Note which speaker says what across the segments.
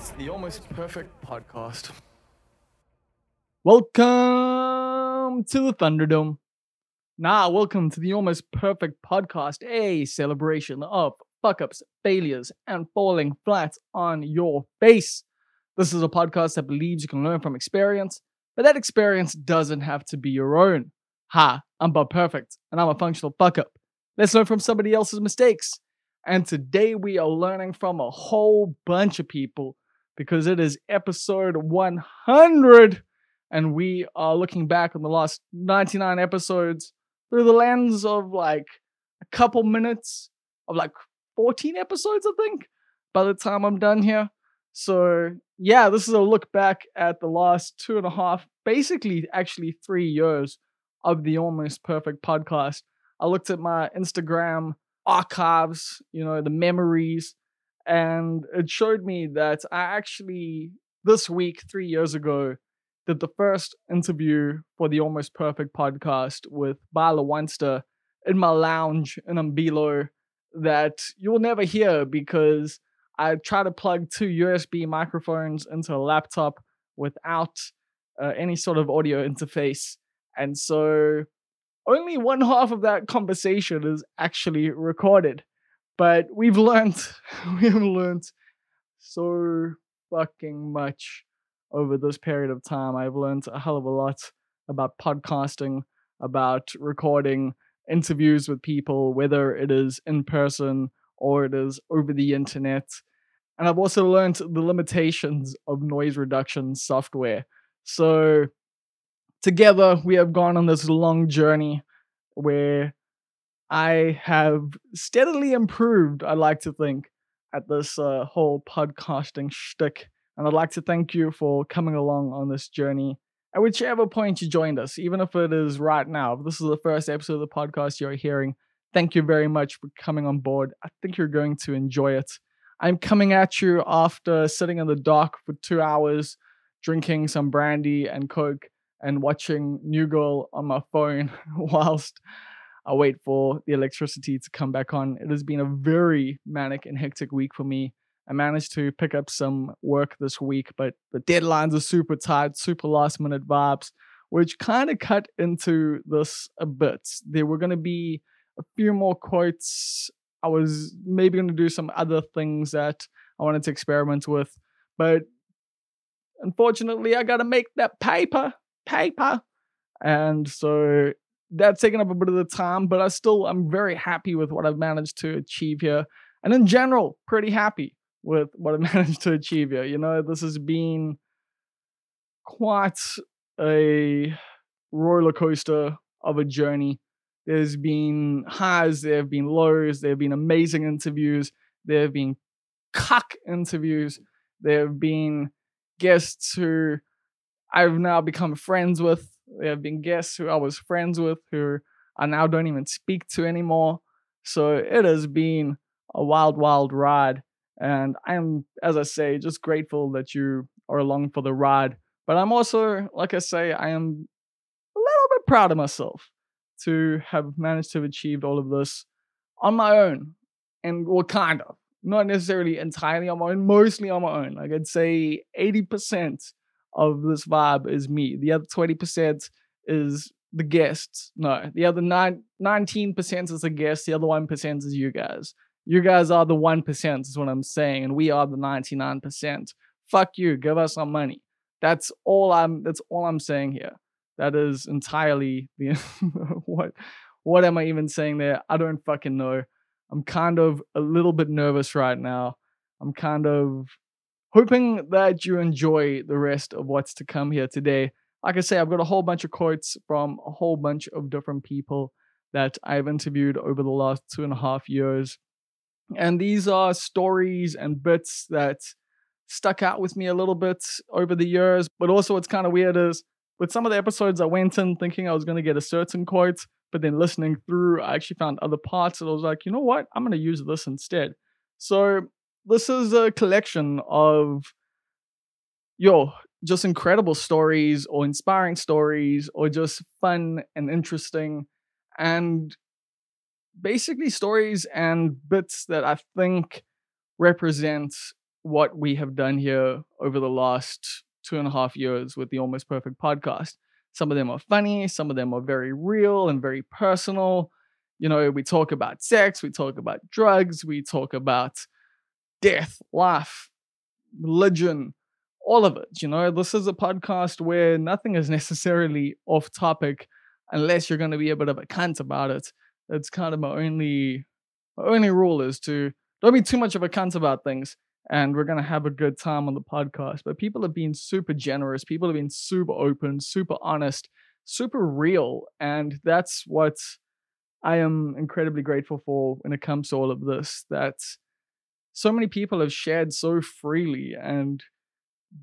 Speaker 1: It's the Almost Perfect Podcast.
Speaker 2: Welcome to the Thunderdome. Nah, welcome to the Almost Perfect Podcast, a celebration of fuck ups, failures, and falling flat on your face. This is a podcast that believes you can learn from experience, but that experience doesn't have to be your own. Ha, I'm Bob Perfect, and I'm a functional fuck up. Let's learn from somebody else's mistakes. And today we are learning from a whole bunch of people because it is episode 100 and we are looking back on the last 99 episodes through the lens of like a couple minutes of like 14 episodes, I think, by the time I'm done here. So, yeah, this is a look back at the last two and a half, basically, actually three years of the Almost Perfect podcast. I looked at my Instagram archives, you know, the memories, and it showed me that I actually, this week, three years ago, did the first interview for the Almost Perfect podcast with Bala Weinster in my lounge in Umbilo that you'll never hear because I try to plug two USB microphones into a laptop without uh, any sort of audio interface. And so only one half of that conversation is actually recorded. But we've learned, we've learned so fucking much over this period of time. I've learned a hell of a lot about podcasting, about recording interviews with people, whether it is in person or it is over the internet. And I've also learned the limitations of noise reduction software. So, together, we have gone on this long journey where I have steadily improved, I like to think, at this uh, whole podcasting shtick. And I'd like to thank you for coming along on this journey at whichever point you joined us, even if it is right now. If this is the first episode of the podcast you're hearing, thank you very much for coming on board. I think you're going to enjoy it. I'm coming at you after sitting in the dark for two hours, drinking some brandy and coke, and watching New Girl on my phone whilst I wait for the electricity to come back on. It has been a very manic and hectic week for me. I managed to pick up some work this week, but the deadlines are super tight, super last minute vibes, which kind of cut into this a bit. There were going to be a few more quotes. I was maybe going to do some other things that I wanted to experiment with, but unfortunately, I got to make that paper, paper. And so that's taken up a bit of the time, but I still, I'm very happy with what I've managed to achieve here. And in general, pretty happy with what I've managed to achieve here. You know, this has been quite a roller coaster of a journey. There's been highs, there have been lows, there have been amazing interviews, there have been cuck interviews, there have been guests who I've now become friends with. There have been guests who I was friends with who I now don't even speak to anymore. So it has been a wild, wild ride. And I'm, as I say, just grateful that you are along for the ride. But I'm also, like I say, I am a little bit proud of myself to have managed to have achieved all of this on my own. And well, kind of. Not necessarily entirely on my own, mostly on my own. Like I'd say 80% of this vibe is me. The other 20% is the guests. No, the other nine, 19% is the guests. The other 1% is you guys. You guys are the 1%, is what I'm saying, and we are the 99%. Fuck you, give us some money. That's all I'm that's all I'm saying here. That is entirely the what what am I even saying there? I don't fucking know. I'm kind of a little bit nervous right now. I'm kind of hoping that you enjoy the rest of what's to come here today. Like I say, I've got a whole bunch of quotes from a whole bunch of different people that I've interviewed over the last two and a half years. And these are stories and bits that stuck out with me a little bit over the years. But also, what's kind of weird is with some of the episodes, I went in thinking I was going to get a certain quote, but then listening through, I actually found other parts that I was like, you know what? I'm going to use this instead. So, this is a collection of, yo, just incredible stories or inspiring stories or just fun and interesting. And basically stories and bits that I think represent what we have done here over the last two and a half years with the Almost Perfect podcast. Some of them are funny, some of them are very real and very personal. You know, we talk about sex, we talk about drugs, we talk about death, life, religion, all of it. You know, this is a podcast where nothing is necessarily off topic unless you're going to be a bit of a cunt about it. That's kind of my only my only rule is to don't be too much of a cunt about things and we're going to have a good time on the podcast. But people have been super generous. People have been super open, super honest, super real. And that's what I am incredibly grateful for when it comes to all of this. That so many people have shared so freely and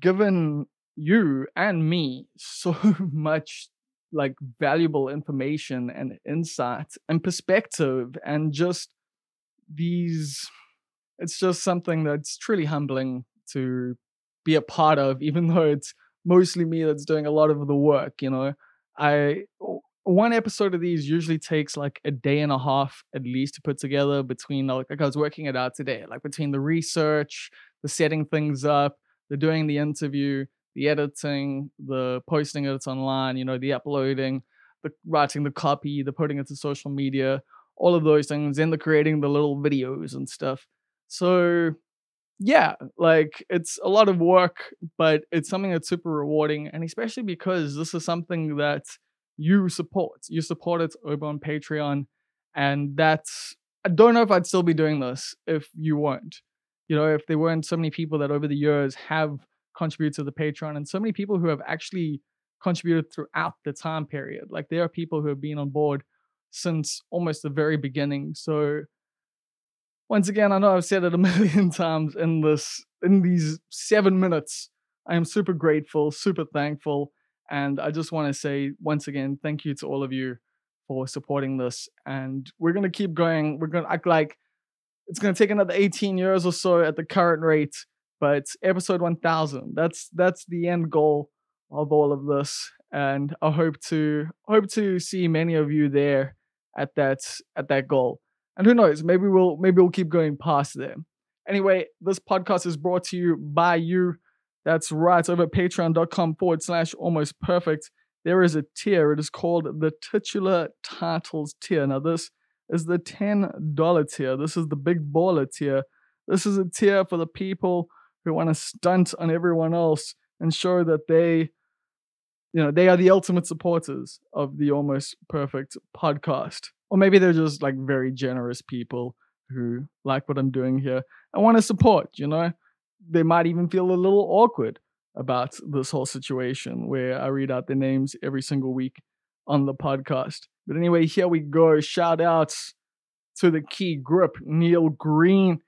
Speaker 2: given you and me so much like valuable information and insight and perspective and just these it's just something that's truly humbling to be a part of, even though it's mostly me that's doing a lot of the work. You know, I one episode of these usually takes like a day and a half at least to put together between like, like I was working it out today, like between the research, the setting things up, the doing the interview, the editing, the posting it online, you know, the uploading, the writing the copy, the putting it to social media, all of those things, and the creating the little videos and stuff. So yeah, like it's a lot of work, but it's something that's super rewarding. And especially because this is something that you support. You support it over on Patreon. And that's, I don't know if I'd still be doing this if you weren't. You know, if there weren't so many people that over the years have contributed to the Patreon and so many people who have actually contributed throughout the time period. Like there are people who have been on board since almost the very beginning. So once again, I know I've said it a million times in this in these seven minutes. I am super grateful, super thankful, and I just want to say once again, thank you to all of you for supporting this. And we're gonna keep going. We're gonna act like it's gonna take another 18 years or so at the current rate, but episode 1000. That's that's the end goal of all of this, and I hope to hope to see many of you there at that at that goal. And who knows, maybe we'll maybe we'll keep going past there. Anyway, this podcast is brought to you by you. That's right, over at patreon.com forward slash almost perfect. There is a tier. It is called the titular titles tier. Now, this is the $10 tier. This is the big baller tier. This is a tier for the people who want to stunt on everyone else and show that they, you know, they are the ultimate supporters of the almost perfect podcast or maybe they're just like very generous people who like what I'm doing here and want to support, you know? They might even feel a little awkward about this whole situation where I read out their names every single week on the podcast. But anyway, here we go. Shout outs to the key grip, Neil Green.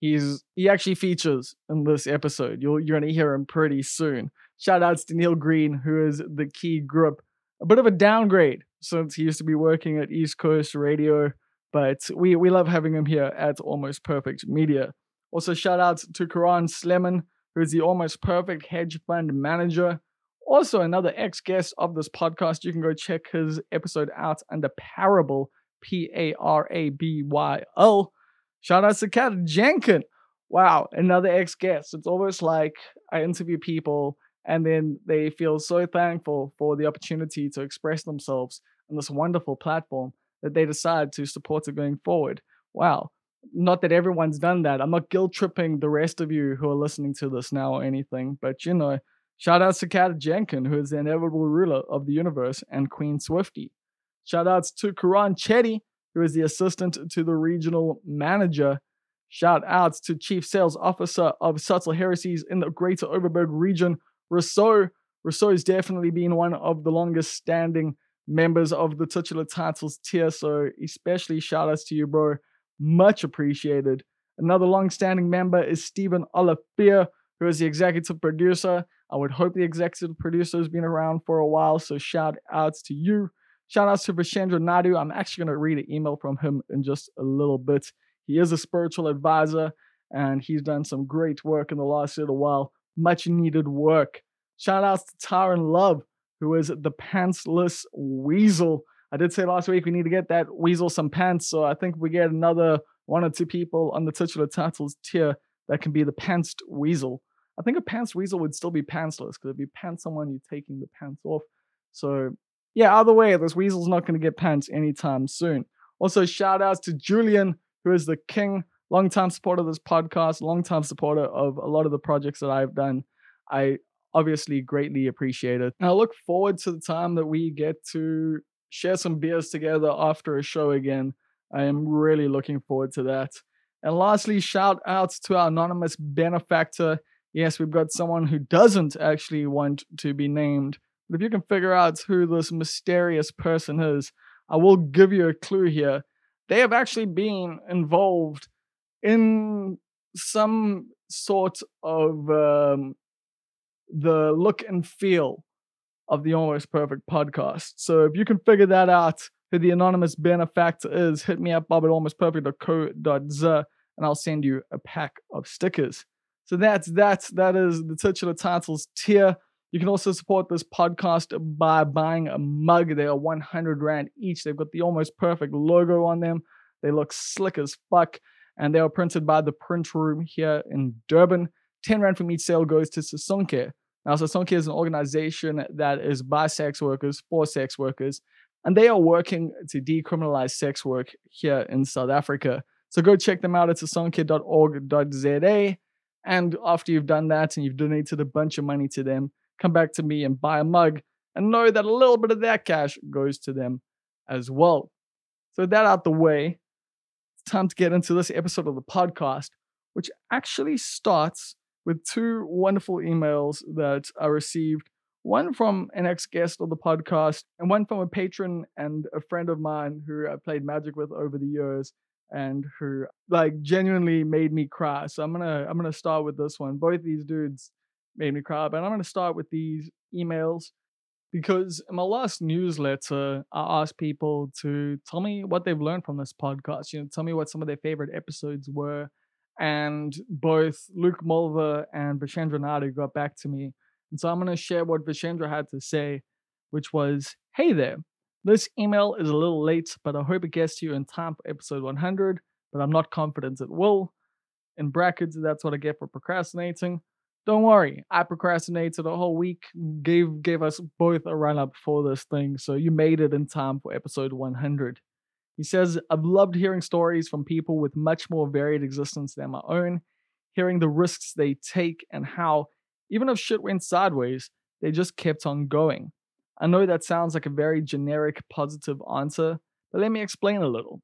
Speaker 2: He's he actually features in this episode. You'll you're gonna hear him pretty soon. Shout outs to Neil Green, who is the key grip. A bit of a downgrade since he used to be working at East Coast Radio. But we, we love having him here at Almost Perfect Media. Also, shout out to Karan Sleman, who is the Almost Perfect Hedge Fund Manager. Also, another ex guest of this podcast. You can go check his episode out under Parabyl, P A R A B Y L. Shout out to Kat Jenkin. Wow, another ex guest. It's almost like I interview people and then they feel so thankful for the opportunity to express themselves on this wonderful platform that they decide to support it going forward. Wow. Not that everyone's done that. I'm not guilt tripping the rest of you who are listening to this now or anything, but you know, shout out to Kat Jenkin, who is the inevitable ruler of the universe, and Queen Swifty. Shout outs to Karan Chetty, who is the assistant to the regional manager. Shout outs to Chief Sales Officer of Subtle Heresies in the Greater Overberg region, Rousseau. Rousseau has definitely been one of the longest standing members of the titular titles tier. So especially shout outs to you, bro. Much appreciated. Another long-standing member is Stephen Olafia, who is the executive producer. I would hope the executive producer has been around for a while. So shout outs to you. Shout outs to Vishendra Nadu. I'm actually going to read an email from him in just a little bit. He is a spiritual advisor and he's done some great work in the last little while. Much needed work. Shout outs to Taran Love, who is the pantsless weasel. I did say last week we need to get that weasel some pants, so I think we get another one or two people on the titular titles tier that can be the pantsed weasel. I think a pants weasel would still be pantsless because if you pants someone, you're taking the pants off. So yeah, either way, this weasel's not going to get pants anytime soon. Also, shout outs to Julian, who is the king, longtime supporter of this podcast, longtime supporter of a lot of the projects that I've done. I obviously greatly appreciate it. And I look forward to the time that we get to share some beers together after a show again. I am really looking forward to that. And lastly, shout out to our anonymous benefactor. Yes, we've got someone who doesn't actually want to be named. But if you can figure out who this mysterious person is, I will give you a clue here. They have actually been involved in some sort of um, the look and feel of the Almost Perfect podcast. So if you can figure that out, who the anonymous benefactor is, hit me up, bob at almostperfect.co.z, and I'll send you a pack of stickers. So that's that. That is the titular titles tier. You can also support this podcast by buying a mug. They are 100 Rand each. They've got the almost perfect logo on them. They look slick as fuck. And they are printed by the print room here in Durban. 10 Rand from each sale goes to Sisonke. Now, Sisonke is an organization that is by sex workers for sex workers. And they are working to decriminalize sex work here in South Africa. So go check them out at sisonke.org.za. And after you've done that and you've donated a bunch of money to them, come back to me and buy a mug and know that a little bit of that cash goes to them as well. So, that out the way, it's time to get into this episode of the podcast, which actually starts with two wonderful emails that I received one from an ex guest of the podcast, and one from a patron and a friend of mine who I played Magic with over the years and who like genuinely made me cry. So I'm gonna I'm gonna start with this one. Both these dudes made me cry. But I'm to start with these emails because in my last newsletter, I asked people to tell me what they've learned from this podcast. You know, tell me what some of their favorite episodes were. And both Luke Mulver and Vishendra Nadu got back to me. And so I'm going to share what Vishendra had to say, which was Hey there. This email is a little late, but I hope it gets to you in time for episode 100, but I'm not confident it will. In brackets, that's what I get for procrastinating. Don't worry, I procrastinated a whole week, gave gave us both a run up for this thing, so you made it in time for episode 100. He says, I've loved hearing stories from people with much more varied existence than my own, hearing the risks they take and how, even if shit went sideways, they just kept on going. I know that sounds like a very generic positive answer, but let me explain a little.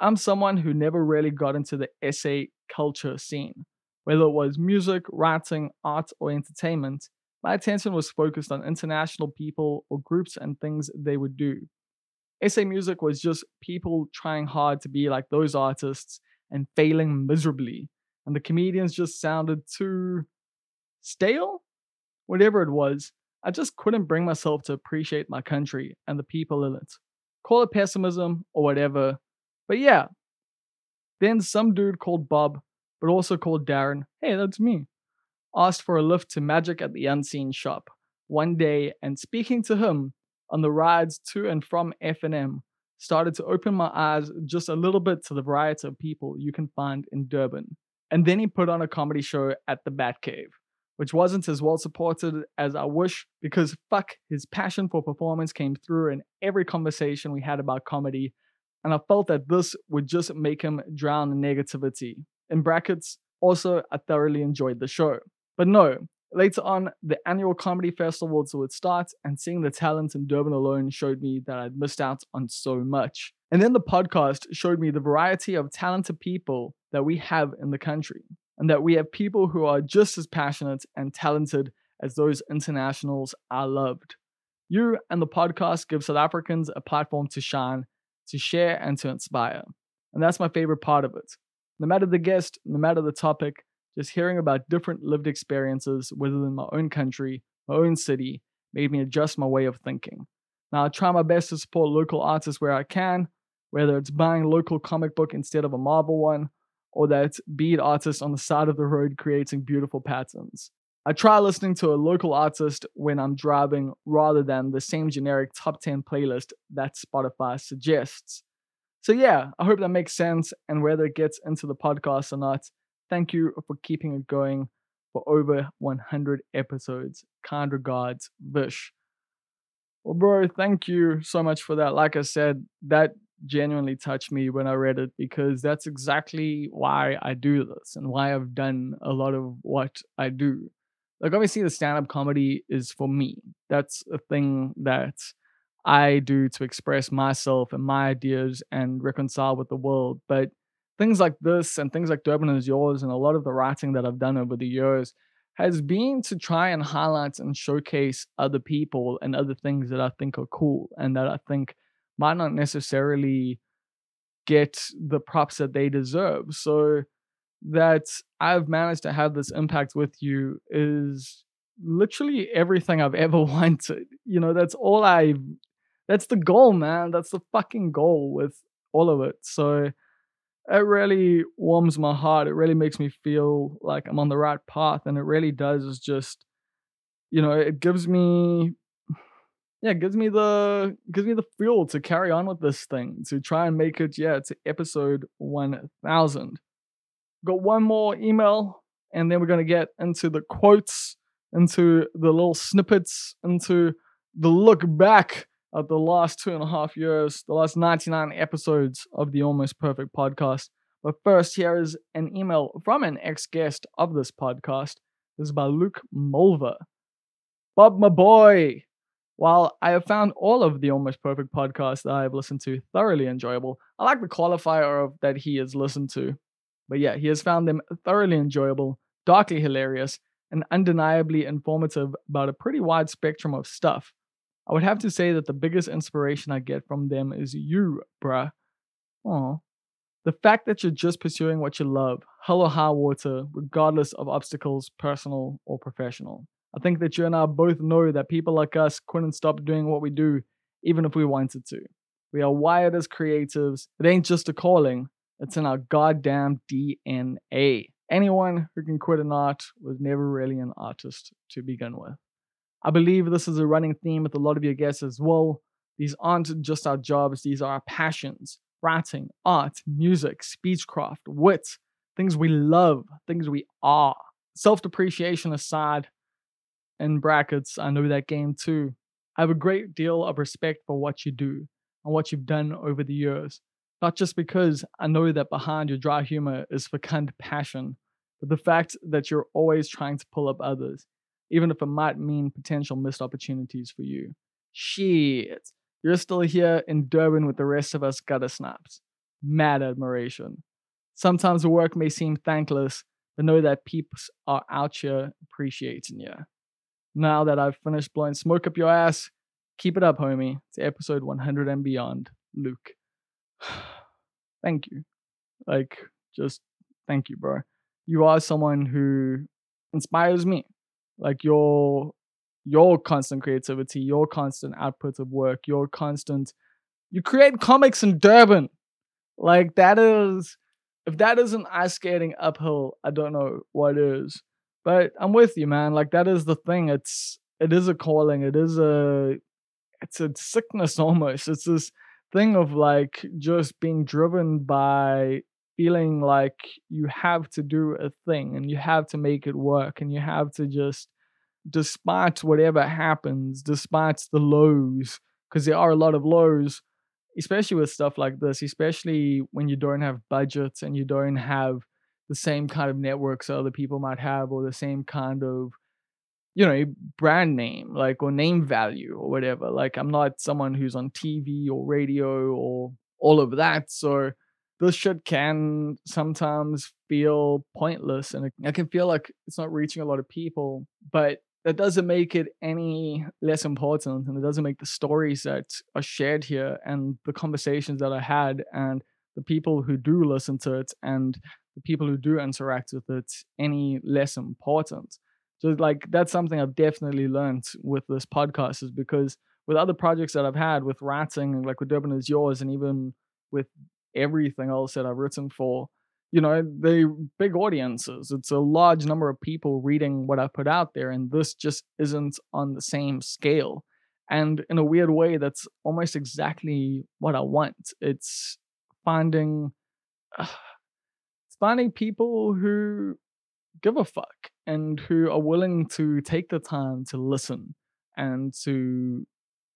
Speaker 2: I'm someone who never really got into the SA culture scene. Whether it was music, writing, art, or entertainment, my attention was focused on international people or groups and things they would do. SA music was just people trying hard to be like those artists and failing miserably, and the comedians just sounded too stale? Whatever it was, I just couldn't bring myself to appreciate my country and the people in it. Call it pessimism or whatever, but yeah. Then some dude called Bob but also called Darren, hey, that's me, asked for a lift to Magic at the Unseen shop one day, and speaking to him on the rides to and from F&M started to open my eyes just a little bit to the variety of people you can find in Durban. And then he put on a comedy show at the Batcave, which wasn't as well supported as I wish because fuck, his passion for performance came through in every conversation we had about comedy, and I felt that this would just make him drown in negativity in brackets, also, I thoroughly enjoyed the show. But no, later on, the annual comedy festival would start, and seeing the talent in Durban alone showed me that I'd missed out on so much. And then the podcast showed me the variety of talented people that we have in the country, and that we have people who are just as passionate and talented as those internationals I loved. You and the podcast give South Africans a platform to shine, to share, and to inspire. And that's my favorite part of it no matter the guest, no matter the topic, just hearing about different lived experiences within my own country, my own city, made me adjust my way of thinking. Now, I try my best to support local artists where I can, whether it's buying a local comic book instead of a Marvel one, or that bead artist on the side of the road creating beautiful patterns. I try listening to a local artist when I'm driving rather than the same generic top 10 playlist that Spotify suggests. So yeah, I hope that makes sense. And whether it gets into the podcast or not, thank you for keeping it going for over 100 episodes. Kind regards, Vish. Well, bro, thank you so much for that. Like I said, that genuinely touched me when I read it because that's exactly why I do this and why I've done a lot of what I do. Like, obviously, the stand up comedy is for me. That's a thing that I do to express myself and my ideas and reconcile with the world. But things like this and things like Durban is yours and a lot of the writing that I've done over the years has been to try and highlight and showcase other people and other things that I think are cool and that I think might not necessarily get the props that they deserve. So that I've managed to have this impact with you is literally everything I've ever wanted. You know, that's all I that's the goal, man. That's the fucking goal with all of it. So it really warms my heart. It really makes me feel like I'm on the right path. And it really does is just, you know, it gives me yeah, gives me the gives me the fuel to carry on with this thing, to try and make it, yeah, to episode one thousand. Got one more email, and then we're gonna get into the quotes, into the little snippets, into the look back of the last two and a half years, the last 99 episodes of the Almost Perfect podcast. But first, here is an email from an ex guest of this podcast. This is by Luke Mulver. Bob, my boy. While I have found all of the Almost Perfect podcasts that I have listened to thoroughly enjoyable, I like the qualifier of that he has listened to. But yeah, he has found them thoroughly enjoyable, darkly hilarious, and undeniably informative about a pretty wide spectrum of stuff. I would have to say that the biggest inspiration I get from them is you, bruh. Aw. The fact that you're just pursuing what you love, hell or high water, regardless of obstacles, personal or professional. I think that you and I both know that people like us couldn't stop doing what we do, even if we wanted to. We are wired as creatives. It ain't just a calling, it's in our goddamn DNA. Anyone who can quit an art was never really an artist to begin with. I believe this is a running theme with a lot of your guests as well. These aren't just our jobs, these are our passions writing, art, music, speechcraft, wit, things we love, things we are. Self depreciation aside, in brackets, I know that game too. I have a great deal of respect for what you do and what you've done over the years. Not just because I know that behind your dry humor is fecund passion, but the fact that you're always trying to pull up others even if it might mean potential missed opportunities for you. Shit, you're still here in Durban with the rest of us gutter snaps. Mad admiration. Sometimes the work may seem thankless, but know that peeps are out here appreciating you. Now that I've finished blowing smoke up your ass, keep it up, homie. It's episode 100 and beyond. Luke. thank you. Like, just thank you, bro. You are someone who inspires me like your your constant creativity, your constant output of work, your constant you create comics in Durban. Like that is if that isn't ice skating uphill, I don't know what is. But I'm with you, man. Like that is the thing. It's it is a calling. It is a it's a sickness almost. It's this thing of like just being driven by feeling like you have to do a thing and you have to make it work and you have to just despite whatever happens despite the lows because there are a lot of lows especially with stuff like this especially when you don't have budgets and you don't have the same kind of networks other people might have or the same kind of you know brand name like or name value or whatever. Like i'm not someone who's on tv or radio or all of that so this shit can sometimes feel pointless and it, can feel like it's not reaching a lot of people. But that doesn't make it any less important and it doesn't make the stories that are shared here and the conversations that I had and the people who do listen to it and the people who do interact with it any less important. So like that's something I've definitely learned with this podcast is because with other projects that I've had with writing, like with Durban is yours, and even with everything else that I've written for, you know, they big audiences. It's a large number of people reading what I put out there, and this just isn't on the same scale. And in a weird way, that's almost exactly what I want. It's finding, uh, it's finding people who give a fuck and who are willing to take the time to listen and to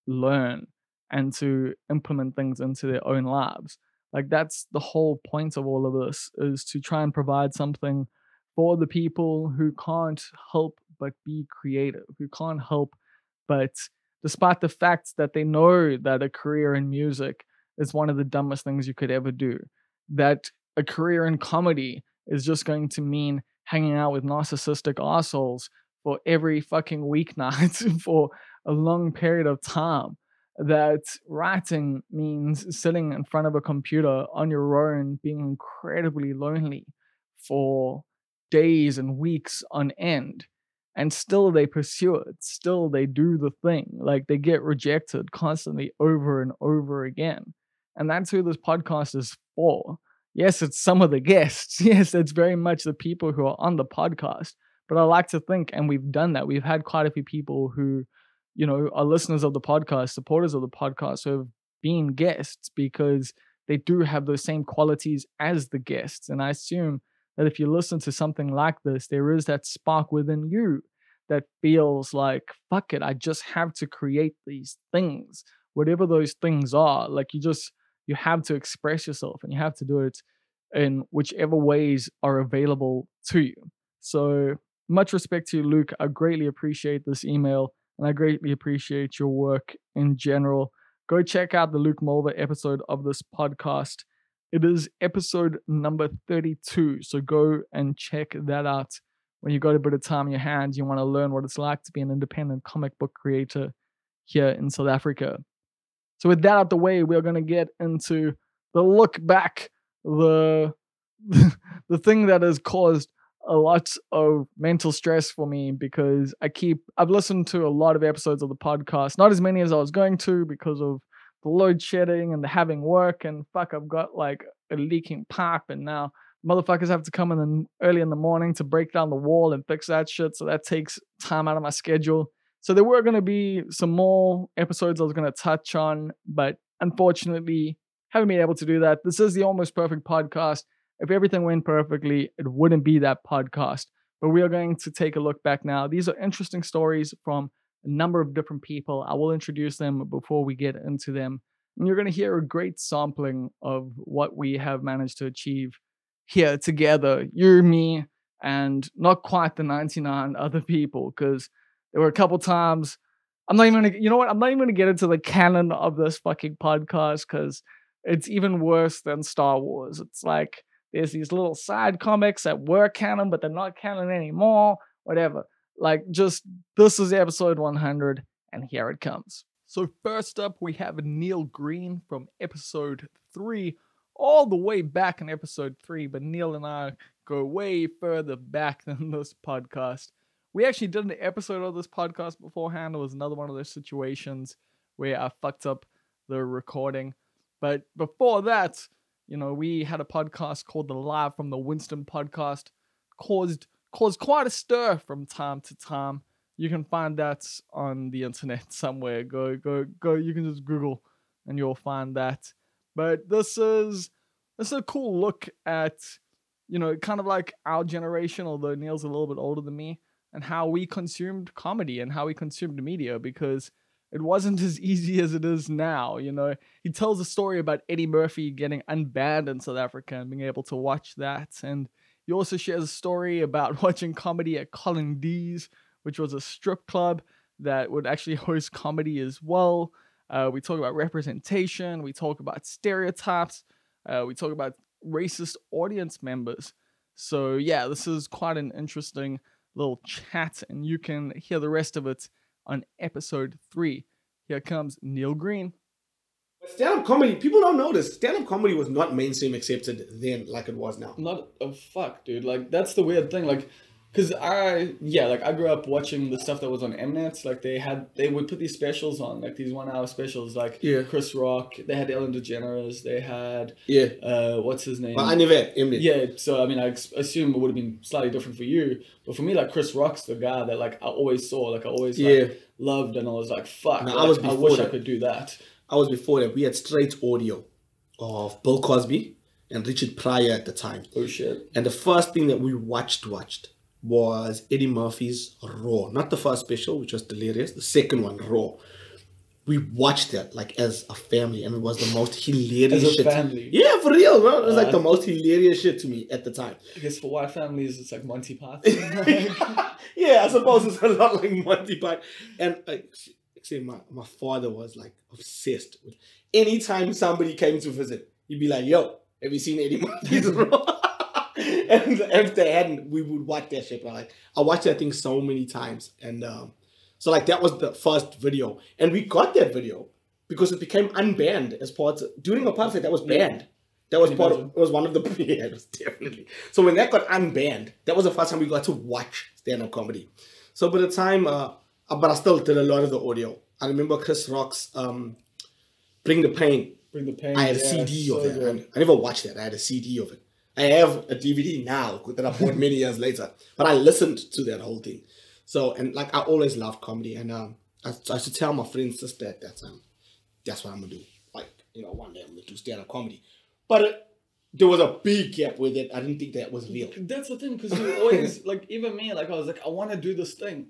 Speaker 2: learn and to implement things into their own lives. Like that's the whole point of all of this is to try and provide something for the people who can't help but be creative, who can't help but despite the fact that they know that a career in music is one of the dumbest things you could ever do, that a career in comedy is just going to mean hanging out with narcissistic assholes for every fucking weeknight for a long period of time that writing means sitting in front of a computer on your own, being incredibly lonely for days and weeks on end. And still they pursue it. Still they do the thing. Like they get rejected constantly over and over again. And that's who this podcast is for. Yes, it's some of the guests. Yes, it's very much the people who are on the podcast. But I like to think, and we've done that. We've had quite a few people who you know, are listeners of the podcast, supporters of the podcast who have been guests because they do have those same qualities as the guests. And I assume that if you listen to something like this, there is that spark within you that feels like, fuck it, I just have to create these things, whatever those things are. Like you just, you have to express yourself and you have to do it in whichever ways are available to you. So much respect to you, Luke. I greatly appreciate this email and I greatly appreciate your work in general. Go check out the Luke Mulver episode of this podcast. It is episode number 32. So go and check that out. When you got a bit of time in your hands, you want to learn what it's like to be an independent comic book creator here in South Africa. So with that out the way, we're going to get into the look back, the the thing that has caused a lot of mental stress for me because I keep I've listened to a lot of episodes of the podcast, not as many as I was going to because of the load shedding and the having work and fuck I've got like a leaking pipe and now motherfuckers have to come in the, early in the morning to break down the wall and fix that shit so that takes time out of my schedule. So there were going to be some more episodes I was going to touch on, but unfortunately haven't been able to do that. This is the almost perfect podcast if everything went perfectly, it wouldn't be that podcast. But we are going to take a look back now. These are interesting stories from a number of different people. I will introduce them before we get into them. And you're going to hear a great sampling of what we have managed to achieve here together. You, me, and not quite the 99 other people, because there were a couple times. I'm not even gonna, you know what? I'm not even gonna get into the canon of this fucking podcast because it's even worse than Star Wars. It's like there's these little side comics that were canon, but they're not canon anymore. Whatever. Like, just this is episode 100, and here it comes. So, first up, we have Neil Green from episode 3, all the way back in episode 3. But Neil and I go way further back than this podcast. We actually did an episode of this podcast beforehand. It was another one of those situations where I fucked up the recording. But before that, you know, we had a podcast called the Live from the Winston podcast, caused caused quite a stir from time to time. You can find that on the internet somewhere. Go go go. You can just Google, and you'll find that. But this is this is a cool look at, you know, kind of like our generation, although Neil's a little bit older than me, and how we consumed comedy and how we consumed media because it wasn't as easy as it is now. You know, he tells a story about Eddie Murphy getting unbanned in South Africa and being able to watch that. And he also shares a story about watching comedy at Colin D's, which was a strip club that would actually host comedy as well. Uh, we talk about representation, we talk about stereotypes, uh, we talk about racist audience members. So, yeah, this is quite an interesting little chat, and you can hear the rest of it on episode three. Here comes Neil Green.
Speaker 3: Stand up comedy, people don't know this. Stand up comedy was not mainstream accepted then like it was now.
Speaker 2: Not a oh, fuck, dude. Like, that's the weird thing. Like, Cause I yeah like I grew up watching the stuff that was on Mnet like they had they would put these specials on like these one hour specials like
Speaker 3: yeah.
Speaker 2: Chris Rock. They had Ellen DeGeneres. They had
Speaker 3: yeah.
Speaker 2: uh what's his name?
Speaker 3: I never
Speaker 2: Mnet yeah so I mean I assume it would have been slightly different for you. But for me like Chris Rock's the guy that like I always saw. Like I always like,
Speaker 3: yeah.
Speaker 2: loved and I was like fuck
Speaker 3: no,
Speaker 2: like,
Speaker 3: I was
Speaker 2: I wish
Speaker 3: that.
Speaker 2: I could do that.
Speaker 3: I was before that. We had straight audio of Bill Cosby and Richard Pryor at the time.
Speaker 2: Oh shit.
Speaker 3: And the first thing that we watched watched was Eddie Murphy's Raw. Not the first special, which was hilarious. The second one, Raw. We watched that like as a family, and it was the most hilarious
Speaker 2: As a
Speaker 3: shit.
Speaker 2: family?
Speaker 3: Yeah, for real, bro. It was like the
Speaker 2: Uh,
Speaker 3: most hilarious shit to me at the time.
Speaker 2: I guess for white families, it's like Monty Python.
Speaker 3: yeah, I suppose it's a lot like Monty Python. And like, say my, my father was like obsessed with anytime somebody came to visit, he'd be like, yo, have you seen Eddie Murphy's Raw? And if they hadn't, we would watch that shit. But like I watched that thing so many times. And um, so like that was the first video. And we got that video because it became unbanned as part of during apartheid, that was banned. That was part of, it was one of the yeah, it was definitely. So when that got unbanned, that was the first time we got to watch stand-up comedy. So by the time uh uh, but I still did a lot of the audio. I remember Chris Rock's um Bring the Pain.
Speaker 2: Bring the pain.
Speaker 3: I had a
Speaker 2: yeah,
Speaker 3: CD
Speaker 2: so
Speaker 3: of it. I, I never watched that. I had a CD of it. I have a DVD now that I bought many years later. But I listened to that whole thing. So and like I always loved comedy and um I, I used to tell my friend sister at that time, that's what I'm gonna do. Like, you know, one day I'm gonna do stand-up comedy. But uh, there was a big gap with it. I didn't think that was real.
Speaker 2: That's the thing, because you always like even me, like I was like, I want to do this thing,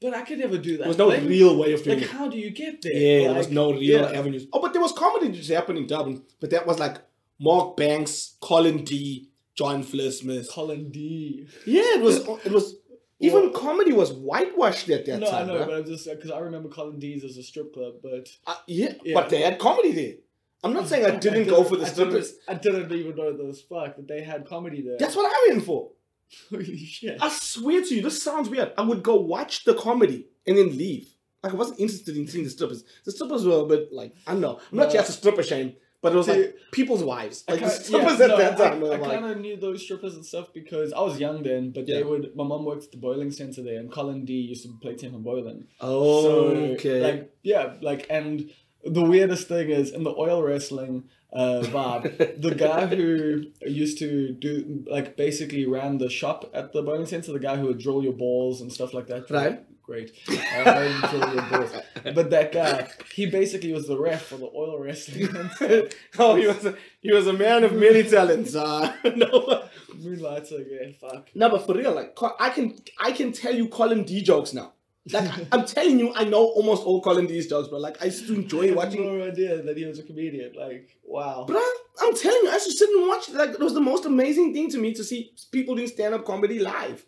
Speaker 2: but I could never do that.
Speaker 3: There was no
Speaker 2: thing.
Speaker 3: real way of doing
Speaker 2: Like,
Speaker 3: it.
Speaker 2: how do you get there?
Speaker 3: Yeah, there was no real
Speaker 2: yeah.
Speaker 3: avenues. Oh, but there was comedy just happening in Durban. But that was like Mark Banks, Colin D, John Smith.
Speaker 2: Colin D.
Speaker 3: Yeah, it was. It was. Even
Speaker 2: Well-
Speaker 3: comedy was whitewashed at that
Speaker 2: no, I
Speaker 3: time.
Speaker 2: know,
Speaker 3: right?
Speaker 2: but I'm just because I remember Colin D's as a strip club, but
Speaker 3: Uh, yeah,
Speaker 2: Yeah.
Speaker 3: but they had comedy there. I'm not saying I didn't go for the
Speaker 2: I didn't-
Speaker 3: strippers.
Speaker 2: I didn't even know those fuck that they had comedy there.
Speaker 3: That's what I went for.
Speaker 2: holy shit.
Speaker 3: I swear to you, this sounds weird. I would go watch the comedy and then leave. Like I wasn't interested in seeing the strippers. The strippers were a bit like I don't know. I'm not just a stripper shame, but it was like people's wives. Like
Speaker 2: kinda-
Speaker 3: strippers
Speaker 2: yeah,
Speaker 3: at
Speaker 2: no,
Speaker 3: that time
Speaker 2: I, I
Speaker 3: like.
Speaker 2: kind of knew those strippers and stuff because I was young then, but they would. My mom worked at the bowling center there, and Colin D used to play tenpin bowling.
Speaker 3: Oh,
Speaker 2: So,
Speaker 3: okay.
Speaker 2: Like, yeah, like, and the weirdest thing is in the oil wrestling uh, vibe, the guy who used to do, like, basically ran the shop at the bowling center, the guy who would drill your balls and stuff like that.
Speaker 3: Right.
Speaker 2: Great. I know you drill your balls. But that guy, he basically was the ref for the oil wrestling.
Speaker 3: oh, he was a, he was a man of many talents. Uh, no,
Speaker 2: Moonlighting, yeah, fuck.
Speaker 3: no, but for real, like I can I can tell you Colin D jokes now. Like I'm telling you, I know almost all Colin D's jokes, but like I used to enjoy
Speaker 2: I had
Speaker 3: watching.
Speaker 2: no idea that he was a comedian. Like, wow.
Speaker 3: Bruh, I'm telling you, I used to sit and watch. Like it was the most amazing thing to me to see people doing stand up comedy live.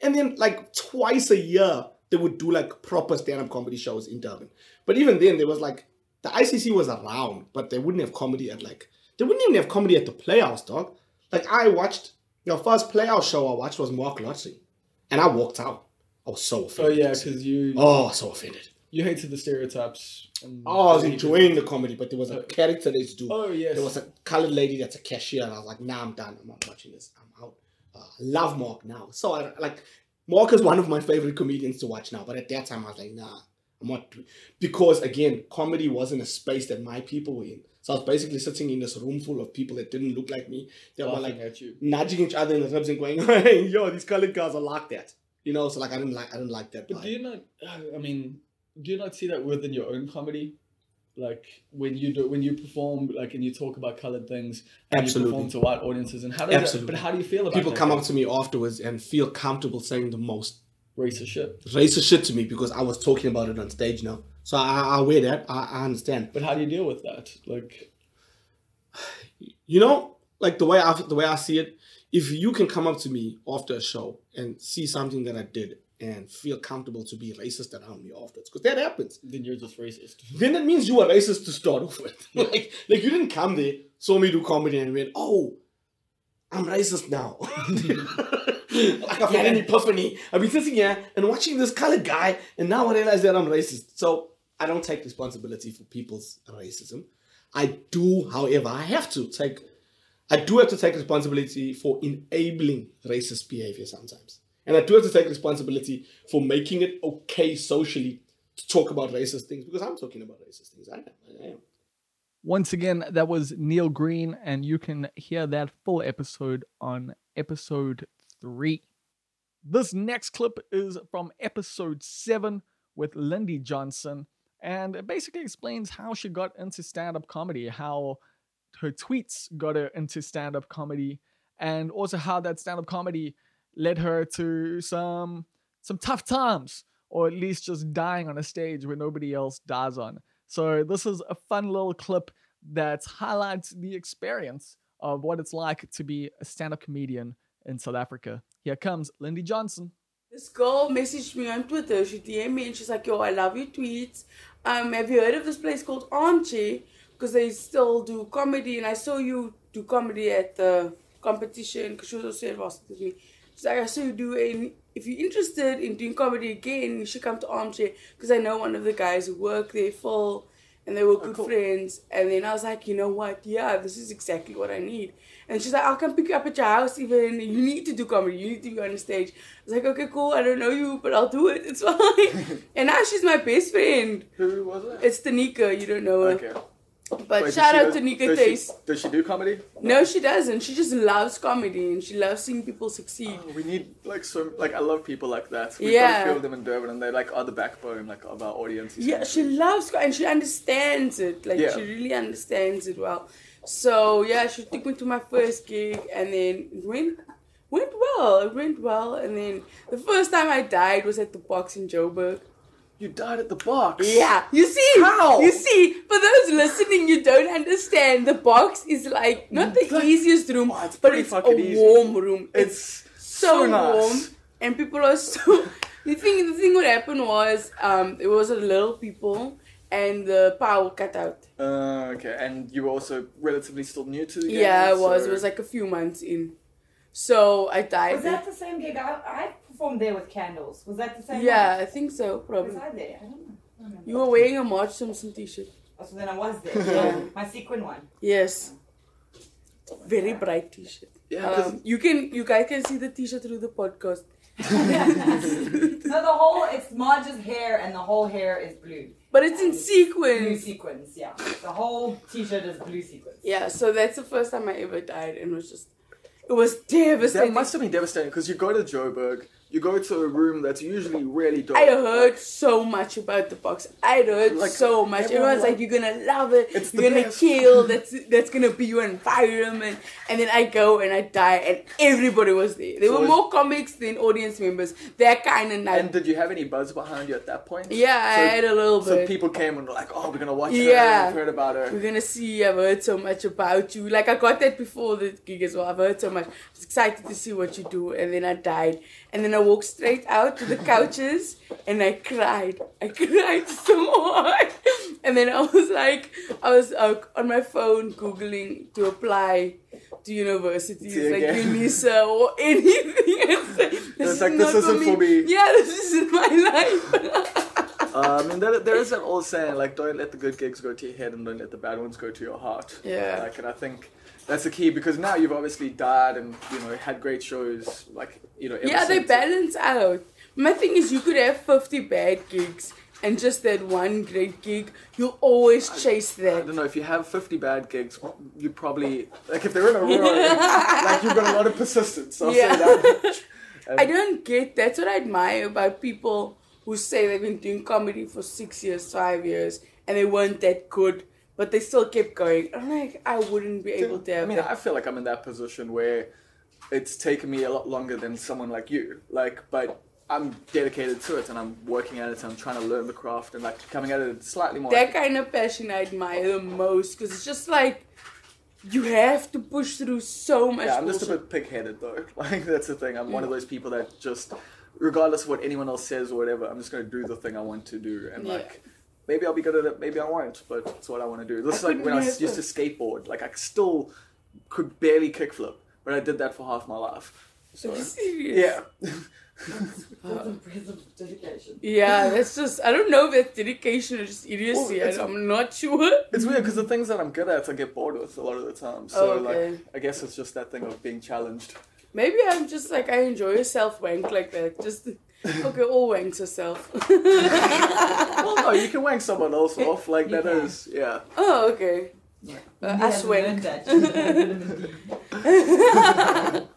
Speaker 3: And then like twice a year they would do like proper stand up comedy shows in Durban. But even then there was like the ICC was around, but they wouldn't have comedy at like they wouldn't even have comedy at the Playhouse, dog. Like I watched the first Playhouse show I watched was Mark Lottering, and I walked out. I was so offended.
Speaker 2: Oh yeah, because you
Speaker 3: Oh, so offended.
Speaker 2: you hated the stereotypes. And
Speaker 3: Oh, I was enjoying the comedy, but there was a character they used to do.
Speaker 2: Oh yes.
Speaker 3: There was a colored lady that's a cashier, and I was like, nah, I'm done. I'm not watching this. I'm out. Uh, love Mark now. So, I like, Mark is one of my favorite comedians to watch now. But at that time, I was like, nah, I'm not. doing- Because, again, comedy wasn't a space that my people were in. So I was basically sitting in this room full of people that didn't look like me. That were like
Speaker 2: at you.
Speaker 3: nudging each other in the ribs and going, hey, yo, these colored guys are like that. You know, so like I didn't like I didn't like that.
Speaker 2: But do you not? Uh, I mean, do you not see that within your own comedy? Like when you do when you perform, like and you talk about colored things, and
Speaker 3: Absolutely.
Speaker 2: you perform to white audiences, and how does that, but how do you feel about
Speaker 3: People come up to me afterwards and feel comfortable saying the most
Speaker 2: racist shit?
Speaker 3: racist shit to me because I was talking about it on stage now. So I, I wear that. I, I understand.
Speaker 2: But how do you deal with that? Like,
Speaker 3: You know, like the way I the way I see it, if you can come up to me after a show and see something that I did and feel comfortable to be racist around me afterwards, because that happens,
Speaker 2: then you're just racist.
Speaker 3: then that means you were racist to start off with. like, like you didn't come there, saw me do comedy, and went, "Oh, I'm racist now." like I've had an epiphany. I've been sitting here and watching this colored guy, and now I realize that I'm racist. So I don't take responsibility for people's racism. I do, however, I have to take. I do have to take responsibility for enabling racist behavior sometimes, and I do have to take responsibility for making it okay socially to talk about racist things because I'm talking about racist things. I am. I am.
Speaker 2: Once again, that was Neil Green, and you can hear that full episode on episode three. This next clip is from episode seven with Lindy Johnson, and it basically explains how she got into stand up comedy, how
Speaker 4: her tweets got her into stand up comedy, and also how that stand up comedy led her to some some tough times, or at least just dying on a stage where nobody else dies on. So this is a fun little clip that highlights the experience of what it's like to be a stand-up comedian in South Africa. Here comes Lindy Johnson.
Speaker 5: This girl messaged me on Twitter. She DM me and she's like, "Yo, I love your tweets. Um, have you heard of this place called Armchair? Because they still do comedy, and I saw you do comedy at the competition. Because she was also involved with me. She's like, I you do, and if you're interested in doing comedy again, you should come to Armchair. Because I know one of the guys who work there, Phil, and they were oh, good
Speaker 4: cool.
Speaker 5: friends. And then I was like, you know what? Yeah, this is exactly what I need. And she's like, I'll come pick you up at your house even. You need to do comedy. You need to be on the stage. I was like, okay, cool. I don't know you, but I'll do it. It's fine. and now she's my best friend.
Speaker 2: Who was it?
Speaker 5: It's Tanika. You don't know her.
Speaker 2: Okay.
Speaker 5: But
Speaker 2: Wait,
Speaker 5: shout out to Nika
Speaker 2: does she- Does she do comedy?
Speaker 5: No, she doesn't. She just loves comedy and she loves seeing people succeed.
Speaker 2: Oh, we need like so like I love people like that. We've got
Speaker 5: Yeah.
Speaker 2: a few of them in Durban, and they like are the backbone like of our audience.
Speaker 5: Yeah, she loves and she understands it. Like
Speaker 2: Yeah.
Speaker 5: she really understands it well. So yeah, she took me to my first gig and then it went went well. It went well and then the first time I died was at the box in Joburg.
Speaker 2: You died at the box.
Speaker 5: Yeah, you see,
Speaker 2: How?
Speaker 5: You see, for those listening, you don't understand. The box is like not the
Speaker 2: Like-
Speaker 5: easiest room,
Speaker 2: Oh, it's
Speaker 5: but it's a
Speaker 2: easy.
Speaker 5: warm room.
Speaker 2: It's
Speaker 5: so,
Speaker 2: so nice.
Speaker 5: warm, and people are so. the thing, the thing, what happened was, um, it was a little people, and the power cut out.
Speaker 2: Uh, okay, and you were also relatively still new to the game.
Speaker 5: Yeah, it was.
Speaker 2: so-
Speaker 5: It was like a few months in. So I died.
Speaker 6: Was that the same gig? I, I performed there with candles. Was that the same?
Speaker 5: yeah, I think so. Probably.
Speaker 6: Was I there? I don't know. I don't.
Speaker 5: You were wearing a Marge Simpson t-shirt.
Speaker 6: Oh, so then I was there.
Speaker 5: Yeah.
Speaker 6: My sequin one.
Speaker 5: Yes. Very bright t-shirt.
Speaker 2: yeah, 'cause-
Speaker 5: Um, you can, you guys can see the t-shirt through the podcast.
Speaker 6: no, the whole it's Marge's hair and the whole hair is blue.
Speaker 5: But it's in
Speaker 6: Blue
Speaker 5: sequins.
Speaker 6: sequins, yeah. The whole t-shirt is blue sequins.
Speaker 5: Yeah, so that's the first time I ever died, and it was just, it was devastating.
Speaker 2: that
Speaker 5: devastating.
Speaker 2: must have been devastating because you go to Joburg, you go to a room that's usually really dark.
Speaker 5: I heard so much about the box. I heard
Speaker 2: Like,
Speaker 5: so much. Everyone's like,
Speaker 2: like-
Speaker 5: "You're gonna love it.
Speaker 2: It's
Speaker 5: You're gonna
Speaker 2: best."
Speaker 5: kill. That's that's gonna be your environment." And then I go and I die, and everybody was there. There
Speaker 2: So
Speaker 5: were more comics than audience members. That kind of night.
Speaker 2: And did you have any buzz behind you at that point?
Speaker 5: yeah, I had a little bit.
Speaker 2: So people came and were like, "Oh, we're gonna watch her.
Speaker 5: Yeah.
Speaker 2: We've heard about her."
Speaker 5: We're gonna see. I've heard so much about you. Like I got that before the gig as well. I've heard so much. I was excited to see what you do, and then I died. And then I walked straight out to the couches, and I cried. I cried so hard. And then I was like, I was uh, on my phone googling to apply to universities
Speaker 2: See
Speaker 5: like
Speaker 2: again.
Speaker 5: UNISA or anything. And say, this
Speaker 2: It's like,
Speaker 5: is
Speaker 2: this
Speaker 5: not
Speaker 2: isn't for me.
Speaker 5: Yeah, this isn't my life.
Speaker 2: Uh, mean, there, there is an old saying like, "Don't let the good gigs go to your head, and don't let the bad ones go to your heart."
Speaker 5: Yeah.
Speaker 2: Like, and I think that's the key because now you've obviously died and you know had great shows. Like, you know.
Speaker 5: Yeah, they balance out. My thing is, you could have 50 bad gigs and just that one great gig. You'll always chase
Speaker 2: I
Speaker 5: that.
Speaker 2: I don't know if you have 50 bad gigs, you probably like if they're in a row, like you've got a lot of persistence. I'll
Speaker 5: Yeah.
Speaker 2: say that. much.
Speaker 5: I don't get that's what I admire about people who say they've been doing comedy for six years, five years, and they weren't that good, but they still kept going. I'm like, I wouldn't be able to
Speaker 2: I mean,
Speaker 5: that.
Speaker 2: I feel like I'm in that position where it's taken me a lot longer than someone like you. Like, but I'm dedicated to it and I'm working at it and I'm trying to learn the craft and like coming at it slightly more.
Speaker 5: that kind of passion I admire the most because it's just like you have to push through so much
Speaker 2: yeah, I'm just a bit pig-headed though. Like that's the thing. I'm one of mm. those people that just, regardless of what anyone else says or whatever, I'm just gonna do the thing I want to do and
Speaker 5: Yeah.
Speaker 2: like. Maybe I'll be good at it, maybe I won't, but it's what I want to do. This is like when I
Speaker 5: never.
Speaker 2: used to skateboard. Like, I still could barely kickflip, but I did that for half my life. So,
Speaker 5: Are you uh, serious?
Speaker 2: yeah.
Speaker 6: That's impressive dedication.
Speaker 5: Yeah, that's just I don't know if that's dedication or just idiocy.
Speaker 2: Well,
Speaker 5: I, am not sure.
Speaker 2: It's weird because the things that I'm good at, I get bored with a lot of the time. So,
Speaker 5: Oh, okay.
Speaker 2: like, I guess it's just that thing of being challenged.
Speaker 5: Maybe I'm just like I enjoy a self wank like that. Just okay, all wanks are self.
Speaker 2: Well, no, you can wank someone else off. Like,
Speaker 6: You
Speaker 2: that
Speaker 6: can.
Speaker 2: is, yeah.
Speaker 5: oh, okay. Uh,
Speaker 6: You
Speaker 5: I
Speaker 6: haven't
Speaker 5: swank.
Speaker 6: that. You haven't learned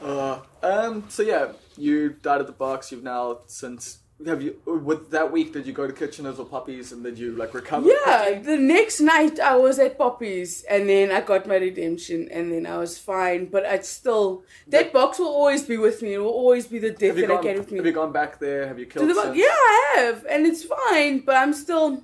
Speaker 2: Uh, um, so, yeah, you died at the box. You've now since
Speaker 1: have you with that week? Did you go to Kitchener's or Poppy's and did you like recover?
Speaker 5: Yeah, the next night I was at Poppy's and then I got my redemption and then I was fine. But I still that box will always be with me. It will always be the death that I
Speaker 1: gone,
Speaker 5: carry with me.
Speaker 1: have you gone back there? Have you killed
Speaker 5: the? Yeah, I have, and it's fine. But I'm still.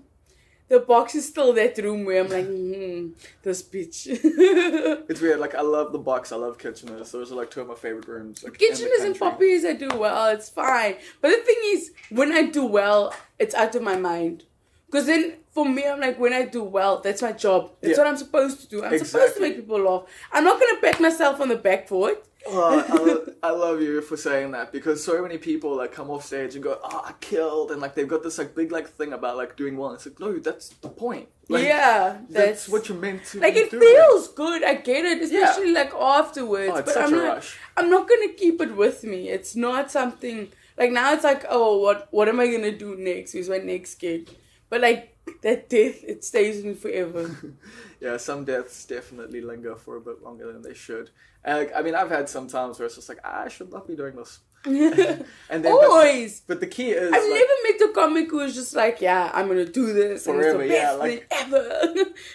Speaker 5: The box is still that room where I'm like, hmm, this bitch.
Speaker 1: It's weird. Like I love the box. I love Kitchener's. Those are like two of my favorite rooms. Like,
Speaker 5: Kitcheners and Poppy's, I do well. It's fine. But the thing is, when I do well, it's out of my mind. Because then, for me, I'm like, when I do well, that's my job. That's
Speaker 1: Yeah.
Speaker 5: what I'm supposed to do. I'm supposed to make people laugh. I'm not gonna pat myself on the back for it.
Speaker 1: Oh, I, lo- I love you for saying that because so many people like come off stage and go, "Oh, I killed," and like they've got this like big like thing about like doing well. And It's like, no, that's the point. Like,
Speaker 5: yeah,
Speaker 1: that's,
Speaker 5: that's,
Speaker 1: what you're meant to.
Speaker 5: like it
Speaker 1: doing.
Speaker 5: feels good. I get it, especially like afterwards.
Speaker 1: Oh,
Speaker 5: but
Speaker 1: such
Speaker 5: I'm
Speaker 1: a
Speaker 5: not.
Speaker 1: rush.
Speaker 5: I'm not gonna keep it with me. It's not something like now. It's like, oh, what what am I gonna do next? Is my next gig? But like that death, it stays with me forever.
Speaker 1: Yeah, some deaths definitely linger for a bit longer than they should. And, like, I mean, I've had some times where it's just like, ah, I should not be doing this. And then,
Speaker 5: Always.
Speaker 1: but the key is,
Speaker 5: I've
Speaker 1: like,
Speaker 5: never met a comic who is just like, yeah, I'm gonna do this and
Speaker 1: Forever,
Speaker 5: it's the
Speaker 1: yeah, like-
Speaker 5: thing ever.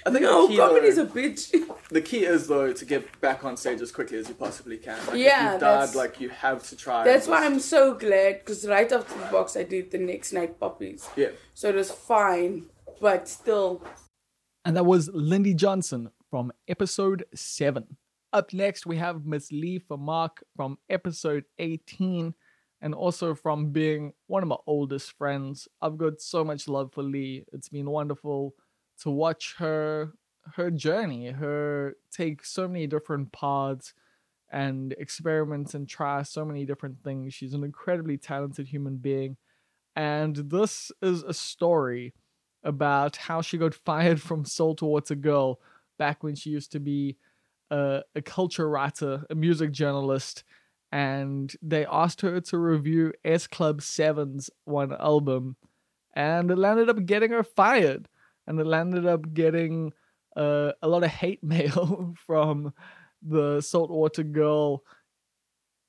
Speaker 1: I think
Speaker 5: no,
Speaker 1: the key, though-
Speaker 5: comedy's a bitch.
Speaker 1: the key is though to get back on stage as quickly as you possibly can. Like, if
Speaker 5: Yeah,
Speaker 1: you've
Speaker 5: that's-
Speaker 1: died, like you have to try.
Speaker 5: That's why I'm so glad because right after the box, I did the next night Poppy's,
Speaker 1: Yeah.
Speaker 5: so it was fine, but still.
Speaker 2: And that was Lindy Johnson from episode 7. Up next, we have Miss Leigh Vermaak from episode 18, and also from being one of my oldest friends. I've got so much love for Leigh. It's been wonderful to watch her her journey, her take so many different paths and experiment and try so many different things. She's an incredibly talented human being. And this is a story about how she got fired from Saltwater Girl back when she used to be a, a culture writer, a music journalist, and they asked her to review S Club 7's one album, and it landed up getting her fired, and it landed up getting uh, a lot of hate mail from the Saltwater Girl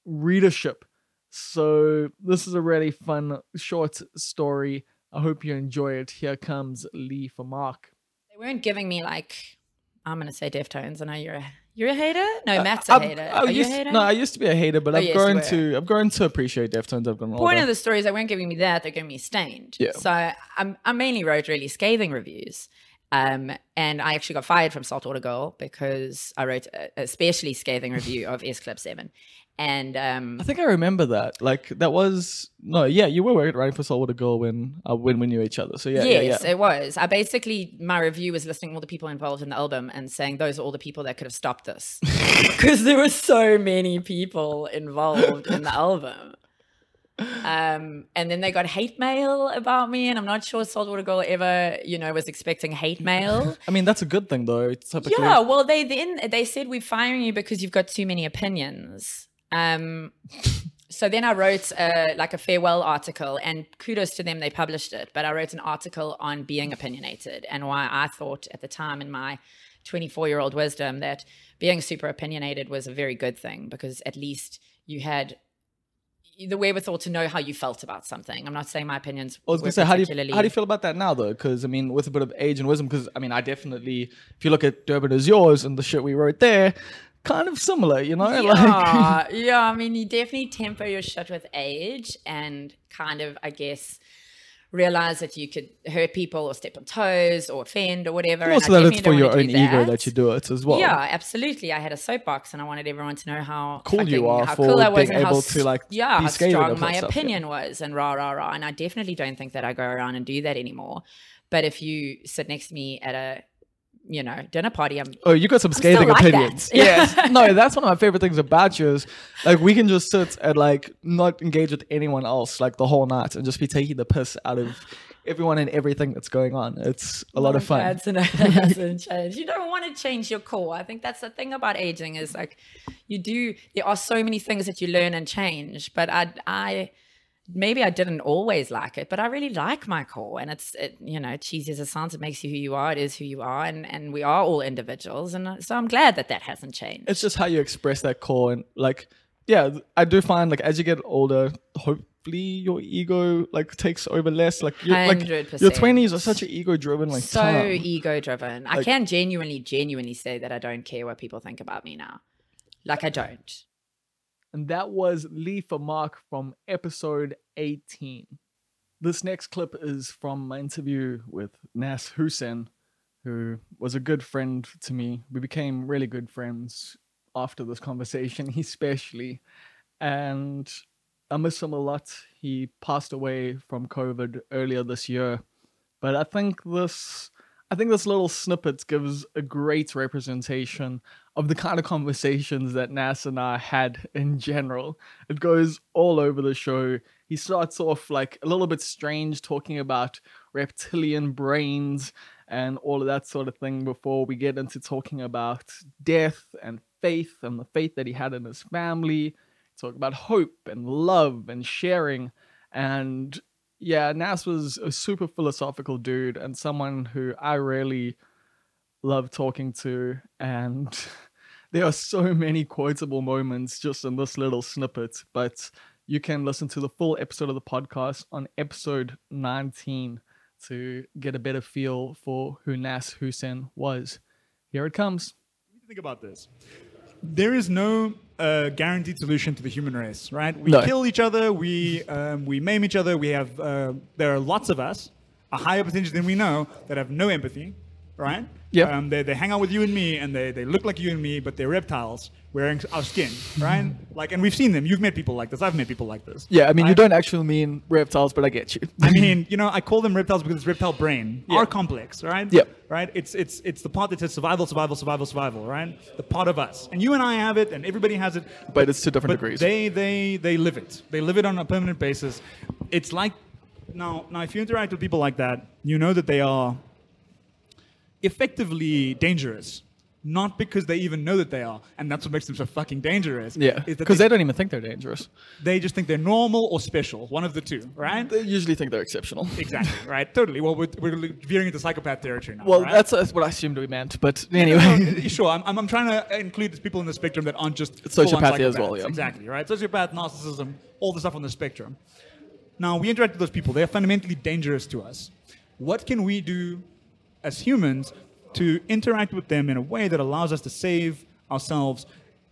Speaker 2: readership. So this is a really fun short story. I hope you enjoy it. Here comes Leigh Vermaak.
Speaker 7: They weren't giving me like I'm gonna say Deftones. I know you're a you're a hater. No, Matt's a
Speaker 2: Uh, I've-
Speaker 7: hater.
Speaker 2: I
Speaker 7: Are you a
Speaker 2: used-
Speaker 7: hater?
Speaker 2: No, I used to be a hater, but
Speaker 7: Oh,
Speaker 2: I've
Speaker 7: yes,
Speaker 2: grown to I've grown to appreciate Deftones. I've gone older.
Speaker 7: Point of the story is they weren't giving me that. They're giving me Staind.
Speaker 2: Yeah.
Speaker 7: So I'm, I mainly wrote really scathing reviews. Um, and I actually got fired from Saltwater Girl because I wrote a a especially scathing review of S Club 7. And um,
Speaker 2: I think I remember that. Like that was no, yeah, you were writing for Saltwater Girl when uh, when we knew each other. So yeah, yeah,
Speaker 7: yes,
Speaker 2: yeah.
Speaker 7: it was. I basically my review was listing all the people involved in the album and saying those are all the people that could have stopped this because there were so many people involved in the album. Um, and then they got hate mail about me, and I'm not sure Saltwater Girl ever, you know, was expecting hate mail.
Speaker 2: I mean, that's a good thing though. Typically
Speaker 7: yeah, well, they then they said we're firing you because you've got too many opinions. Um, so then I wrote uh, like a farewell article, and kudos to them, they published it. But I wrote an article on being opinionated and why I thought at the time in my 24 year old wisdom that being super opinionated was a very good thing because at least you had the wherewithal to know how you felt about something. I'm not saying my opinions.
Speaker 2: I was gonna say, how do you how do you feel about that now though? Because I mean, with a bit of age and wisdom, because I mean, I definitely, if you look at Durban is yours and the shit we wrote there, kind of similar, you know? Like,
Speaker 7: Yeah, yeah. I mean, you definitely temper your shit with age and kind of, I guess, realize that you could hurt people or step on toes or offend or whatever. and
Speaker 2: also
Speaker 7: I
Speaker 2: that it's for your own
Speaker 7: do
Speaker 2: ego that you do it as well.
Speaker 7: Yeah, absolutely. I had a soapbox and I wanted everyone to know how
Speaker 2: Cool you
Speaker 7: fucking-
Speaker 2: are
Speaker 7: how
Speaker 2: for
Speaker 7: cool I was
Speaker 2: being
Speaker 7: and how
Speaker 2: able
Speaker 7: s-
Speaker 2: to, like,
Speaker 7: yeah,
Speaker 2: be
Speaker 7: how strong my
Speaker 2: stuff, yeah.
Speaker 7: opinion was and rah rah rah. And I definitely don't think that I go around and do that anymore. But if you sit next to me at a you know dinner party, I'm
Speaker 2: Oh, you got some scathing
Speaker 7: like that.
Speaker 2: opinions.
Speaker 7: Yeah.
Speaker 2: Yes. no, that's one of my favorite things about you is like we can just sit and like not engage with anyone else like the whole night and just be taking the piss out of everyone and everything that's going on. It's a lot of fun.
Speaker 7: Glad to know that hasn't changed. You don't want to change your core. I think that's the thing about aging is like you do. There are so many things that you learn and change, but I, I maybe I didn't always like it, but I really like my core. And it's it, you know cheesy as it sounds, it makes you who you are. It is who you are, and and we are all individuals. And uh, so I'm glad that that hasn't changed.
Speaker 2: It's just how you express that core and like yeah, I do find like as you get older, hope your ego like takes over less. Like, you're, like your twenties are such an ego driven like
Speaker 7: so
Speaker 2: time.
Speaker 7: ego driven. I can genuinely, genuinely say that I don't care what people think about me now. Like I don't.
Speaker 2: And that was Leigh Vermaak from episode 18. This next clip is from my interview with Nas Hoosen, who was a good friend to me. We became really good friends after this conversation, especially. And I miss him a lot. He passed away from COVID earlier this year. But I think this I think this little snippet gives a great representation of the kind of conversations that Nas and I had in general. It goes all over the show. He starts off like a little bit strange, talking about reptilian brains and all of that sort of thing before we get into talking about death and faith and the faith that he had in his family. Talk about hope and love and sharing. And yeah, Nas was a super philosophical dude and someone who I really love talking to. And there are so many quotable moments just in this little snippet, but you can listen to the full episode of the podcast on episode 19 to get a better feel for who Nas Hoosen was. Here it comes.
Speaker 8: think about this. There is no uh, guaranteed solution to the human race, right? We
Speaker 2: No.
Speaker 8: kill each other, we um, we maim each other. We have uh, there are lots of us, a higher percentage than we know that have no empathy, right?
Speaker 2: Yeah.
Speaker 8: Um, they, they hang out with you and me, and they, they look like you and me, but they're reptiles wearing our skin, right? like, and we've seen them. You've met people like this. I've met people like this.
Speaker 2: Yeah, I mean, you don't actually mean reptiles, but I get you.
Speaker 8: I mean, you know, I call them reptiles because it's reptile brain,
Speaker 2: Yeah.
Speaker 8: our complex, right?
Speaker 2: Yep.
Speaker 8: Right. It's it's it's the part that says survival, survival, survival, survival, right? The part of us, and you and I have it, and everybody has it.
Speaker 2: But it's to different
Speaker 8: but
Speaker 2: degrees.
Speaker 8: They they they live it. They live it on a permanent basis. It's like now now if you interact with people like that, you know that they are effectively dangerous. Not because they even know that they are, and that's what makes them so fucking dangerous.
Speaker 2: Yeah, because
Speaker 8: they,
Speaker 2: they don't even think they're dangerous.
Speaker 8: they just think they're normal or special, one of the two, right?
Speaker 2: They usually think they're exceptional.
Speaker 8: Exactly, right? Totally. Well, we're, we're veering into psychopath territory now.
Speaker 2: Well,
Speaker 8: right?
Speaker 2: that's, that's what I assumed we meant, but anyway.
Speaker 8: sure. I'm, I'm I'm trying to include people in the spectrum that aren't just
Speaker 2: Sociopathy as well, yeah.
Speaker 8: Exactly, right? Sociopath, narcissism, all the stuff on the spectrum. Now, we interact with those people. They are fundamentally dangerous to us. What can we do as humans to interact with them in a way that allows us to save ourselves?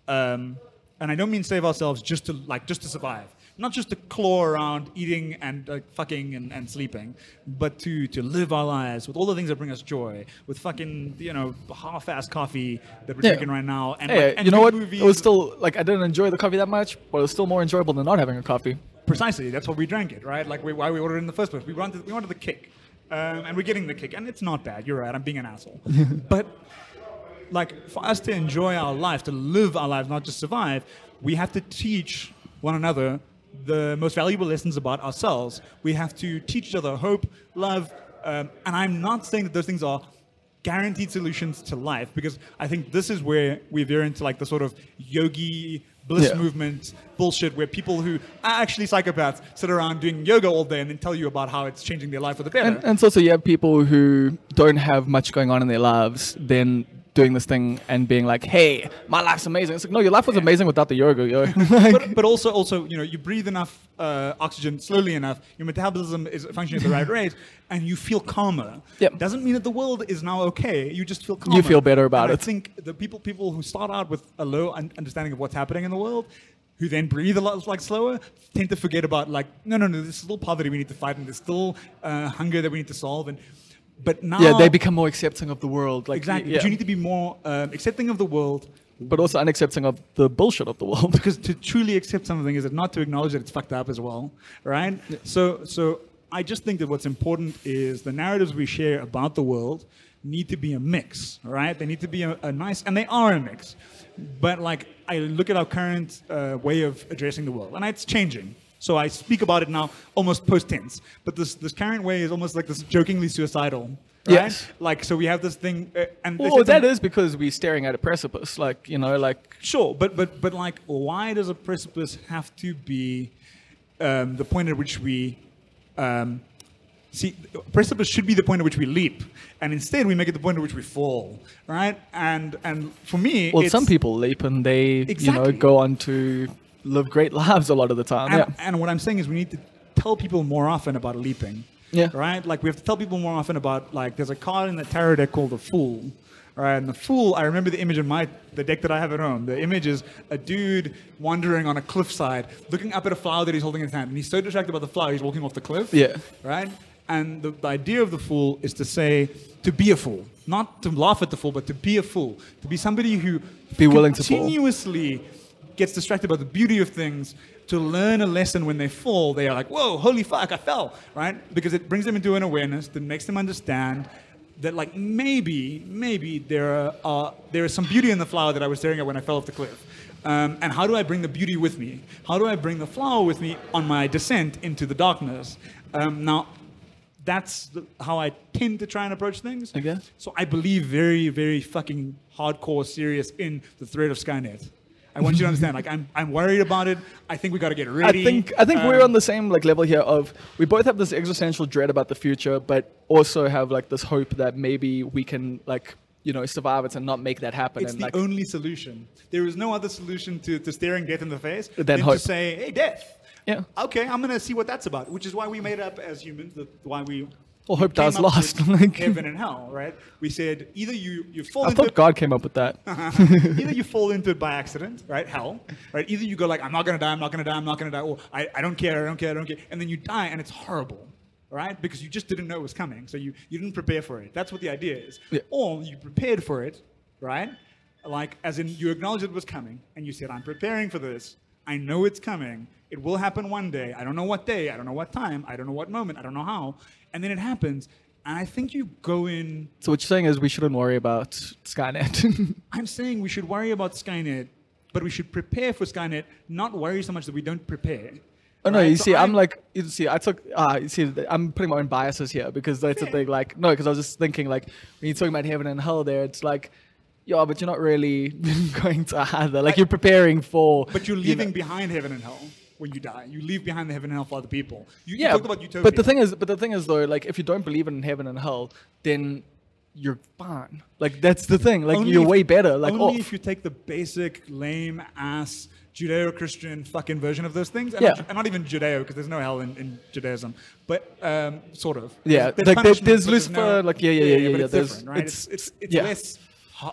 Speaker 8: Um, and I don't mean save ourselves just to like just to survive, not just to claw around eating and uh, fucking and, and sleeping, but to to live our lives with all the things that bring us joy, with fucking you know half-ass coffee that we're
Speaker 2: Yeah.
Speaker 8: drinking right now, and,
Speaker 2: Hey,
Speaker 8: like, and
Speaker 2: you know what?
Speaker 8: Movies.
Speaker 2: It was still like I didn't enjoy the coffee that much, but it was still more enjoyable than not having a coffee.
Speaker 8: precisely that's why we drank it, right? Like we, why we ordered it in the first place. We wanted we wanted the kick, um, and we're getting the kick, and it's not bad. You're right. I'm being an asshole, but like for us to enjoy our life, to live our lives, not just survive, we have to teach one another the most valuable lessons about ourselves. We have to teach each other hope, love, um, and I'm not saying that those things are guaranteed solutions to life because I think this is where we veer into like the sort of yogi bliss
Speaker 2: Yeah.
Speaker 8: movement bullshit where people who are actually psychopaths sit around doing yoga all day and then tell you about how it's changing their life for the better.
Speaker 2: And, and so, also you have people who don't have much going on in their lives, then doing this thing and being like, "Hey, my life's amazing." It's like, no, your life was amazing without the yoga, yo. Like-
Speaker 8: but, but also, also, you know, you breathe enough uh, oxygen slowly enough, your metabolism is functioning at the right rate, and you feel calmer.
Speaker 2: Yep.
Speaker 8: Doesn't mean that the world is now okay. You just feel calmer.
Speaker 2: You feel better about
Speaker 8: And
Speaker 2: it.
Speaker 8: I think the people, people who start out with a low understanding of what's happening in the world, who then breathe a lot like slower, tend to forget about like, no, no, no, there's still poverty we need to fight, and there's still uh, hunger that we need to solve, and but now
Speaker 2: yeah, they become more accepting of the world. Like
Speaker 8: exactly.
Speaker 2: yeah.
Speaker 8: But you need to be more um, accepting of the world
Speaker 2: but also unaccepting of the bullshit of the world.
Speaker 8: because to truly accept something is it not to acknowledge that it's fucked up as well, right? So, so I just think that what's important is the narratives we share about the world need to be a mix, right? They need to be a, a nice, and they are a mix. But like, I look at our current uh, way of addressing the world, and it's changing. So I speak about it now almost post tense. But this this current way is almost like this jokingly suicidal. Right?
Speaker 2: Yes.
Speaker 8: Like so we have this thing, uh, and
Speaker 2: Well, that is because we're staring at a precipice. Like you know, like
Speaker 8: Sure, but but but like, why does a precipice have to be um, the point at which we um, see? Precipice should be the point at which we leap, and instead we make it the point at which we fall, right? And and for me,
Speaker 2: well, some people leap and they you know go on to live great lives a lot of the time.
Speaker 8: And,
Speaker 2: yeah.
Speaker 8: and what I'm saying is we need to tell people more often about leaping.
Speaker 2: Yeah.
Speaker 8: Right? Like we have to tell people more often about like there's a card in the tarot deck called the Fool. Right, and the fool, I remember the image in my the deck that I have at home. The image is a dude wandering on a cliffside, looking up at a flower that he's holding in his hand, and he's so distracted by the flower he's walking off the cliff.
Speaker 2: Yeah.
Speaker 8: Right? And the, the idea of the fool is to say to be a fool, not to laugh at the fool, but to be a fool, to be somebody who
Speaker 2: Be willing to fall.
Speaker 8: Gets distracted by the beauty of things to learn a lesson when they fall they are like whoa holy fuck i fell right because it brings them into an awareness that makes them understand that like maybe maybe there are uh, there is some beauty in the flower that i was staring at when i fell off the cliff um, and how do i bring the beauty with me how do i bring the flower with me on my descent into the darkness um, now that's the, how I tend to try and approach things.
Speaker 2: I guess.
Speaker 8: So I believe very, very fucking hardcore serious in the threat of Skynet. I want you to understand. Like I'm, I'm worried about it. I think we got to get ready.
Speaker 2: I think I think we're
Speaker 8: Um,
Speaker 2: on the same like level here of we both have this existential dread about the future, but also have like this hope that maybe we can like you know survive it and not make that happen.
Speaker 8: It's
Speaker 2: and
Speaker 8: the
Speaker 2: like
Speaker 8: only solution. There is no other solution to, to staring death in the face
Speaker 2: Than
Speaker 8: than
Speaker 2: hope.
Speaker 8: to say, "Hey, death."
Speaker 2: yeah,
Speaker 8: Okay, I'm gonna see what that's about. Which is why we made up as humans. The, why we.
Speaker 2: Well, hope dies last,
Speaker 8: heaven and hell, right? We said either you you fall
Speaker 2: I
Speaker 8: into
Speaker 2: thought God came up with that.
Speaker 8: either you fall into it by accident, right? Hell, right? Either you go like, I'm not gonna die, I'm not gonna die, I'm not gonna die, or I, I don't care, I don't care, I don't care, and then you die and it's horrible, right? Because you just didn't know it was coming, so you, you didn't prepare for it. That's what the idea is.
Speaker 2: Yeah.
Speaker 8: Or you prepared for it, right? Like, as in you acknowledged it was coming, and you said, I'm preparing for this. I know it's coming. It will happen one day. I don't know what day. I don't know what time. I don't know what moment. I don't know how. And then it happens. And I think you go in
Speaker 2: So what you're saying is we shouldn't worry about Skynet.
Speaker 8: I'm saying we should worry about Skynet, but we should prepare for Skynet, not worry so much that we don't prepare.
Speaker 2: Oh no!
Speaker 8: Right?
Speaker 2: You
Speaker 8: So
Speaker 2: see, I'm
Speaker 8: I'm-
Speaker 2: like, you see, I took, ah, you see, I'm putting my own biases here because that's the thing. Like, no, because I was just thinking, like, when you're talking about heaven and hell, there, it's like, yeah, but you're not really going to either. Like, you're preparing for.
Speaker 8: But you're
Speaker 2: you know-
Speaker 8: leaving behind heaven and hell when you die. You leave behind the heaven and hell for other people. You, you
Speaker 2: yeah,
Speaker 8: talked about utopia.
Speaker 2: but the thing is, but the thing is though, like, if you don't believe in heaven and hell, then you're fine. Like, that's the thing. Like,
Speaker 8: Only
Speaker 2: you're
Speaker 8: if-
Speaker 2: way better. Like,
Speaker 8: only
Speaker 2: off.
Speaker 8: if you take the basic lame ass Judeo-Christian fucking version of those things, and,
Speaker 2: Yeah.
Speaker 8: not, and not even Judeo because there's no hell in, in Judaism, but um, sort of.
Speaker 2: Yeah,
Speaker 8: There's
Speaker 2: like, there-
Speaker 8: punishment,
Speaker 2: there's
Speaker 8: but
Speaker 2: Lucifer, like, yeah, yeah, yeah, yeah,
Speaker 8: but
Speaker 2: yeah,
Speaker 8: it's
Speaker 2: there's-
Speaker 8: different, right?
Speaker 2: it's-
Speaker 8: It's it's it's
Speaker 2: yeah.
Speaker 8: less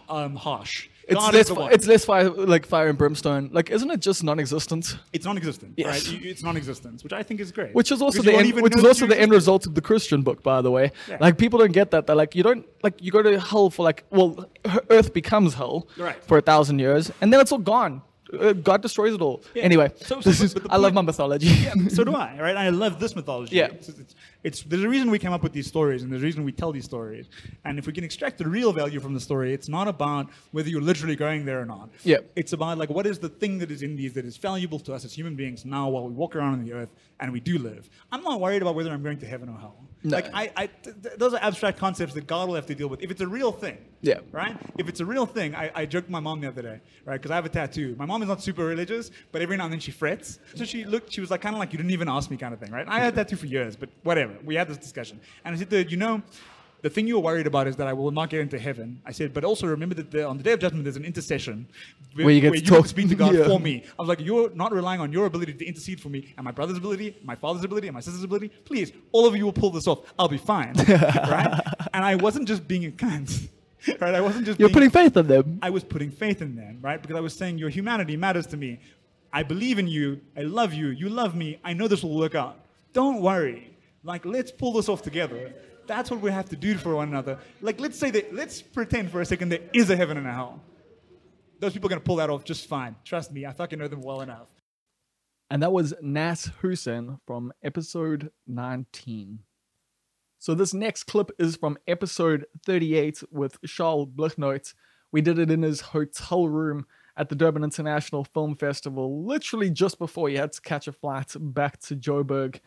Speaker 8: um, harsh.
Speaker 2: It's
Speaker 8: God
Speaker 2: less,
Speaker 8: the
Speaker 2: fi-
Speaker 8: one.
Speaker 2: it's less fire, like fire and brimstone. Like, isn't it just non-existent?
Speaker 8: It's non-existent,
Speaker 2: Yes.
Speaker 8: right? It's non-existence, which I think is great.
Speaker 2: Which is also the end, which is also the end result of the Christian book, by the way.
Speaker 8: Yeah.
Speaker 2: Like people don't get that. They're like, you don't like you go to hell for like, well, Earth becomes hell
Speaker 8: Right.
Speaker 2: for a thousand years, and then it's all gone. Uh, God destroys it all.
Speaker 8: Yeah.
Speaker 2: Anyway,
Speaker 8: So- so-
Speaker 2: this is
Speaker 8: the
Speaker 2: I love my mythology.
Speaker 8: yeah, so do I, right? I love this mythology.
Speaker 2: Yeah.
Speaker 8: It's, it's, it's, there's a reason we came up with these stories, and there's a reason we tell these stories. And if we can extract the real value from the story, it's not about whether you're literally going there or not.
Speaker 2: Yeah.
Speaker 8: It's about like what is the thing that is in these that is valuable to us as human beings now while we walk around on the earth and we do live. I'm not worried about whether I'm going to heaven or hell.
Speaker 2: No.
Speaker 8: Like I, I th- th- those are abstract concepts that God will have to deal with. If it's a real thing,
Speaker 2: Yeah.
Speaker 8: right? If it's a real thing, I, I joked my mom the other day, right? Because I have a tattoo. My mom is not super religious, but every now and then she frets. So she looked, she was like, kind of like, you didn't even ask me kind of thing, right? I had a tattoo for years, but whatever. We had this discussion. And I said, you know, the thing you're worried about is that I will not get into heaven. I said, but also remember that the, on the day of judgment, there's an intercession
Speaker 2: Where you get to talk-
Speaker 8: speak to God
Speaker 2: Yeah.
Speaker 8: for me. I was like, you're not relying on your ability to intercede for me and my brother's ability, my father's ability, and my sister's ability. Please, all of you will pull this off. I'll be fine, right? And I wasn't just being a cunt, right? I wasn't just
Speaker 2: You're
Speaker 8: being,
Speaker 2: putting faith in them.
Speaker 8: I was putting faith in them, right? Because I was saying your humanity matters to me. I believe in you. I love you. You love me. I know this will work out. Don't worry. Like, let's pull this off together. That's what we have to do for one another. Like, let's say that, let's pretend for a second there is a heaven and a hell. Those people are going to pull that off just fine. Trust me. I fucking know them well enough.
Speaker 2: And that was Nas Hoosen from episode 19. So this next clip is from episode 38 with Charl Blignaut. We did it in his hotel room at the Durban International Film Festival, literally just before he had to catch a flight back to Joburg.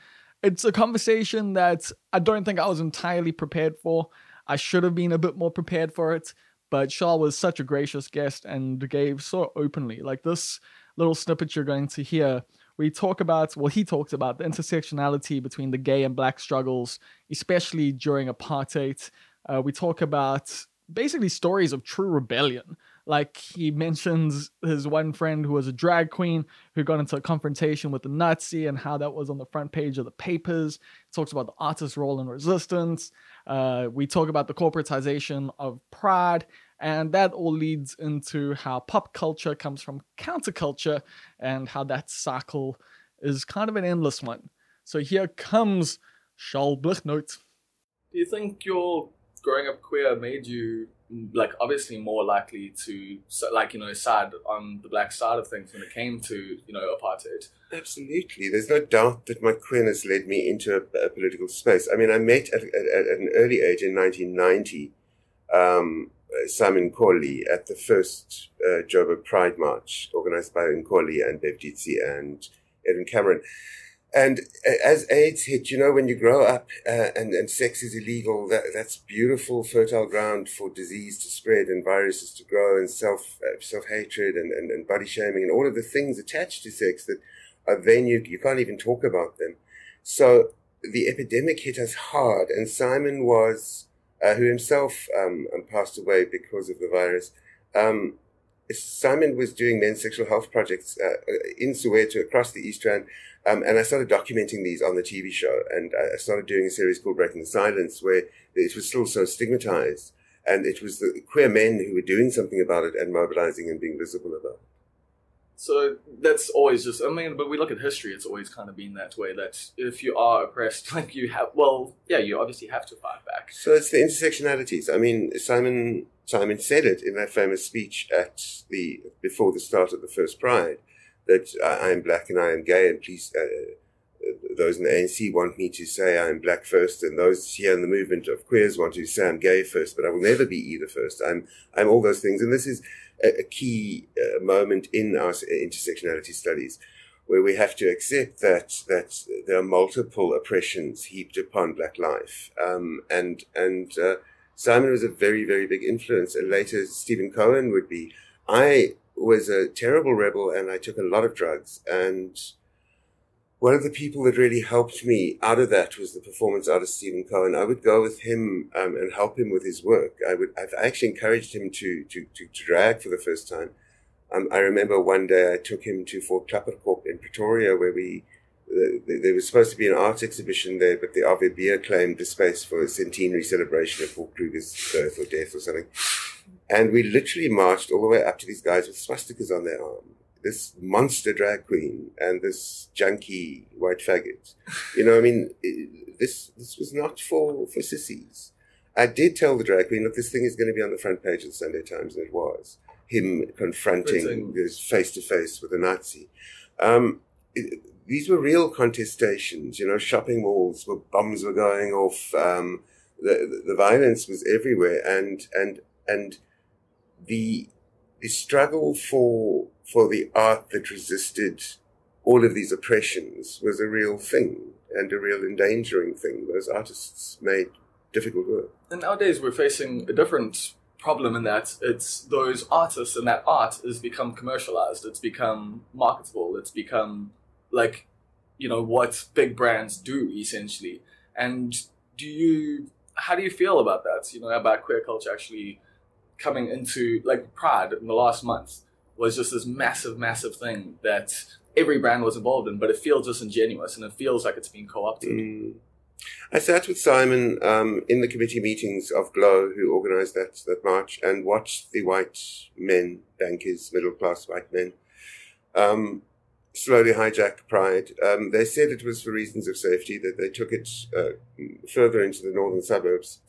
Speaker 2: It's a conversation that I don't think I was entirely prepared for. I should have been a bit more prepared for it, but Charl was such a gracious guest and gave so openly. Like this little snippet you're going to hear, we talk about, well, he talks about the intersectionality between the gay and black struggles, especially during apartheid. Uh, we talk about basically stories of true rebellion. Like he mentions his one friend who was a drag queen who got into a confrontation with the Nazi and how that was on the front page of the papers. talks about the artist's role in resistance. Uh, we talk about the corporatization of pride, and that all leads into how pop culture comes from counterculture and how that cycle is kind of an endless one. So here comes Charl Blignaut.
Speaker 1: Do you think your growing up queer made you like obviously more likely to like you know side on the black side of things when it came to you know apartheid?
Speaker 9: Absolutely. There's no doubt that my queerness led me into a, a political space. I mean, I met at, at, at an early age in 1990 um, Simon Nkoli at the first uh, Joburg Pride March organized by Nkoli and Bev Ditsie and Edwin Cameron. And as AIDS hit, you know, when you grow up uh, and, and sex is illegal, that, that's beautiful, fertile ground for disease to spread and viruses to grow and self uh, self hatred and, and, and body shaming and all of the things attached to sex that are then you, you can't even talk about them. So the epidemic hit us hard, and Simon was, uh, who himself um, um passed away because of the virus. Um, Simon was doing men's sexual health projects uh, in Soweto across the East Rand um, and I started documenting these on the TV show. And I started doing a series called Breaking the Silence, where it was still so stigmatized. And it was the queer men who were doing something about it and mobilizing and being visible about it.
Speaker 1: So that's always just, I mean, but we look at history, it's always kind of been that way that if you are oppressed, like you have, well, yeah, you obviously have to fight back.
Speaker 9: So it's the intersectionalities. I mean, Simon, Simon said it in that famous speech at the, before the start of the first Pride that I am black and I am gay, and please, uh, those in the ANC want me to say I'm black first, and those here in the movement of queers want to say I'm gay first, but I will never be either first. I'm I'm all those things, and this is a, a key uh, moment in our intersectionality studies, where we have to accept that that there are multiple oppressions heaped upon black life, um, and and uh, Simon was a very very big influence, and later Stephen Cohen would be. I was a terrible rebel and I took a lot of drugs. And one of the people that really helped me out of that was the performance artist Stephen Cohen. I would go with him um, and help him with his work. I would, I've actually encouraged him to, to, to, to drag for the first time. Um, I remember one day I took him to Fort Klapperkop in Pretoria where we, uh, there was supposed to be an art exhibition there, but the AWB claimed the space for a centenary celebration of Paul Kruger's birth or death or something. And we literally marched all the way up to these guys with swastikas on their arm. This monster drag queen and this junky white faggot. You know, I mean, it, this this was not for for sissies. I did tell the drag queen, look, this thing is going to be on the front page of the Sunday Times, and it was him confronting this face to face with a Nazi. Um, it, these were real contestations. You know, shopping malls where bombs were going off. Um, the, the violence was everywhere, and and and the the struggle for for the art that resisted all of these oppressions was a real thing and a real endangering thing. Those artists made difficult work.
Speaker 1: And nowadays we're facing a different problem in that it's those artists and that art has become commercialized. It's become marketable. It's become like, you know, what big brands do essentially. And do you, how do you feel about that? You know, about queer culture actually coming into like Pride in the last month was just this massive, massive thing that every brand was involved in, but it feels disingenuous and it feels like it's being co-opted.
Speaker 9: Mm. I sat with Simon um, in the committee meetings of Glow, who organised that that march, and watched the white men, bankers, middle class white men, um, slowly hijack Pride. Um, they said it was for reasons of safety that they took it uh, further into the northern suburbs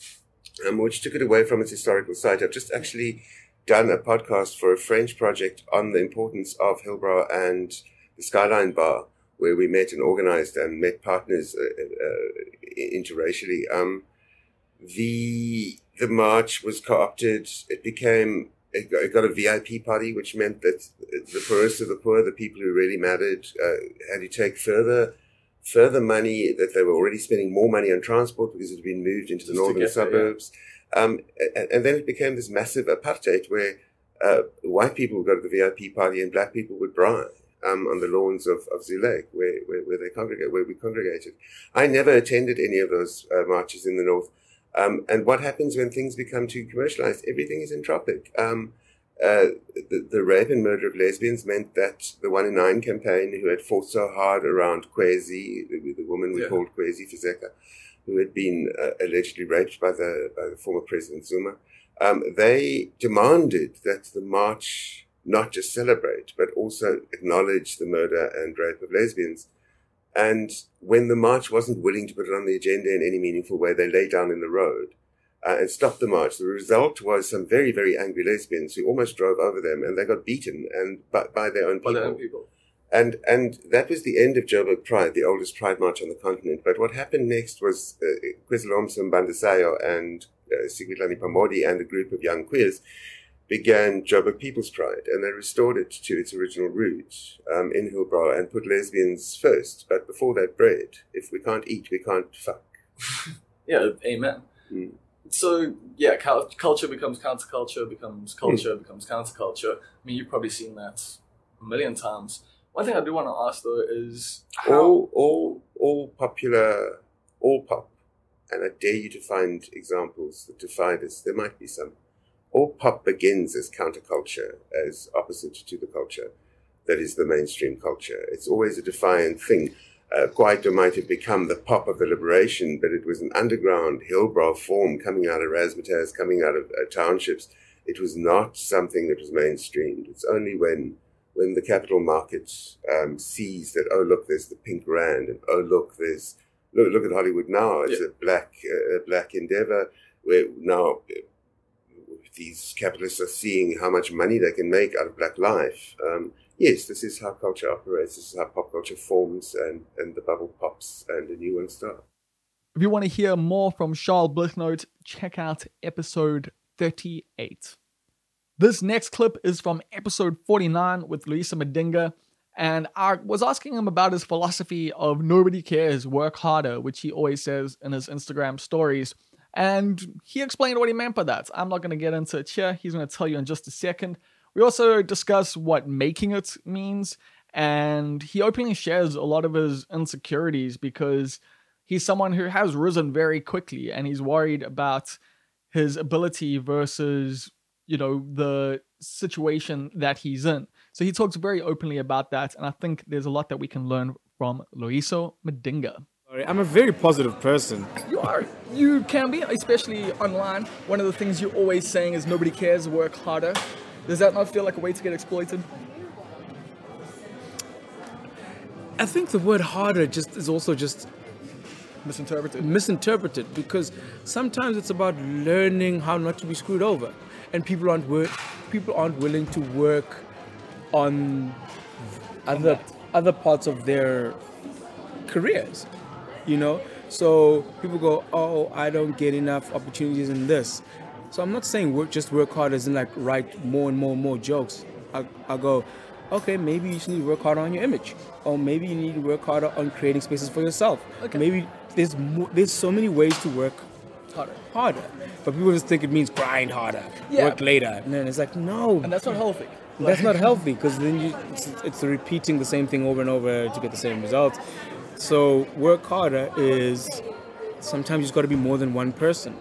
Speaker 9: um, which took it away from its historical site. I've just actually done a podcast for a French project on the importance of Hillbrow and the Skyline Bar, where we met and organized and met partners uh, uh, interracially. Um, the the march was co-opted. It became it got, it got, a VIP party, which meant that the poorest of the poor, the people who really mattered, uh, had to take further further money that they were already spending more money on transport because it had been moved into the Just northern suburbs. There, yeah. Um, and, and, then it became this massive apartheid where uh, white people would go to the VIP party and black people would bribe. Um, on the lawns of, of Zoo Lake, where, where, where, they congregate, where we congregated. I never attended any of those uh, marches in the north. Um, and what happens when things become too commercialized? Everything is entropic. Um, uh, the, the rape and murder of lesbians meant that the One in Nine campaign, who had fought so hard around Kwezi, the, the woman we
Speaker 1: Yeah.
Speaker 9: called Kwezi Fizeka, who had been uh, allegedly raped by the, by the former President Zuma, um, they demanded that the march not just celebrate, but also acknowledge the murder and rape of lesbians. And when the march wasn't willing to put it on the agenda in any meaningful way, they lay down in the road uh, and stopped the march. The result was some very, very angry lesbians who almost drove over them, and they got beaten and by, by their own
Speaker 1: By their own people.
Speaker 9: And and that was the end of Joburg Pride, the oldest Pride march on the continent. But what happened next was uh, Kwezilomso Mbandazayo and uh, Sigitlani Pamodi and a group of young queers began Joburg People's Pride, and they restored it to its original roots um, in Hillbrow and put lesbians first. But before that, bread. If we can't eat, we can't fuck.
Speaker 1: Yeah, amen.
Speaker 9: Mm.
Speaker 1: So yeah, culture becomes counterculture, becomes culture, becomes counterculture. I mean, you've probably seen that a million times. One thing I do want to ask though is how
Speaker 9: all all all popular all pop and i dare you to find examples that defy this there might be some all pop begins as counterculture as opposite to the culture that is the mainstream culture it's always a defiant thing uh, Kwaito might have become the pop of the liberation, but it was an underground hillbrow form coming out of razzmatazz, coming out of uh, townships. It was not something that was mainstreamed. It's only when when the capital markets um, sees that oh look there's the pink rand and oh look there's look, look at Hollywood now it's
Speaker 1: Yeah.
Speaker 9: a black uh, a black endeavor where now uh, these capitalists are seeing how much money they can make out of black life. Um, yes, this is how culture operates. This is how pop culture forms, and, and the bubble pops, and a new one starts.
Speaker 2: If you want to hear more from Charl Blignaut, check out episode 38. This next clip is from episode 49 with Loyiso Madinga, and I was asking him about his philosophy of nobody cares, work harder, which he always says in his Instagram stories. And he explained what he meant by that. I'm not going to get into it here. He's going to tell you in just a second. We also discuss what making it means, and he openly shares a lot of his insecurities because he's someone who has risen very quickly and he's worried about his ability versus you know the situation that he's in. So he talks very openly about that and i think there's a lot that we can learn from Loyiso
Speaker 10: Madinga I'm a very positive person.
Speaker 2: you are. You can be especially online. One of the things you're always saying is nobody cares work harder. Does that not feel like a way to get exploited?
Speaker 10: I think the word harder just is also just
Speaker 2: misinterpreted.
Speaker 10: misinterpreted because sometimes it's about learning how not to be screwed over, and people aren't work, people aren't willing to work on other other parts of their careers, you know. So people go, oh, I don't get enough opportunities in this. So I'm not saying work just work hard as in like write more and more and more jokes. I, I go, okay, maybe you just need to work harder on your image, or maybe you need to work harder on creating spaces for yourself.
Speaker 2: Okay.
Speaker 10: Maybe there's mo- there's so many ways to work
Speaker 2: harder
Speaker 10: harder, but people just think it means grind harder,
Speaker 2: Yeah.
Speaker 10: work later, and then it's like no,
Speaker 2: and that's not healthy
Speaker 10: that's not healthy because then you, it's, it's repeating the same thing over and over to get the same results. So work harder is sometimes you've got to be more than one person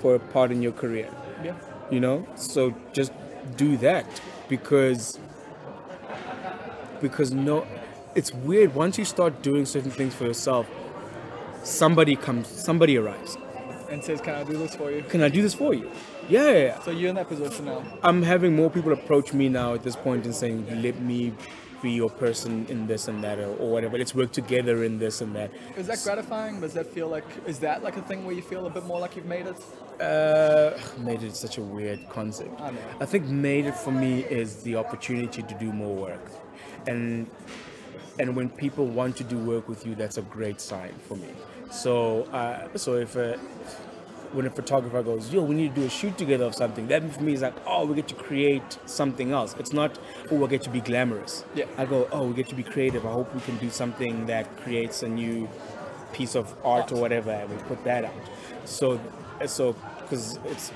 Speaker 10: for a part in your career.
Speaker 2: yeah
Speaker 10: You know, so just do that because because no, it's weird once you start doing certain things for yourself. Somebody comes, somebody arrives.
Speaker 2: And says can i do this for you
Speaker 10: Can I do this for you? Yeah,
Speaker 2: so you're in that position now
Speaker 10: I'm having more people approach me now at this point and saying, "Let me be your person in this and that, or, or whatever. Let's work together in this and that."
Speaker 2: Is that gratifying? Does that feel like is that like a thing where you feel a bit more like you've made it?
Speaker 10: Uh, made it such a weird concept.
Speaker 2: I know.
Speaker 10: I think made it for me is the opportunity to do more work, and and when people want to do work with you, that's a great sign for me. So uh, so if a, when a photographer goes, yo, we need to do a shoot together of something, that for me is like, oh, we get to create something else. It's not, oh, we get to be glamorous.
Speaker 2: Yeah.
Speaker 10: I go, oh, we get to be creative. I hope we can do something that creates a new piece of art or whatever, and we put that out. So, so because it's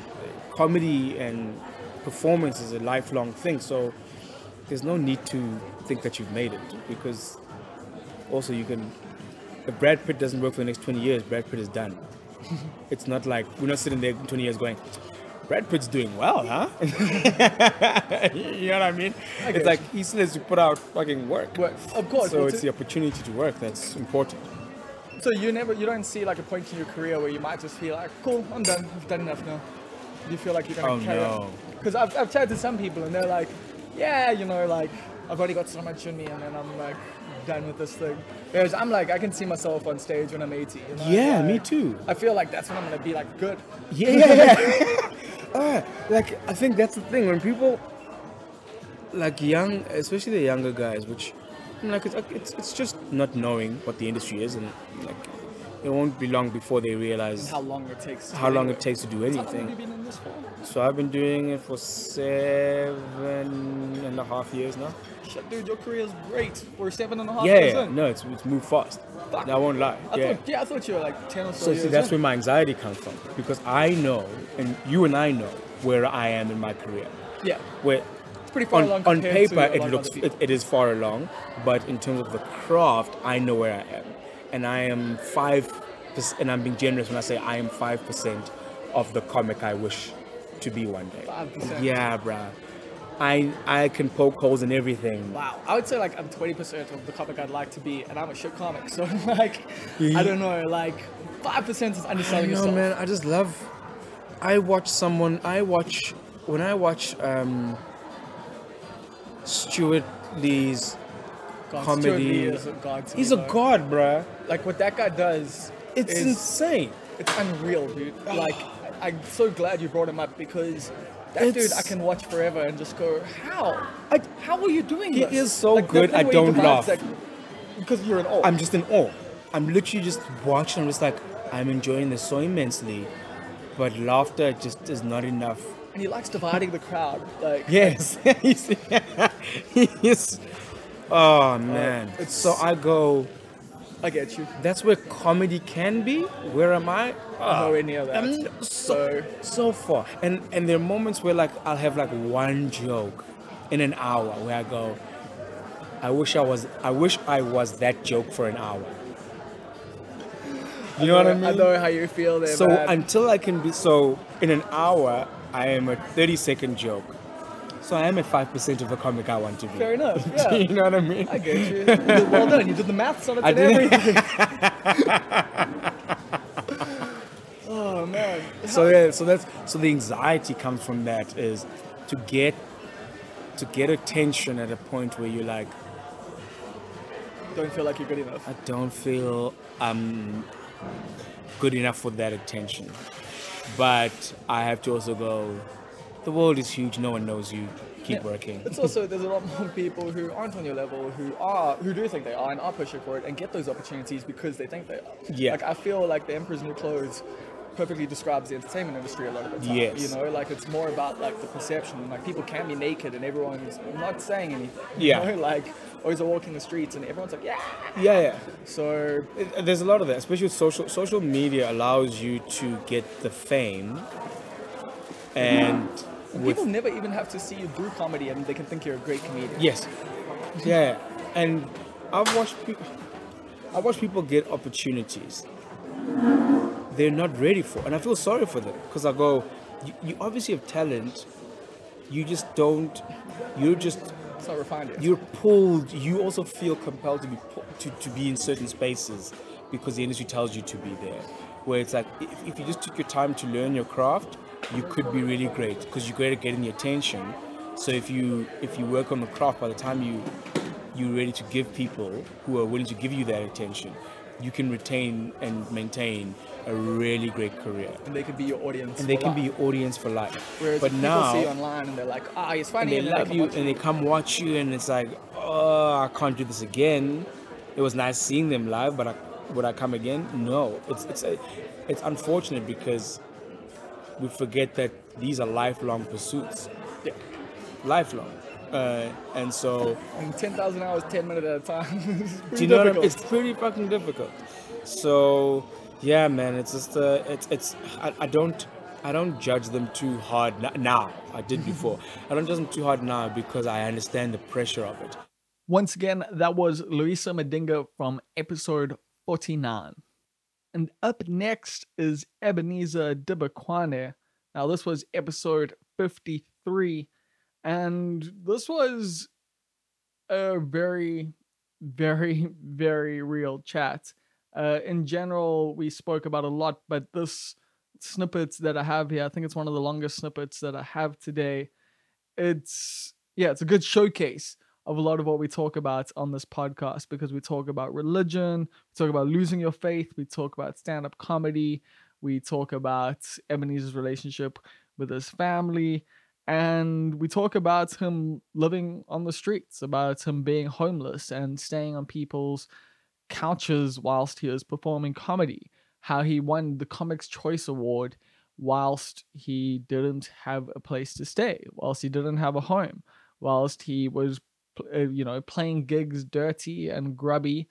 Speaker 10: comedy and performance is a lifelong thing. So there's no need to think that you've made it because also you can. If Brad Pitt doesn't work for the next 20 years, Brad Pitt is done. it's not like we're not sitting there 20 years going, Brad Pitt's doing well, huh? you know what I mean? it's like he still has to put out fucking work.
Speaker 2: Well, of course.
Speaker 10: So it's the opportunity to work that's important.
Speaker 2: So you never, you don't see like a point in your career where you might just feel like, cool, I'm done, I've done enough now. Do you feel like you're gonna
Speaker 10: Oh,
Speaker 2: carry
Speaker 10: no.
Speaker 2: Because I've, I've chatted to some people and they're like, yeah, you know, like I've already got so much in me and then I'm like done with this thing. Whereas I'm like, I can see myself on stage when I'm 80. You know?
Speaker 10: Yeah,
Speaker 2: Like,
Speaker 10: me too.
Speaker 2: I feel like that's when I'm gonna be like good.
Speaker 10: Yeah, yeah, yeah. Ah, like I think that's the thing when people, like young, especially the younger guys, which I'm like it's, it's it's just not knowing what the industry is, and like it won't be long before they realize
Speaker 2: How long it takes. to
Speaker 10: how long
Speaker 2: do
Speaker 10: it takes to do
Speaker 2: How long have
Speaker 10: anything.
Speaker 2: you been in this for?
Speaker 10: So I've been doing it for seven and a half years now.
Speaker 2: Shit, dude, your career is great. We're seven and a half
Speaker 10: Yeah,
Speaker 2: years
Speaker 10: yeah.
Speaker 2: in.
Speaker 10: no, it's it's moved fast.
Speaker 2: Fuck.
Speaker 10: I won't lie.
Speaker 2: I
Speaker 10: yeah.
Speaker 2: thought, yeah, I thought you were like 10 or so,
Speaker 10: So
Speaker 2: years
Speaker 10: see, that's
Speaker 2: in.
Speaker 10: where my anxiety comes from because I know, and you and I know where I am in my career.
Speaker 2: Yeah.
Speaker 10: Where
Speaker 2: It's pretty far
Speaker 10: on,
Speaker 2: along
Speaker 10: on paper it looks it, it is far along, but in terms of the craft, I know where I am, and I am five, and I'm being generous when I say I am five percent of the comic I wish to be one day.
Speaker 2: 5%.
Speaker 10: Yeah, bruh. I I can poke holes in everything.
Speaker 2: Wow, I would say like I'm 20% of the comic I'd like to be, and I'm a shit comic. So like, I don't know, like five percent is
Speaker 10: I
Speaker 2: underselling
Speaker 10: know,
Speaker 2: yourself.
Speaker 10: man. I just love. I watch someone. I watch when I watch um, Stewart Lee's
Speaker 2: God, Stewart
Speaker 10: comedy.
Speaker 2: Lee is a god
Speaker 10: He's a god, bruh.
Speaker 2: Like what that guy does,
Speaker 10: It's
Speaker 2: is,
Speaker 10: insane.
Speaker 2: it's unreal, dude. Like, I'm so glad you brought him up because that dude I can watch forever and just go, how?
Speaker 10: I-
Speaker 2: how are you doing
Speaker 10: He
Speaker 2: this?
Speaker 10: is so
Speaker 2: Like,
Speaker 10: good, I don't laugh.
Speaker 2: like, because you're in awe.
Speaker 10: I'm just in awe. I'm literally just watching. I'm just like, I'm enjoying this so immensely, but laughter just is not enough.
Speaker 2: and he likes dividing the crowd. Like,
Speaker 10: Yes, he's, he's oh man.
Speaker 2: it's-
Speaker 10: so I go.
Speaker 2: I get you.
Speaker 10: That's where comedy can be. Where am I? Ah,
Speaker 2: Nowhere near that.
Speaker 10: I'm so so far. And and there are moments where like I'll have like one joke in an hour where I go, I wish I was I wish I was that joke for an hour. You know what I mean?
Speaker 2: I know how you feel there,
Speaker 10: so
Speaker 2: man.
Speaker 10: until I can be so in an hour, I am a 30 second joke. So I am at five percent of the comic I want to be.
Speaker 2: Fair enough. Yeah.
Speaker 10: you know what I mean?
Speaker 2: I get you. well done. You did the maths on it
Speaker 10: I
Speaker 2: and
Speaker 10: did.
Speaker 2: everything. oh man.
Speaker 10: so yeah, so that's so the anxiety comes from that is to get to get attention at a point where you're like,
Speaker 2: Don't feel like you're good enough.
Speaker 10: I don't feel I'm good enough for that attention. But I have to also go, the world is huge, no one knows you. Keep
Speaker 2: Yeah.
Speaker 10: working.
Speaker 2: It's also there's a lot more people who aren't on your level who are who do think they are and are pushing for it and get those opportunities because they think they are.
Speaker 10: Yeah.
Speaker 2: Like I feel like the Emperor's New Clothes perfectly describes the entertainment industry a lot of the time.
Speaker 10: Yes.
Speaker 2: You know, like it's more about like the perception. Like people can be naked and everyone's not saying anything. you
Speaker 10: Yeah.
Speaker 2: know? Like always are walking the streets and everyone's like, yeah.
Speaker 10: Yeah, yeah.
Speaker 2: So
Speaker 10: It- uh, There's a lot of that, especially with social social media allows you to get the fame and with
Speaker 2: people never even have to see you do comedy and they can think you're a great comedian.
Speaker 10: Yes. Yeah. And I've watched people I watch people get opportunities they're not ready for. And I feel sorry for them because I go, you, you obviously have talent. You just don't you're just
Speaker 2: It's not refined yet.
Speaker 10: you're pulled you also feel compelled to be to, to be in certain spaces because the industry tells you to be there where it's like if, if you just took your time to learn your craft you could be really great because you're great at getting the attention. So if you if you work on the craft by the time you you're ready to give people who are willing to give you that attention you can retain and maintain a really great career.
Speaker 2: And they could be your audience.
Speaker 10: and they can
Speaker 2: life.
Speaker 10: be your audience for life.
Speaker 2: Whereas
Speaker 10: but now
Speaker 2: see you online and they're like, ah, he's funny,
Speaker 10: and they
Speaker 2: then
Speaker 10: love you and they come watch you and it's like oh i can't do this again. It was nice seeing them live but I, would i come again? No. It's it's a, it's unfortunate because we forget that these are lifelong pursuits
Speaker 2: Yeah.
Speaker 10: lifelong uh, and so
Speaker 2: And 10,000 hours, 10 minutes at a time. It's
Speaker 10: do
Speaker 2: pretty
Speaker 10: you know what I mean? it's pretty fucking difficult so yeah man it's just uh, it's it's I, I don't I don't judge them too hard now. I did before. I don't judge them too hard now because I understand the pressure of it.
Speaker 2: Once again, that was Loyiso Madinga from episode 49. And up next is Ebenhaezer Dibakwane. Now, this was episode 53, and this was a very, very, very real chat. Uh, in general, we spoke about a lot, but this snippets that I have here, I think it's one of the longest snippets that I have today. It's yeah, it's a good showcase of a lot of what we talk about on this podcast because we talk about religion, we talk about losing your faith, we talk about stand-up comedy, we talk about Ebenhaezer's relationship with his family, and we talk about him living on the streets, about him being homeless and staying on people's couches whilst he was performing comedy, how he won the Comics Choice Award whilst he didn't have a place to stay, whilst he didn't have a home, whilst he was, Uh, you know, playing gigs dirty and grubby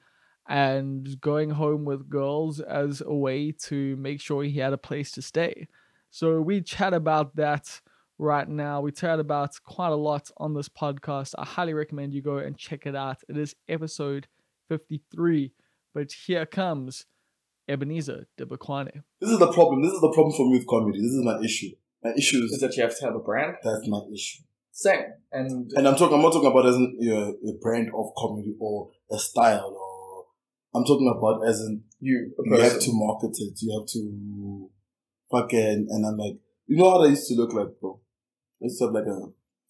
Speaker 2: and going home with girls as a way to make sure he had a place to stay. So we chat about that right now. We chat about quite a lot on this podcast. I highly recommend you go and check it out. It is episode 53. But here comes Ebenhaezer Dibakwane.
Speaker 11: This is the problem. This is the problem for me with comedy. This is my issue. My issue
Speaker 1: Is
Speaker 11: is
Speaker 1: that you have to have a brand?
Speaker 11: that's my issue.
Speaker 1: Same. And
Speaker 11: And I'm talking. I'm not talking about as in, you know, a brand of comedy or a style, or I'm talking about as in
Speaker 1: you, a
Speaker 11: you have to market it. You have to fucking. And I'm like, you know how that used to look like, bro. I used to have like a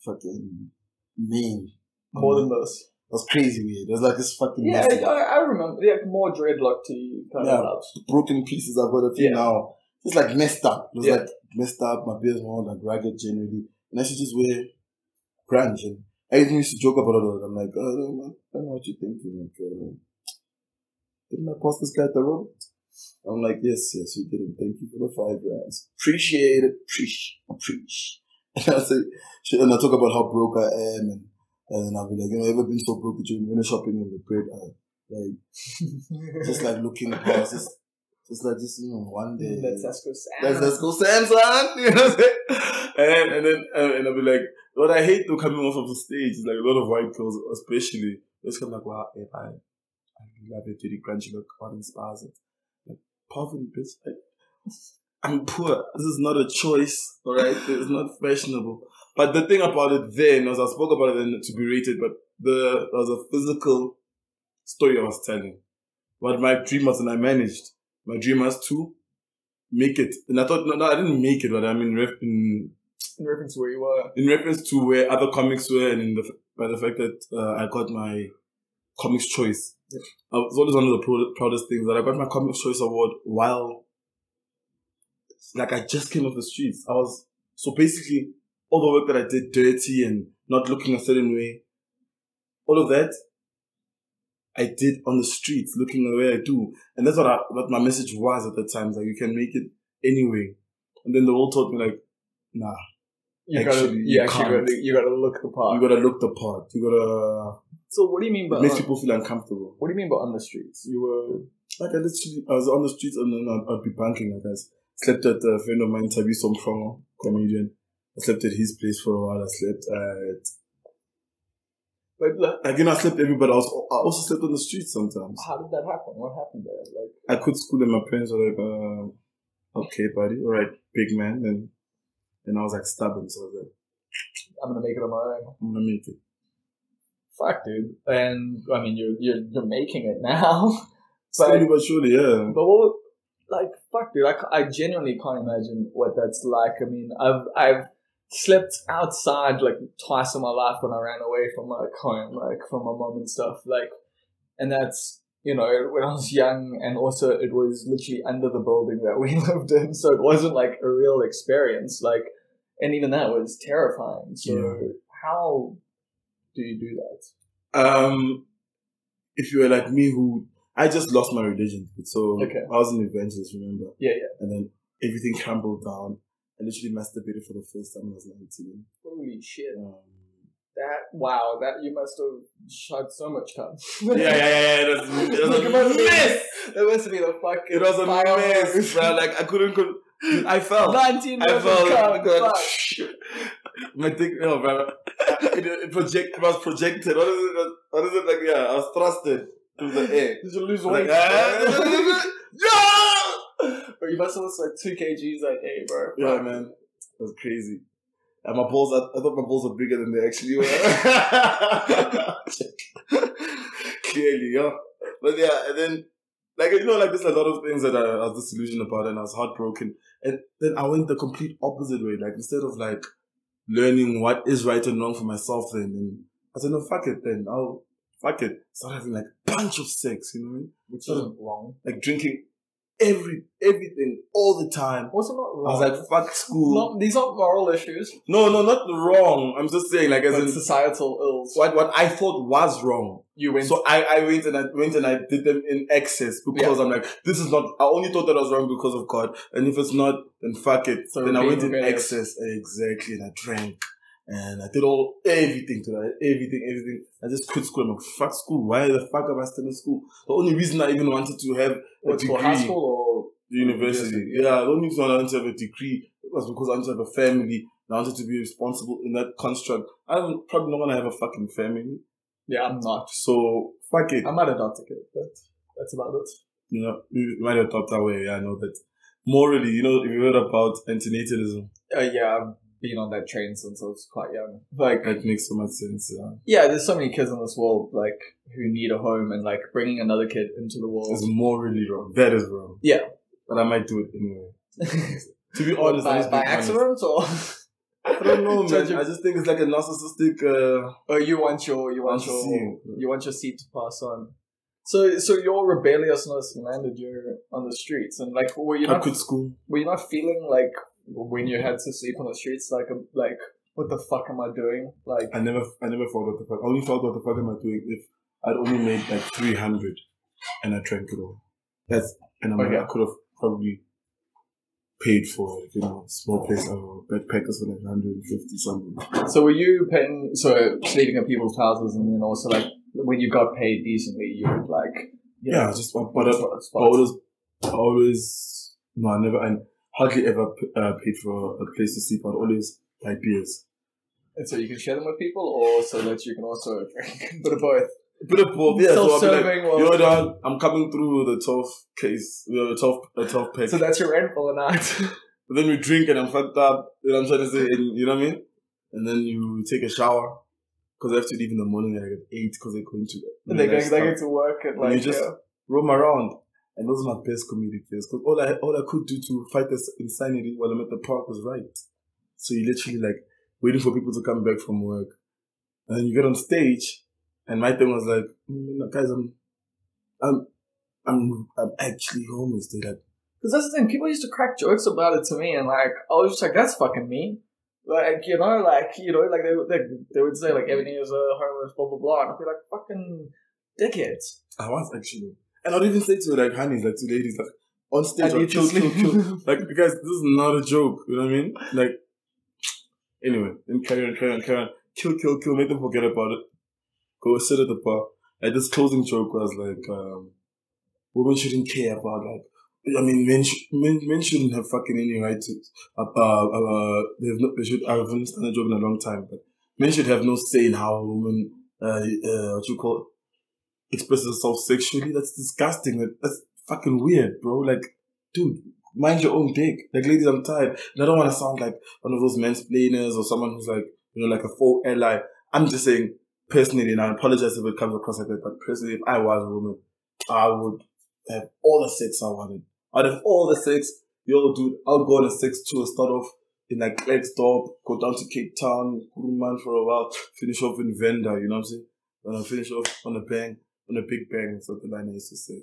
Speaker 11: fucking meme.
Speaker 1: more than uh-huh. this.
Speaker 11: It was crazy weird. It was like this fucking
Speaker 1: Yeah, I, I remember. Yeah, more dreadlock to you kind
Speaker 11: Yeah.
Speaker 1: of
Speaker 11: broken pieces I've got a few
Speaker 1: Yeah.
Speaker 11: now. It's like messed up. It was
Speaker 1: Yeah.
Speaker 11: like messed up. My beard's more like ragged generally. And I should just wear grunge. And I even used to joke about it. I'm like, oh, I don't know, I don't know what you're thinking. Like, uh, didn't I post this guy at the road? I'm like, yes, yes, you did. Thank you for the five rands. Appreciate it. Appreciate. Appreciate. And I say, and I talk about how broke I am, and and then I'll be like, you know, ever been so broke that you went shopping in the bread aisle, like just like looking past, just, just like just you know, one day.
Speaker 1: Let's, let's go Sam.
Speaker 11: Let's, let's go. You know what I'm saying? And and then uh, and I'll be like, what I hate though coming off of the stage is like a lot of white girls, especially. It's kind of like, wow, if I, I love it, dirty crunchy look, what inspires it? Like poverty, bitch. I'm poor. This is not a choice, alright? It's not fashionable. But the thing about it then, as I spoke about it then to be rated, but the there was a physical story I was telling. What my dream was, and I managed. My dream was to make it. And I thought, no, no, I didn't make it, but I mean, in,
Speaker 1: in reference to where you were.
Speaker 11: in reference to where other comics were, and in the by the fact that uh, I got my Comics Choice. I was always one of the pro- proudest things that I got my Comics Choice award while, like, I just came off the streets. I was so basically all the work that I did dirty and not looking a certain way, all of that. I did on the streets, looking the way I do, and that's what I, what my message was at the time. Like you can make it anyway, and then the world told me like, nah,
Speaker 1: You
Speaker 11: Actually,
Speaker 1: gotta,
Speaker 11: you
Speaker 1: you actually gotta, you gotta look the part.
Speaker 11: you gotta look the part. You gotta.
Speaker 1: so what do you mean by
Speaker 11: It makes people feel uncomfortable.
Speaker 1: What do you mean by on the streets? You were
Speaker 11: Like I literally, I was on the streets and then I'd, I'd be banking. Like I slept at a friend of mine, Tabi Somfrongo, comedian. I slept at his place for a while. I slept at,
Speaker 1: but like,
Speaker 11: like you know, I slept everywhere. I was, I also slept on the streets sometimes.
Speaker 1: how did that happen? What happened there? Like
Speaker 11: I could school and my parents were like, uh, "Okay, buddy, all right, big man." And and I was like stubborn, so I was like,
Speaker 1: I'm gonna make it on my own.
Speaker 11: "I'm gonna make it."
Speaker 1: Fuck, dude. And I mean, you're you're you're making it now.
Speaker 11: Slowly but surely, yeah.
Speaker 1: But what, like, fuck, dude, I, I genuinely can't imagine what that's like. I mean, I've, I've slept outside like twice in my life when I ran away from like home, like from my mom and stuff. Like, and that's, you know, when I was young and also it was literally under the building that we lived in. So it wasn't like a real experience. Like, and even that was terrifying. So
Speaker 11: Yeah.
Speaker 1: how do you do that?
Speaker 11: Um, if you were like me, who I just lost my religion, so
Speaker 1: Okay.
Speaker 11: I was an evangelist, remember?
Speaker 1: Yeah, yeah.
Speaker 11: And then everything crumbled down. I literally masturbated for the first time when I was nineteen.
Speaker 1: Holy shit.
Speaker 11: Um,
Speaker 1: That, wow, that, you must have shot so much cum.
Speaker 11: yeah, yeah, yeah, yeah. It was, it was
Speaker 1: It
Speaker 11: a mess.
Speaker 1: That must be the fucking.
Speaker 11: It was a mess, bro. Like I couldn't. Con- I felt.
Speaker 1: 19
Speaker 11: I felt. God, my dick, no, bro. It, it project. It was projected. What is it? What is it like? Yeah, I was thrusted through the air.
Speaker 1: Did you lose
Speaker 11: Like,
Speaker 1: weight?
Speaker 11: ah,
Speaker 1: But you must have lost like 2 kgs that day, bro.
Speaker 11: yeah, man. It was crazy. And my balls, I, I thought my balls were bigger than they actually were. Clearly, yeah. But yeah, and then, like, you know, like, there's a lot of things that I, I was disillusioned about and I was heartbroken. And then I went the complete opposite way. Like, instead of, like, learning what is right and wrong for myself, then, and I said, no, fuck it, then. I'll, fuck it. Start having, like, bunch of sex, you know what I mean?
Speaker 2: Which isn't wrong.
Speaker 11: like, drinking every, everything, all the time.
Speaker 2: Also not wrong?
Speaker 11: I was like, fuck school.
Speaker 2: Not- these aren't moral issues.
Speaker 11: No, no, not wrong. I'm just saying, like, as
Speaker 2: But
Speaker 11: in,
Speaker 2: societal ills.
Speaker 11: what, what I thought was wrong.
Speaker 2: You went.
Speaker 11: So I, I went and I went and I did them in excess because I'm like, this is not, I only thought that I was wrong because of God. And if it's not, then fuck it.
Speaker 2: So
Speaker 11: then I went in excess. Exactly. And I drank. And I did all, everything to that. Everything, everything. I just quit school. I'm like, fuck school. Why the fuck am I still in school? The only reason I even wanted to have a
Speaker 2: What's
Speaker 11: degree.
Speaker 2: for high school or
Speaker 11: University. Yeah, the only reason I wanted to have a degree was because I wanted to have a family. and I wanted to be responsible in that construct. I'm probably not gonna have a fucking family.
Speaker 2: Yeah, I'm not.
Speaker 11: So fuck it.
Speaker 2: I might adopt a kid, but that's about it.
Speaker 11: You know, you might adopt that way. Yeah, I know that. Morally, you know, if you heard about antinatalism,
Speaker 2: Uh, yeah, been on that train since I was quite young. Like,
Speaker 11: that makes so much sense. Yeah.
Speaker 2: yeah, there's so many kids in this world, like, who need a home, and like bringing another kid into the world.
Speaker 11: is morally wrong. That is wrong.
Speaker 2: Yeah.
Speaker 11: But I might do it anyway. to be honest,
Speaker 2: by,
Speaker 11: just
Speaker 2: by accident or?
Speaker 11: I don't know, man. I just think it's like a narcissistic. Uh,
Speaker 2: Oh, you want your you want your
Speaker 11: Unseen.
Speaker 2: you want your seed to pass on. So so your rebelliousness landed you on the streets, and like were you
Speaker 11: I
Speaker 2: not
Speaker 11: quit school.
Speaker 2: were you not feeling like when you had to sleep on the streets like a, like what the fuck am I doing? Like
Speaker 11: I never, I never thought what the fuck. I only thought what the fuck am I doing if I'd only made like three hundred, and I drank it all. That's and I'm
Speaker 2: Okay.
Speaker 11: like, I could have probably paid for it, you know small place or backpackers for like hundred and fifty something.
Speaker 2: so were you paying so sleeping at people's houses, and then also like when you got paid decently, you would like you
Speaker 11: Yeah,
Speaker 2: know,
Speaker 11: just but, but I, I always, I always no, I never, I hardly ever uh, paid for a place to sleep. I'd always buy beers.
Speaker 2: And so you can share them with people, or so that you can also drink. Bit of both.
Speaker 11: Bit of both, yeah. So I'll be like, you know, dog, I'm coming through the 12 case, you know, the 12, the 12 pack.
Speaker 2: So that's your rent for the night.
Speaker 11: But then we drink and I'm fucked up. You know what I'm trying to say? And, you know what I mean? And then you take a shower. Because I have to leave in the morning like at 8 because they're going to
Speaker 2: and they're going, they're to work and
Speaker 11: And you just
Speaker 2: yeah.
Speaker 11: roam around. And those are my best comedic years. Because all I, all I could do to fight this insanity while I'm at the park was write. So you literally like waiting for people to come back from work. And then you get on stage. And my thing was like, "Mm, guys, I'm, I'm, I'm, I'm actually homeless. They're like,
Speaker 2: Because that's the thing, people used to crack jokes about it to me, and like I was just like, "That's fucking me." Like you know, like you know, like they would they, they would say like Ebony is a homeless, blah blah blah, and I'd be like, "Fucking dickheads."
Speaker 11: I was actually. And I'd even say to like honeys, like to ladies, like on stage,
Speaker 2: I
Speaker 11: like, kill, kill, kill. like because this is not a joke. You know what I mean? Like anyway, then carry on, carry on, carry on. Kill, kill, kill. Make them forget about it. Go sit at the bar. Like this closing joke was like, um, women shouldn't care about like. I mean, men, sh- men, men shouldn't have fucking any right to. Uh, uh, uh, they have not. They should. I've understand the joke in a long time, but men should have no say in how a woman. Uh, uh, what you call expresses herself sexually. That's disgusting. That's fucking weird, bro. Like, dude, mind your own dick. Like, ladies, I'm tired. And I don't want to sound like one of those mansplainers or someone who's like, you know, like a faux ally. I'm just saying, personally, and I apologize if it comes across like that, but personally, if I was a woman, I would have all the sex I wanted. I'd have all the sex. Yo, dude, I'll go on a sex tour, start off in like Klerksdorp, go down to Cape Town, Kuruman for a while, finish off in Venda, you know what I'm saying? And I'll finish off on a bang, on a big bang, that's what the line used to say.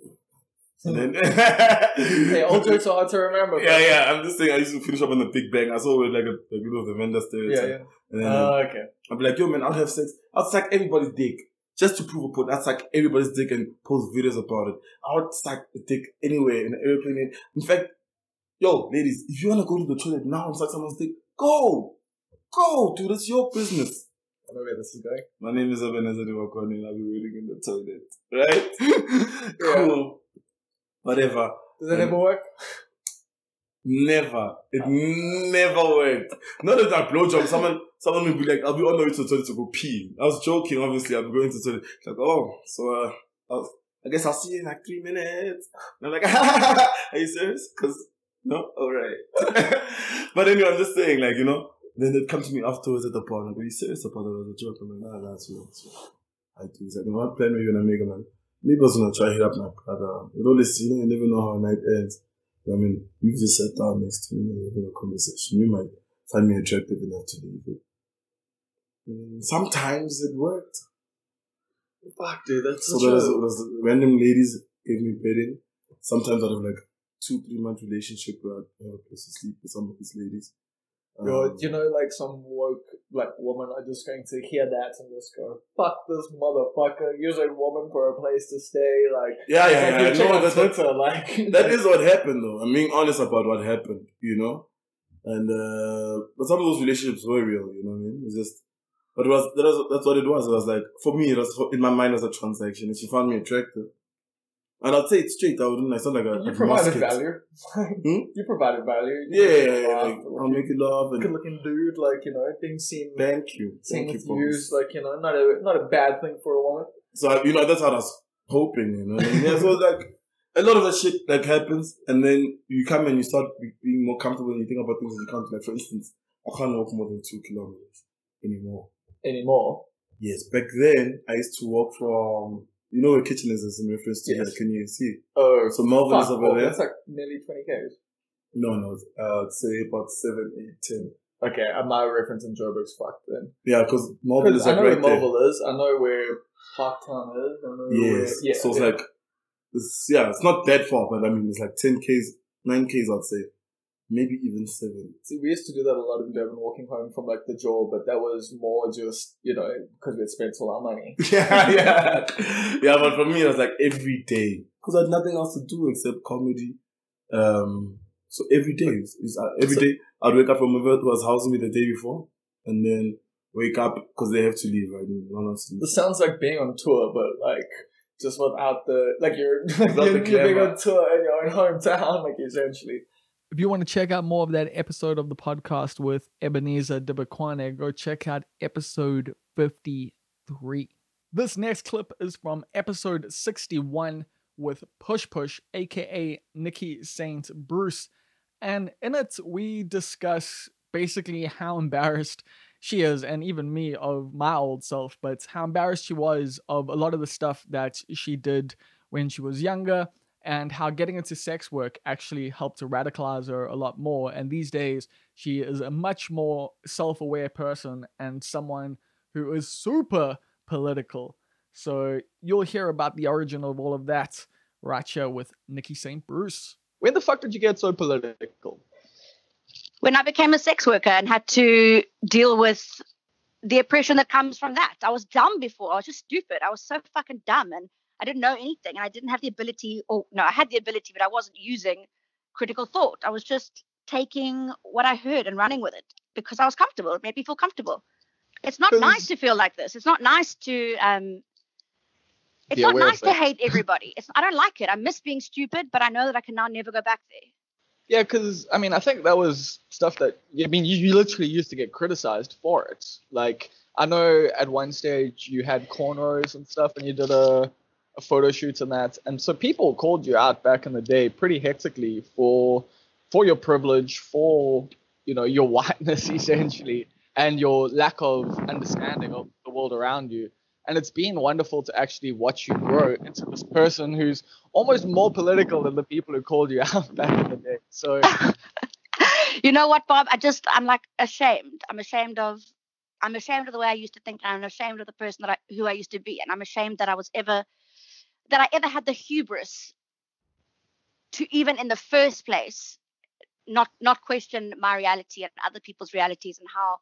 Speaker 11: And then,
Speaker 2: hey, all jokes are hard to remember.
Speaker 11: yeah, yeah. I'm just saying I used to finish up on the Big Bang. I saw it like a, a of the Venda
Speaker 2: yeah,
Speaker 11: stereotype.
Speaker 2: yeah.
Speaker 11: And then
Speaker 2: Oh, okay.
Speaker 11: I'll be like, yo man, I'll have sex. I'll suck everybody's dick. Just to prove a point. I'll suck everybody's dick and post videos about it. I would suck a dick anywhere in an airplane. In fact, yo, ladies, if you wanna go to the toilet now and suck someone's dick, go. Go, dude, it's your business.
Speaker 2: I know where this is going.
Speaker 11: My name is Ebenhaezer Dibakwane and I'll be waiting in the toilet. Right? cool. Whatever.
Speaker 2: Does it ever work?
Speaker 11: Never. It never worked. Not that I blowjob. Someone, someone will be like, "I'll be on the way to the toilet to go pee." I was joking. Obviously, I'll be going to the toilet. Like, oh, so uh, I'll, I guess I'll see you in like three minutes. And I'm like, "Are you serious?" Because No, all right. but anyway, I'm just saying, like you know, then they'd come to me afterwards at the bar and go, "Are you serious about it as a joke?" And I'm like, "Nah, that's real." That's real. I do. He's like, "No, what plan were you gonna make, man?" Maybe I was gonna try hit up my brother. You know, listen, you know, you never know how a night ends. I mean, you just sat down next to me and having a conversation. You might find me attractive enough to leave it. Mm, Sometimes it worked.
Speaker 1: Fuck, dude, that's
Speaker 11: So
Speaker 1: such
Speaker 11: there was, there was random ladies gave me bedding. Sometimes out of like two, three month relationship where I'd have a place to sleep with some of these ladies.
Speaker 1: Yo,
Speaker 11: Um,
Speaker 1: you know, like some woke like woman are just going to hear that and just go, "Fuck this motherfucker! Use a woman for a place to stay." Like,
Speaker 11: Yeah, yeah, yeah.
Speaker 1: check
Speaker 11: know
Speaker 1: on
Speaker 11: that-
Speaker 1: Twitter, like
Speaker 11: that is what happened though. I'm being honest about what happened, you know? And uh but some of those relationships were real, you know what I mean? It's just but it was that was that's what it was. It was like for me it was in my mind it was a transaction. If she found me attractive. And I'd say it straight, I wouldn't it's not like a
Speaker 1: you provided
Speaker 11: musket.
Speaker 1: value. Hmm? You provided value. You
Speaker 11: Yeah, yeah, yeah, like, I'll make you laugh and
Speaker 1: Good looking dude, like you know, things seem
Speaker 11: thank you. Thank you
Speaker 1: you, like you know, not a not a bad thing for a woman.
Speaker 11: So I- you know that's how I was hoping, you know. And yeah, so like a lot of that shit like happens, and then you come and you start being more comfortable, and you think about things that you can't. Like for instance, I can't walk more than two kilometers anymore.
Speaker 1: Anymore.
Speaker 11: Yes, back then I used to walk from you know where kitchen is, is in reference to
Speaker 1: Yes.
Speaker 11: like, can you see?
Speaker 1: Oh,
Speaker 11: So Melville is over
Speaker 1: oh,
Speaker 11: there.
Speaker 1: That's like nearly twenty k's.
Speaker 11: No, no, uh, I'd say about seven, eight, ten.
Speaker 1: Okay, I'm now referencing Joburg's fucked then.
Speaker 11: Yeah, because Melville is
Speaker 1: I
Speaker 11: like
Speaker 1: know
Speaker 11: right
Speaker 1: where
Speaker 11: there.
Speaker 1: Melville is. I know where Parktown is. I know where,
Speaker 11: Yes.
Speaker 1: yeah.
Speaker 11: so it's
Speaker 1: yeah.
Speaker 11: like, it's, yeah, it's not that far, but I mean, it's like 10 Ks, 9 Ks, I'd say. Maybe even 7.
Speaker 1: See, we used to do that a lot in Durban, walking home from like the jaw, but that was more just you know because we had spent all our money.
Speaker 11: yeah, yeah. Yeah, but for me, it was like every day. Because I had nothing else to do except comedy. Um, so every day, is, is, uh, every
Speaker 1: So-
Speaker 11: day, I'd wake up from whoever was housing me the day before, and then wake up because they have to leave, right? No one.
Speaker 1: This sounds like being on tour, but like just without the like you're
Speaker 11: Without
Speaker 1: you're, you're being on tour in your own hometown, like essentially.
Speaker 2: If you want to check out more of that episode of the podcast with Ebenhaezer Dibakwane, go check out episode 53. This next clip is from episode 61 with Push Push, aka Nicci Saint Bruce. And in it, we discuss basically how embarrassed she is, and even me, of my old self, but how embarrassed she was of a lot of the stuff that she did when she was younger and how getting into sex work actually helped to radicalize her a lot more. And these days, she is a much more self aware person and someone who is super political. So you'll hear about the origin of all of that right here with Nicci St. Bruce. When the fuck did you get so political?
Speaker 12: when I became a sex worker and had to deal with the oppression that comes from that. I was dumb before. I was just stupid. I was so fucking dumb and I didn't know anything and I didn't have the ability or no, I had the ability, but I wasn't using critical thought. I was just taking what I heard and running with it because I was comfortable. It made me feel comfortable. It's not nice to feel like this. It's not nice to um it's not nice to hate everybody. It's I don't like it. I miss being stupid, but I know that I can now never go back there.
Speaker 2: Yeah, because I mean, I think that was stuff that I mean, you, you literally used to get criticized for it. Like, I know at one stage you had cornrows and stuff, and you did a photo shoots and that, and so people called you out back in the day pretty hectically for for your privilege, for you know your whiteness essentially, and your lack of understanding of the world around you. And it's been wonderful to actually watch you grow into this person who's almost more political than the people who called you out back in the day. So
Speaker 12: you know what, Bob? I just I'm like ashamed. I'm ashamed of I'm ashamed of the way I used to think, and I'm ashamed of the person that I who I used to be, and I'm ashamed that I was ever that I ever had the hubris to even in the first place not not question my reality and other people's realities and how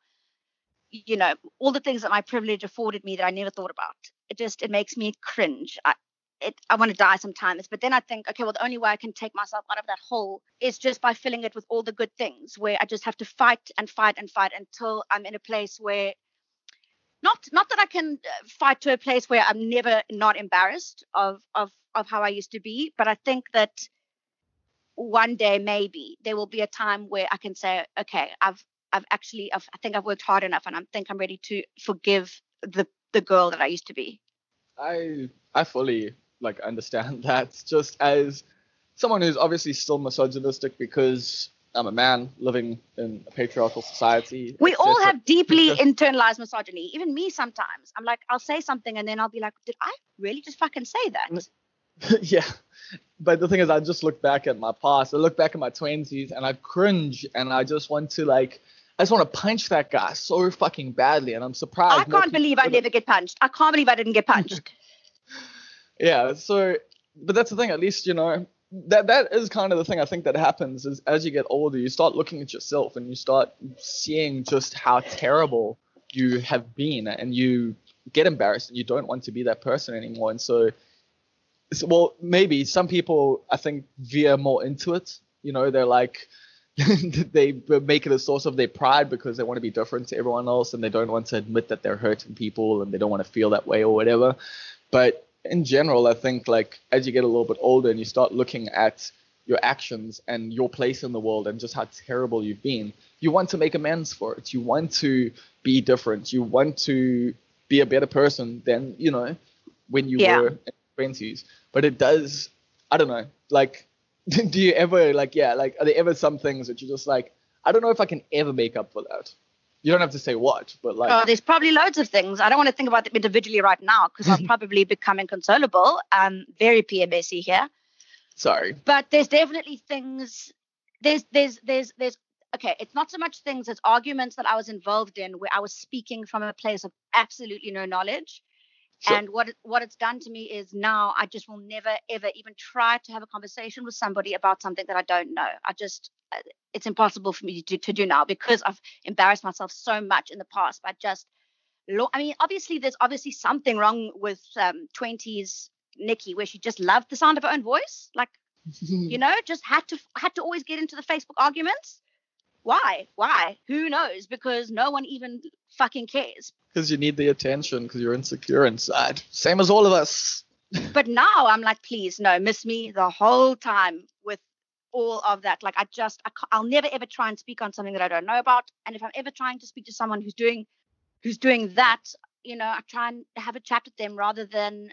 Speaker 12: you know all the things that my privilege afforded me that I never thought about. It just it makes me cringe. I, it, I want to die sometimes. But then I think, okay, well, the only way I can take myself out of that hole is just by filling it with all the good things, where I just have to fight and fight and fight until I'm in a place where, not not that I can uh, fight to a place where I'm never not embarrassed of of of how I used to be, but I think that one day maybe there will be a time where I can say, okay, I've I've actually I've, I think I've worked hard enough, and I think I'm ready to forgive the the girl that I used to be.
Speaker 2: I I fully like understand that. Just as someone who's obviously still misogynistic because I'm a man living in a patriarchal society.
Speaker 12: We all have deeply internalized misogyny. Even me sometimes. I'm like, I'll say something and then I'll be like, did I really just fucking say that?
Speaker 2: yeah. But the thing is, I just look back at my past. I look back at my twenties, and I cringe, and I just want to like, I just want to punch that guy so fucking badly, and I'm surprised.
Speaker 12: I can't believe I never get punched. I can't believe I didn't get punched.
Speaker 2: Yeah. So, but that's the thing. At least you know that that is kind of the thing I think that happens is as you get older, you start looking at yourself and you start seeing just how terrible you have been, and you get embarrassed and you don't want to be that person anymore. And so, so well, maybe some people I think veer more into it. You know, they're like. they make it a source of their pride because they want to be different to everyone else and they don't want to admit that they're hurting people and they don't want to feel that way or whatever. But in general, I think like as you get a little bit older and you start looking at your actions and your place in the world and just how terrible you've been, you want to make amends for it. You want to be different. You want to be a better person than, you know, when you
Speaker 12: Yeah.
Speaker 2: were in your twenties. But it does I don't know, like do you ever like yeah, like are there ever some things that you're just like, I don't know if I can ever make up for that. You don't have to say what, but like
Speaker 12: oh, there's probably loads of things. I don't want to think about them individually right now because I'm probably become inconsolable. I'm very PMSy here.
Speaker 2: sorry.
Speaker 12: but there's definitely things there's there's there's there's okay it's not so much things as arguments that i was involved in where i was speaking from a place of absolutely no knowledge
Speaker 2: Sure.
Speaker 12: and what it, what it's done to me is now i just will never ever even try to have a conversation with somebody about something that i don't know. I just uh, it's impossible for me to, to do now because i've embarrassed myself so much in the past by just i mean obviously there's obviously something wrong with um 20s nicci where she just loved the sound of her own voice. Like you know just had to had to always get into the facebook arguments why? Why? Who knows? Because no one even fucking cares.
Speaker 2: Because you need the attention because you're insecure inside. Same as all of us.
Speaker 12: but now i'm like please no miss me the whole time with all of that. Like i just I i'll never ever try and speak on something that i don't know about. And if i'm ever trying to speak to someone who's doing who's doing that you know i try and have a chat with them rather than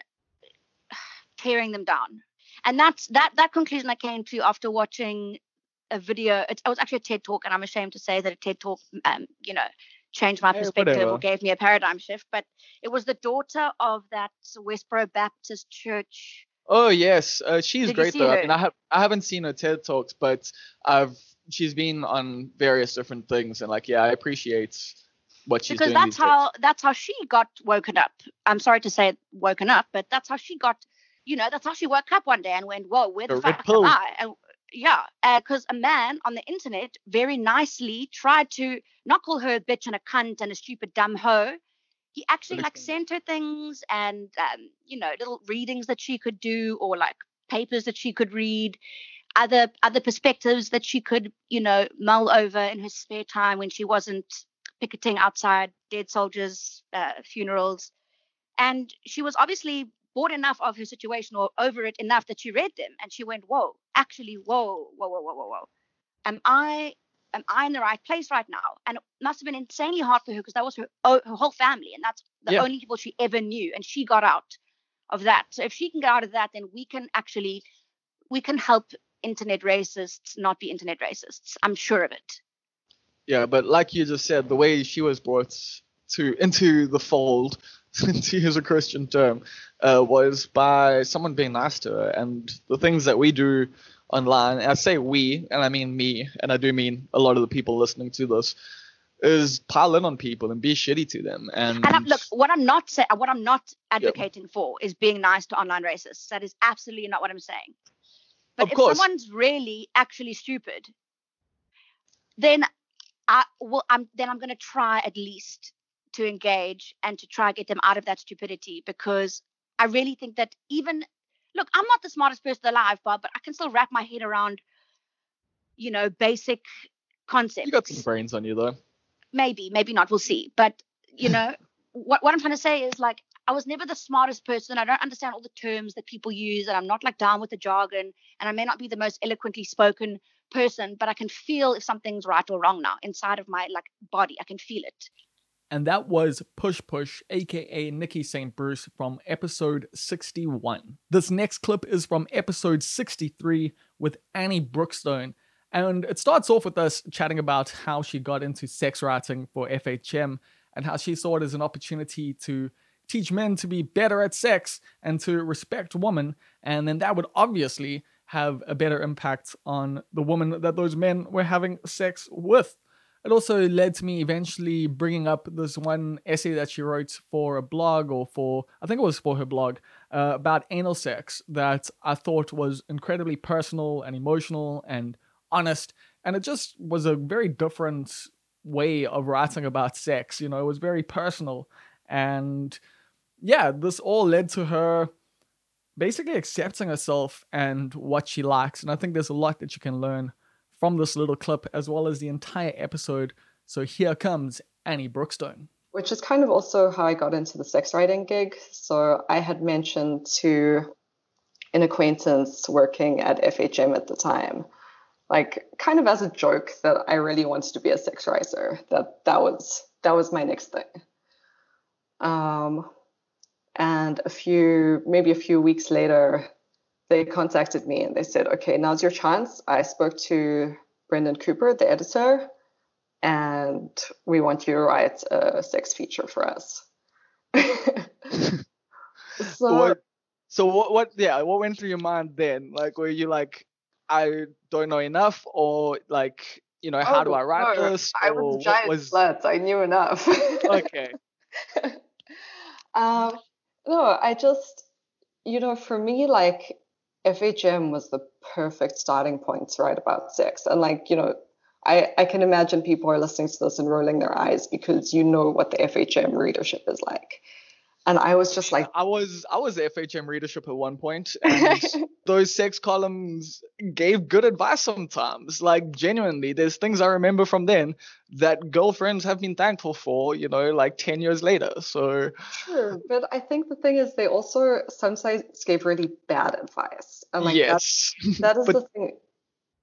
Speaker 12: tearing them down. And that's that that conclusion i came to after watching a video it, it was actually a ted talk and i'm ashamed to say that a ted talk um you know changed my perspective or gave me a paradigm shift but it was the daughter of that westboro baptist church
Speaker 2: Oh yes, uh, she's
Speaker 12: Did
Speaker 2: great though. I mean, I have I haven't seen her TED talks, but I've she's been on various different things, and like yeah, I appreciate what she's
Speaker 12: because
Speaker 2: doing.
Speaker 12: that's
Speaker 2: these days.
Speaker 12: how that's how she got woken up i'm sorry to say woken up but that's how she got you know that's how she woke up one day and went whoa where the
Speaker 2: red
Speaker 12: fuck am i and yeah because a man on the internet very nicely tried to not call her a bitch and a cunt and a stupid dumb hoe. He actually like sent her things and um, you know little readings that she could do or like papers that she could read other other perspectives that she could you know mull over in her spare time when she wasn't picketing outside dead soldiers uh, funerals. And she was obviously bored enough of her situation or over it enough that she read them and she went whoa actually whoa whoa whoa whoa whoa. Whoa am i am i in the right place right now? And it must have been insanely hard for her because that was her, her whole family and that's the
Speaker 2: Yeah.
Speaker 12: only people she ever knew and she got out of that. So if she can get out of that then we can actually we can help internet racists not be internet racists. I'm sure of it.
Speaker 2: Yeah, but like you just said, the way she was brought to into the fold, to use a Christian term, uh, was by someone being nice to her. And the things that we do online, and I say we, and I mean me, and I do mean a lot of the people listening to this, is pile in on people and be shitty to them. And,
Speaker 12: And I'm, look, what I'm not saying, what I'm not advocating for is being nice to online racists. That is absolutely not what I'm saying. But
Speaker 2: Of
Speaker 12: if
Speaker 2: course.
Speaker 12: someone's really actually stupid, then I well, I'm then I'm going to try at least to engage and to try to get them out of that stupidity because I really think that even look, I'm not the smartest person alive, Bob, but I can still wrap my head around, you know, basic concepts
Speaker 2: you got some brains on you though.
Speaker 12: maybe, maybe not. We'll see. But you know, what what I'm trying to say is like I was never the smartest person. I don't understand all the terms that people use, and I'm not like down with the jargon. And I may not be the most eloquently spoken person, but I can feel if something's right or wrong now inside of my like body. I can feel it.
Speaker 2: And that was Push Push, aka Nicci St. Bruce, from episode 61. This next clip is from episode 63 with Annie Brookstone, and it starts off with us chatting about how she got into sex writing for FHM and how she saw it as an opportunity to teach men to be better at sex and to respect women, and then that would obviously have a better impact on the woman that those men were having sex with. It also led to me eventually bringing up this one essay that she wrote for a blog or for, I think it was for her blog, uh, about anal sex that I thought was incredibly personal and emotional and honest. And it just was a very different way of writing about sex. You know, it was very personal. And yeah, this all led to her basically accepting herself and what she likes. And I think there's a lot that you can learn from this little clip as well as the entire episode. So here comes Annie Brookstone.
Speaker 13: Which is kind of also how I got into the sex writing gig. So I had mentioned to an acquaintance working at FHM at the time, like kind of as a joke that I really wanted to be a sex writer. That that was that was my next thing. Um, and a few maybe a few weeks later, they contacted me and they said, okay, now's your chance. I spoke to Brendan Cooper, the editor, and we want you to write a sex feature for us.
Speaker 2: so, what, so what, what, yeah, what went through your mind then? Like, were you like, I don't know enough, or like, you know, how
Speaker 13: oh,
Speaker 2: do I write
Speaker 13: no,
Speaker 2: this?
Speaker 13: I was a giant was... slut. I knew enough.
Speaker 2: okay.
Speaker 13: um, no, I just, you know, for me, like, FHM was the perfect starting point to write about sex. And like, you know, I, I can imagine people are listening to this and rolling their eyes because you know what the FHM readership is like. And I was just like
Speaker 2: I was I was FHM readership at one point and those sex columns gave good advice sometimes. Like genuinely, there's things I remember from then that girlfriends have been thankful for, you know, like 10 years later. So
Speaker 13: Sure, but I think the thing is they also sometimes gave really bad advice. And like
Speaker 2: yes.
Speaker 13: that, that is the thing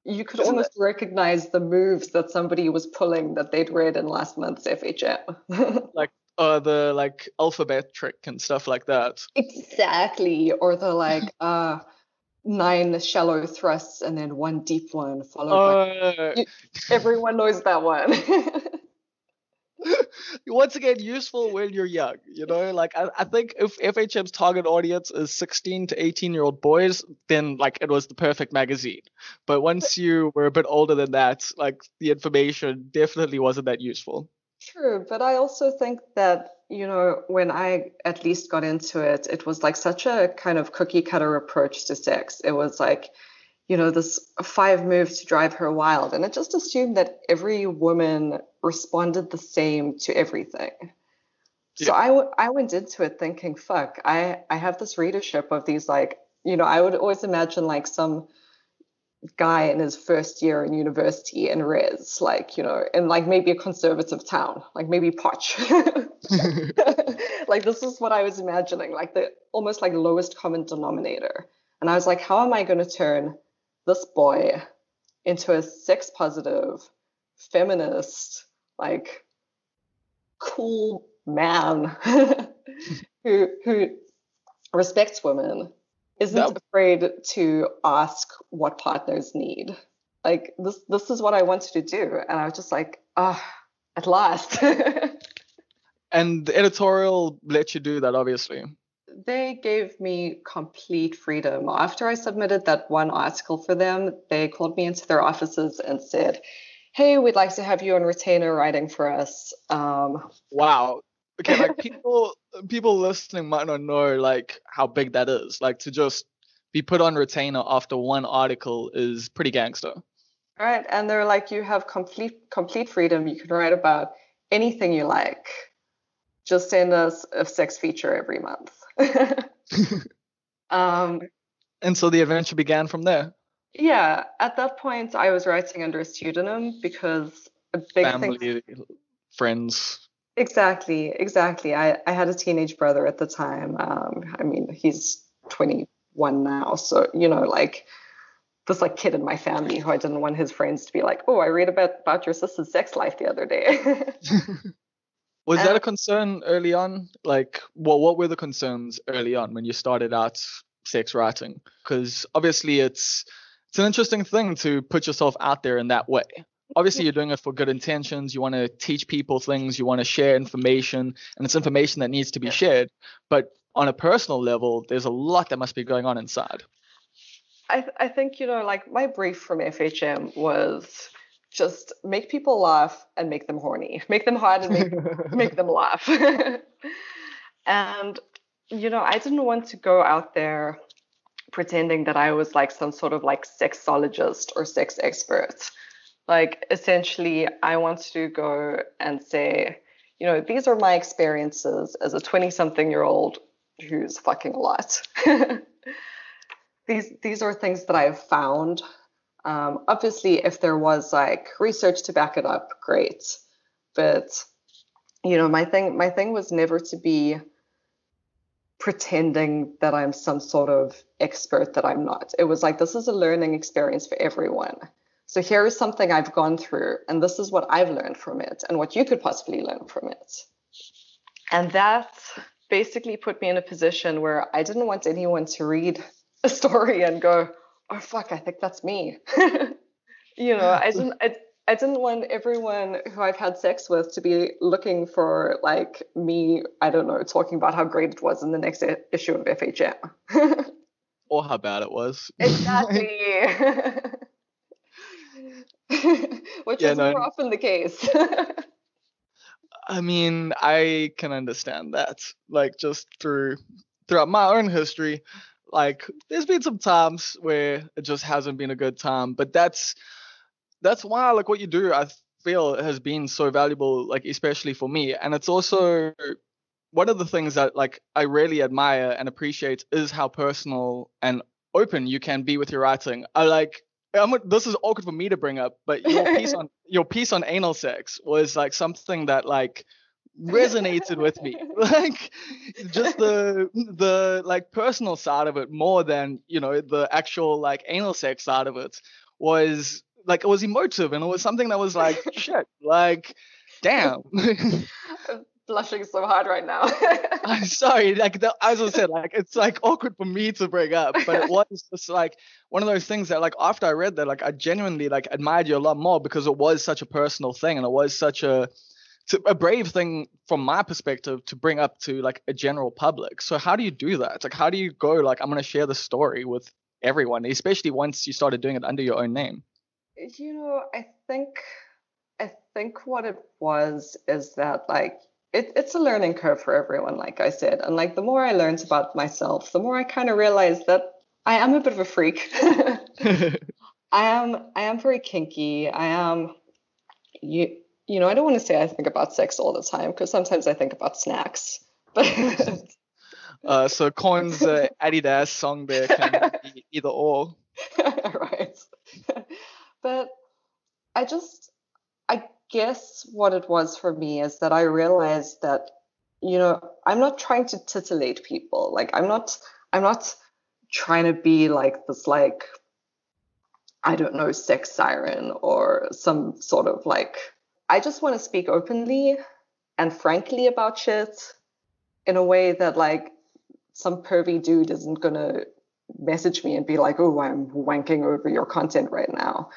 Speaker 13: you could almost it? recognize the moves that somebody was pulling that they'd read in last month's FHM.
Speaker 2: like uh the like alphabet trick and stuff like that.
Speaker 13: Exactly. Or the like uh nine shallow thrusts and then one deep one followed uh, by you, everyone knows that one.
Speaker 2: Once again, useful when you're young, you know. Like I, I think if FHM's target audience is 16 to 18 year old boys, then like it was the perfect magazine. But once you were a bit older than that, like the information definitely wasn't that useful.
Speaker 13: True, but I also think that, you know, when I at least got into it, it was like such a kind of cookie cutter approach to sex. It was like, you know, this five moves to drive her wild. And it just assumed that every woman responded the same to everything. Yeah. So I, w- I went into it thinking, fuck, I, I have this readership of these, like, you know, I would always imagine like some guy in his first year in university in res like you know in like maybe a conservative town like maybe Potch like this is what i was imagining like the almost like lowest common denominator. And i was like how am i going to turn this boy into a sex positive feminist like cool man who who respects women isn't no. afraid to ask what partners need. Like this this is what I wanted to do. And I was just like, ah, oh, at last.
Speaker 2: and the editorial let you do that obviously.
Speaker 13: They gave me complete freedom. After I submitted that one article for them, they called me into their offices and said, Hey, we'd like to have you on retainer writing for us. Um,
Speaker 2: wow okay, like people people listening might not know like how big that is. Like to just be put on retainer after one article is pretty gangster.
Speaker 13: Right, and they're like, you have complete complete freedom. You can write about anything you like. Just send us a sex feature every month. um,
Speaker 2: and so the adventure began from there.
Speaker 13: Yeah, at that point, I was writing under a pseudonym because a big
Speaker 2: family,
Speaker 13: thing...
Speaker 2: friends.
Speaker 13: Exactly, exactly. I, I had a teenage brother at the time. Um, I mean, he's 21 now. So, you know, like this like kid in my family who I didn't want his friends to be like, oh, I read about, about your sister's sex life the other day.
Speaker 2: Was that a concern early on? Like, well, what were the concerns early on when you started out sex writing? Because obviously, it's it's an interesting thing to put yourself out there in that way. Obviously, you're doing it for good intentions. You want to teach people things. You want to share information, and it's information that needs to be shared. But on a personal level, there's a lot that must be going on inside.
Speaker 13: I, th- I think, you know, like my brief from FHM was just make people laugh and make them horny. Make them hard and make, make them laugh. and, you know, I didn't want to go out there pretending that I was like some sort of like sexologist or sex expert. Like, essentially, I wanted to go and say, you know, these are my experiences as a 20 something year old who's fucking a lot. these these are things that I've found. Um, obviously, if there was like research to back it up, great. But you know, my thing my thing was never to be pretending that I'm some sort of expert that I'm not. It was like this is a learning experience for everyone. So here is something I've gone through, and this is what I've learned from it, and what you could possibly learn from it. And that basically put me in a position where I didn't want anyone to read a story and go, "Oh fuck, I think that's me." you know, I didn't. I, I didn't want everyone who I've had sex with to be looking for like me. I don't know, talking about how great it was in the next i- issue of FHM.
Speaker 2: Or how bad it was.
Speaker 13: Exactly. Which
Speaker 2: Yeah,
Speaker 13: is
Speaker 2: no,
Speaker 13: more often the case.
Speaker 2: I mean, I can understand that. Like just through throughout my own history, like there's been some times where it just hasn't been a good time, but that's that's why like what you do I feel has been so valuable like especially for me and it's also one of the things that like I really admire and appreciate is how personal and open you can be with your writing. I like I'm, this is awkward for me to bring up, but your piece on your piece on anal sex was like something that like resonated with me. Like just the the like personal side of it more than, you know, the actual like anal sex side of it was like it was emotive and it was something that was like shit, like damn.
Speaker 13: Blushing so hard right now.
Speaker 2: I'm sorry, like the, as I said, like it's like awkward for me to bring up, but it was just like one of those things that like after I read that, like I genuinely like admired you a lot more because it was such a personal thing and it was such a a brave thing from my perspective to bring up to like a general public. So how do you do that? Like how do you go like I'm gonna share the story with everyone, especially once you started doing it under your own name?
Speaker 13: you know, I think I think what it was is that like it, it's a learning curve for everyone, like I said. And like the more I learned about myself, the more I kind of realized that I am a bit of a freak. I am I am very kinky. I am you you know, I don't want to say I think about sex all the time because sometimes I think about snacks. But
Speaker 2: Uh, so Korn's uh, Adidas song there can be either or.
Speaker 13: right. but I just, guess what it was for me is that I realized that, you know, I'm not trying to titillate people. Like, I'm not, I'm not trying to be like this, like, I don't know, sex siren or some sort of like, I just want to speak openly and frankly about shit in a way that, like, some pervy dude isn't gonna message me and be like, oh, I'm wanking over your content right now.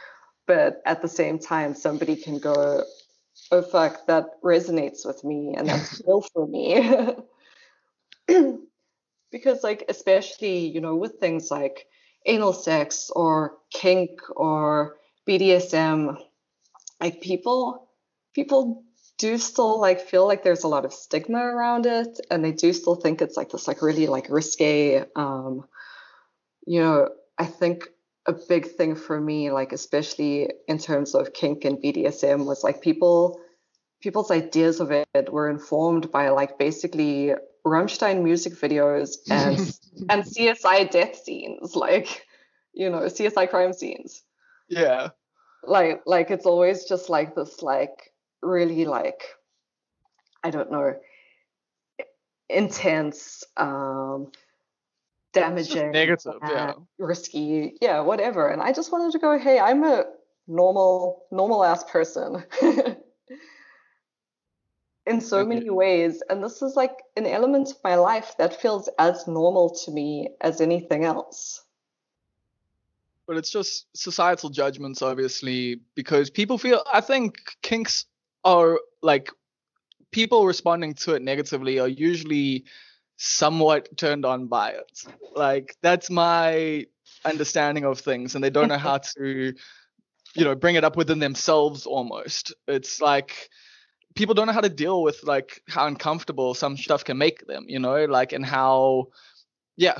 Speaker 13: But at the same time, somebody can go, oh, fuck, that resonates with me and that's real for me. because, like, especially, you know, with things like anal sex or kink or BDSM, like, people, people do still like feel like there's a lot of stigma around it and they do still think it's like this like really like risque um you know i think a big thing for me like especially in terms of kink and bdsm was like people people's ideas of it were informed by like basically Rammstein music videos and and CSI death scenes like you know CSI crime scenes
Speaker 2: Yeah.
Speaker 13: like like it's always just like this like really like i don't know intense um damaging
Speaker 2: negative, yeah.
Speaker 13: Uh, risky yeah whatever and i just wanted to go hey i'm a normal normal ass person in so many ways. And this is like an element of my life that feels as normal to me as anything else.
Speaker 2: But it's just societal judgments, obviously, because people feel. I think kinks are like people responding to it negatively are usually somewhat turned on by it. Like that's my understanding of things, and they don't know how to, you know, bring it up within themselves. Almost, it's like people don't know how to deal with like how uncomfortable some stuff can make them. You know, like and how, yeah,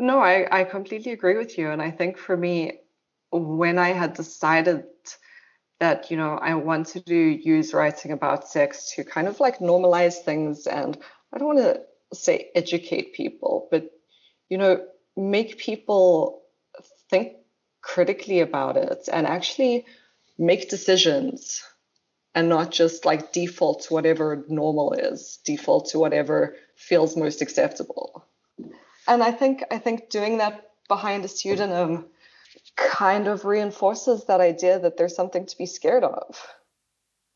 Speaker 13: No, I, I completely agree with you. And I think for me, when I had decided that, you know, I wanted to use writing about sex to kind of like normalize things and I don't want to say educate people, but, you know, make people think critically about it and actually make decisions and not just like default to whatever normal is, default to whatever feels most acceptable. And I think I think doing that behind a pseudonym kind of reinforces that idea that there's something to be scared of.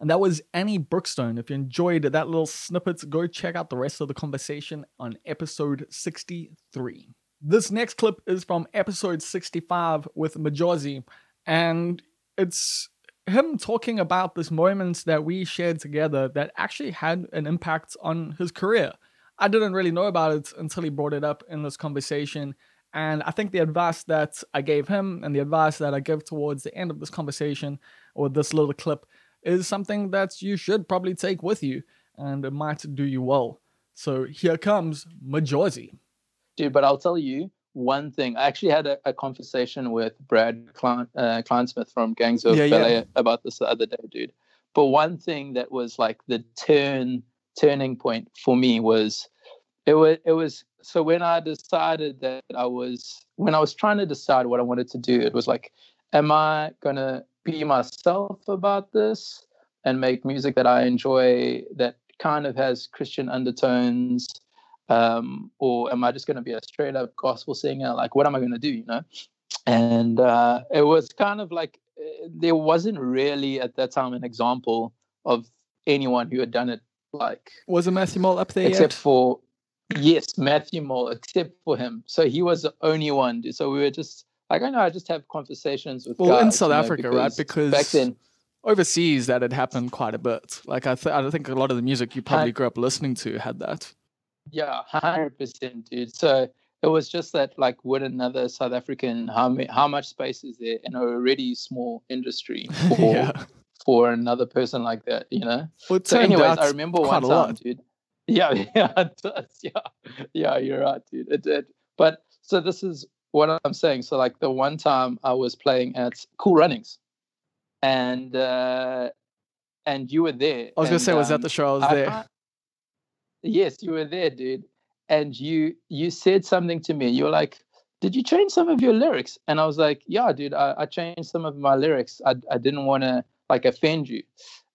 Speaker 2: And that was Annie Brookstone. If you enjoyed that little snippet, go check out the rest of the conversation on episode 63. This next clip is from episode 65 with Majozi, and it's him talking about this moments that we shared together that actually had an impact on his career. I didn't really know about it until he brought it up in this conversation. And I think the advice that I gave him and the advice that I give towards the end of this conversation or this little clip is something that you should probably take with you and it might do you well. So here comes Majozi.
Speaker 14: Dude, but I'll tell you one thing. I actually had a, a conversation with Brad Klein, uh, Klynsmith from Gangs of
Speaker 2: Yeah,
Speaker 14: Ballet
Speaker 2: yeah.
Speaker 14: about this the other day, dude. But one thing that was like the turn turning point for me was it was it was so when I decided that I was when I was trying to decide what I wanted to do, it was like, am I gonna be myself about this and make music that I enjoy that kind of has Christian undertones? Um, or am I just gonna be a straight up gospel singer? Like what am I gonna do, you know? And uh, it was kind of like uh, there wasn't really at that time an example of anyone who had done it like
Speaker 2: Was it Matthew Mole up there
Speaker 14: except
Speaker 2: yet?
Speaker 14: for yes matthew mole except for him so he was the only one so we were just like i know i just have conversations with
Speaker 2: Well, in South
Speaker 14: you know,
Speaker 2: Africa, right? Because
Speaker 14: back then
Speaker 2: overseas that had happened quite a bit. Like I, th- I think a lot of the music you probably grew up listening to had that.
Speaker 14: yeah 100% dude so it was just that like would another south african how, ma- how much space is there in an already small industry for,
Speaker 2: Yeah.
Speaker 14: for another person like that you know
Speaker 2: Well,
Speaker 14: so anyways i remember one time
Speaker 2: lot.
Speaker 14: dude yeah yeah it does yeah yeah you're right dude it did but so this is what i'm saying. So like the one time i was playing at cool runnings and uh and you were there
Speaker 2: I was gonna say, was that
Speaker 14: um,
Speaker 2: the show I was
Speaker 14: I
Speaker 2: there?
Speaker 14: can't- yes you were there dude and you you said something to me you were like did you change some of your lyrics? And i was like yeah dude i, I changed some of my lyrics. I, I didn't want to like offend you.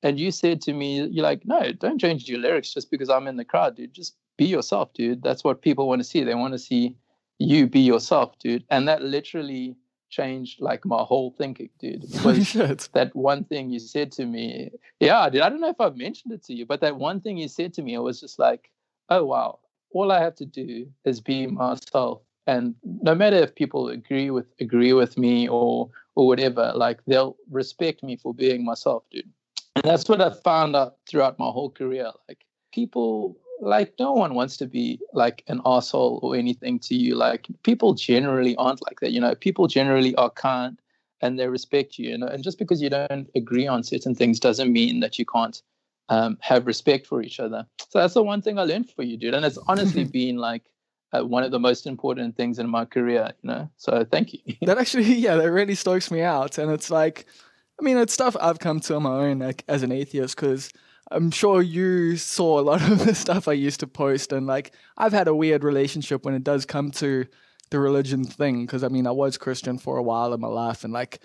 Speaker 14: And you said to me you're like no don't change your lyrics just because i'm in the crowd dude. Just be yourself dude. That's what people want to see. They want to see you be yourself dude. And that literally changed like my whole thinking dude
Speaker 2: Holy
Speaker 14: was
Speaker 2: shit.
Speaker 14: that one thing you said to me yeah dude i don't know if i've mentioned it to you but that one thing you said to me it was just like oh wow. All i have to do is be myself. And no matter if people agree with agree with me or or whatever like they'll respect me for being myself dude. And that's what i found out throughout my whole career like people like no one wants to be like an asshole or anything to you. Like people generally aren't like that you know? People generally are kind and they respect you you know? And just because you don't agree on certain things doesn't mean that you can't um, have respect for each other. So that's the one thing i learned for you dude. And it's honestly been like uh, one of the most important things in my career you know? So thank you.
Speaker 2: That actually, yeah, that really stokes me out. And it's like, I mean, it's stuff I've come to on my own like, as an atheist because I'm sure you saw a lot of the stuff I used to post. And like, I've had a weird relationship when it does come to the religion thing because I mean, I was Christian for a while in my life and like,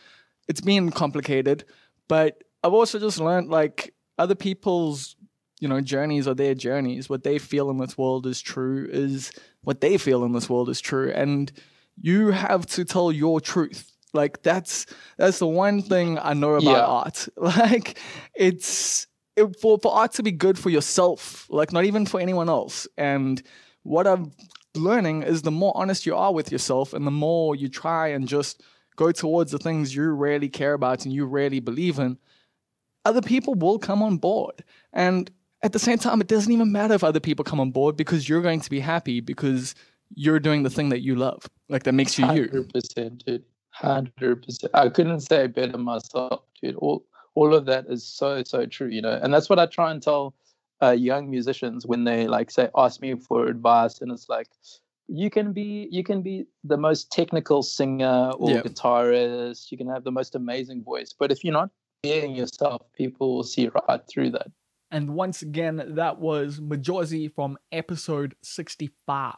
Speaker 2: it's been complicated. But I've also just learned like other people's you know journeys are their journeys what they feel in this world is true is what they feel in this world is true and you have to tell your truth like that's that's the one thing i know about
Speaker 14: Yeah.
Speaker 2: art like it's it, for for art to be good for yourself, like not even for anyone else. And what I'm learning is the more honest you are with yourself, and the more you try and just go towards the things you really care about and you really believe in, other people will come on board. And at the same time, it doesn't even matter if other people come on board because you're going to be happy because you're doing the thing that you love, like that makes you you.
Speaker 14: Hundred percent, dude. Hundred percent. I couldn't say better myself, dude. All all of that is so so true, you know. And that's what I try and tell uh, young musicians when they like say ask me for advice, and it's like you can be you can be the most technical singer or
Speaker 2: Yeah.
Speaker 14: guitarist. You can have the most amazing voice, but if you're not being yourself, people will see right through that.
Speaker 2: And once again, that was Majozi from episode 65.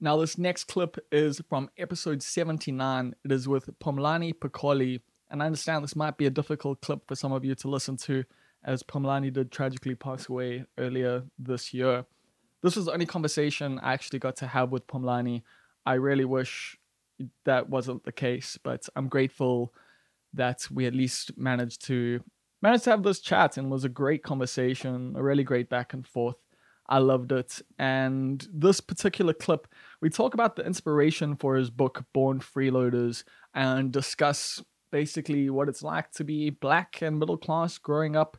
Speaker 2: Now, this next clip is from episode 79. It is with Phumlani Pikoli. And I understand this might be a difficult clip for some of you to listen to, as Phumlani did tragically pass away earlier this year. This was the only conversation I actually got to have with Phumlani. I really wish that wasn't the case, but I'm grateful that we at least managed to managed to have this chat and it was a great conversation, a really great back and forth. I loved it. And this particular clip, we talk about the inspiration for his book, Born Freeloaders, and discuss basically what it's like to be black and middle class growing up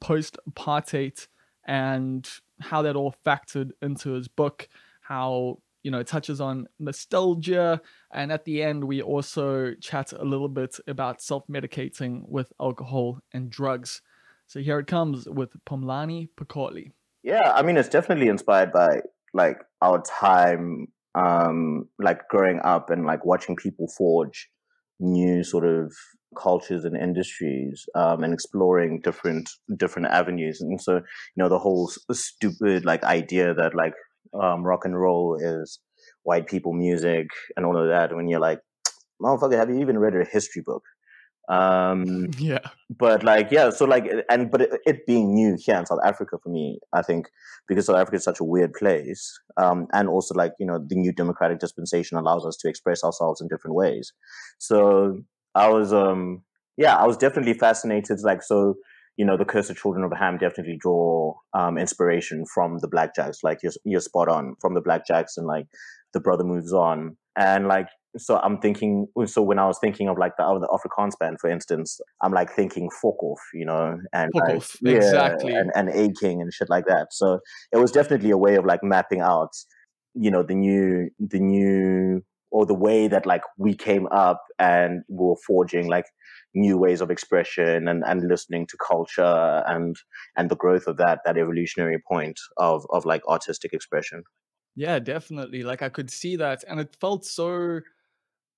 Speaker 2: post apartheid and how that all factored into his book, how you know, it touches on nostalgia. And at the end, we also chat a little bit about self medicating with alcohol and drugs. So here it comes with Phumlani Pikoli.
Speaker 15: Yeah, I mean, it's definitely inspired by like our time, um, like growing up and like watching people forge new sort of cultures and industries um, and exploring different different avenues. And so, you know, the whole stupid like idea that like um, rock and roll is white people music and all of that. When you're like, motherfucker, have you even read a history book? Um,
Speaker 2: yeah.
Speaker 15: but like yeah so like and but it, it being new here in south africa for me i think because south africa is such a weird place um and also like you know the new democratic dispensation allows us to express ourselves in different ways so i was um yeah i was definitely fascinated like so you know the cursed children of ham definitely draw um inspiration from the blackjacks like you're, you're spot on from the blackjacks and like the brother moves on and like so I'm thinking. So when I was thinking of like the other Afrikaans band, for instance, I'm like thinking fuck off, you know, and like,
Speaker 2: off,
Speaker 15: yeah,
Speaker 2: exactly.
Speaker 15: and and A King and shit like that. So it was definitely a way of like mapping out, you know, the new the new or the way that like we came up and we were forging like new ways of expression and, and listening to culture and and the growth of that that evolutionary point of of like artistic expression.
Speaker 2: Yeah, definitely. Like I could see that, and it felt so,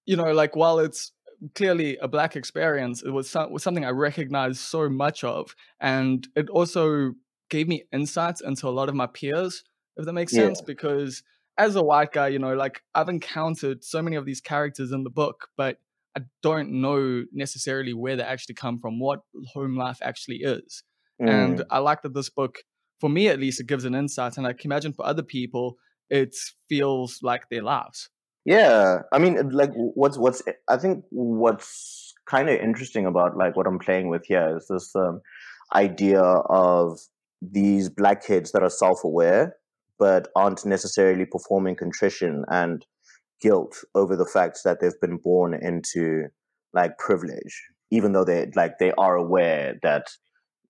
Speaker 2: you know, like while it's clearly a black experience, it was, some, was something I recognized so much of, and it also gave me insights into a lot of my peers, if that makes
Speaker 15: Yeah.
Speaker 2: sense. Because as a white guy, you know, like I've encountered so many of these characters in the book, but I don't know necessarily where they actually come from, what home life actually is. And
Speaker 15: Mm.
Speaker 2: I like that this book, for me at least, it gives an insight, and I can imagine for other people, it feels like their lives.
Speaker 15: Yeah, I mean, like, what's what's I think what's kind of interesting about like what I'm playing with here is this um, idea of these black kids that are self-aware but aren't necessarily performing contrition and guilt over the fact that they've been born into like privilege, even though they like they are aware that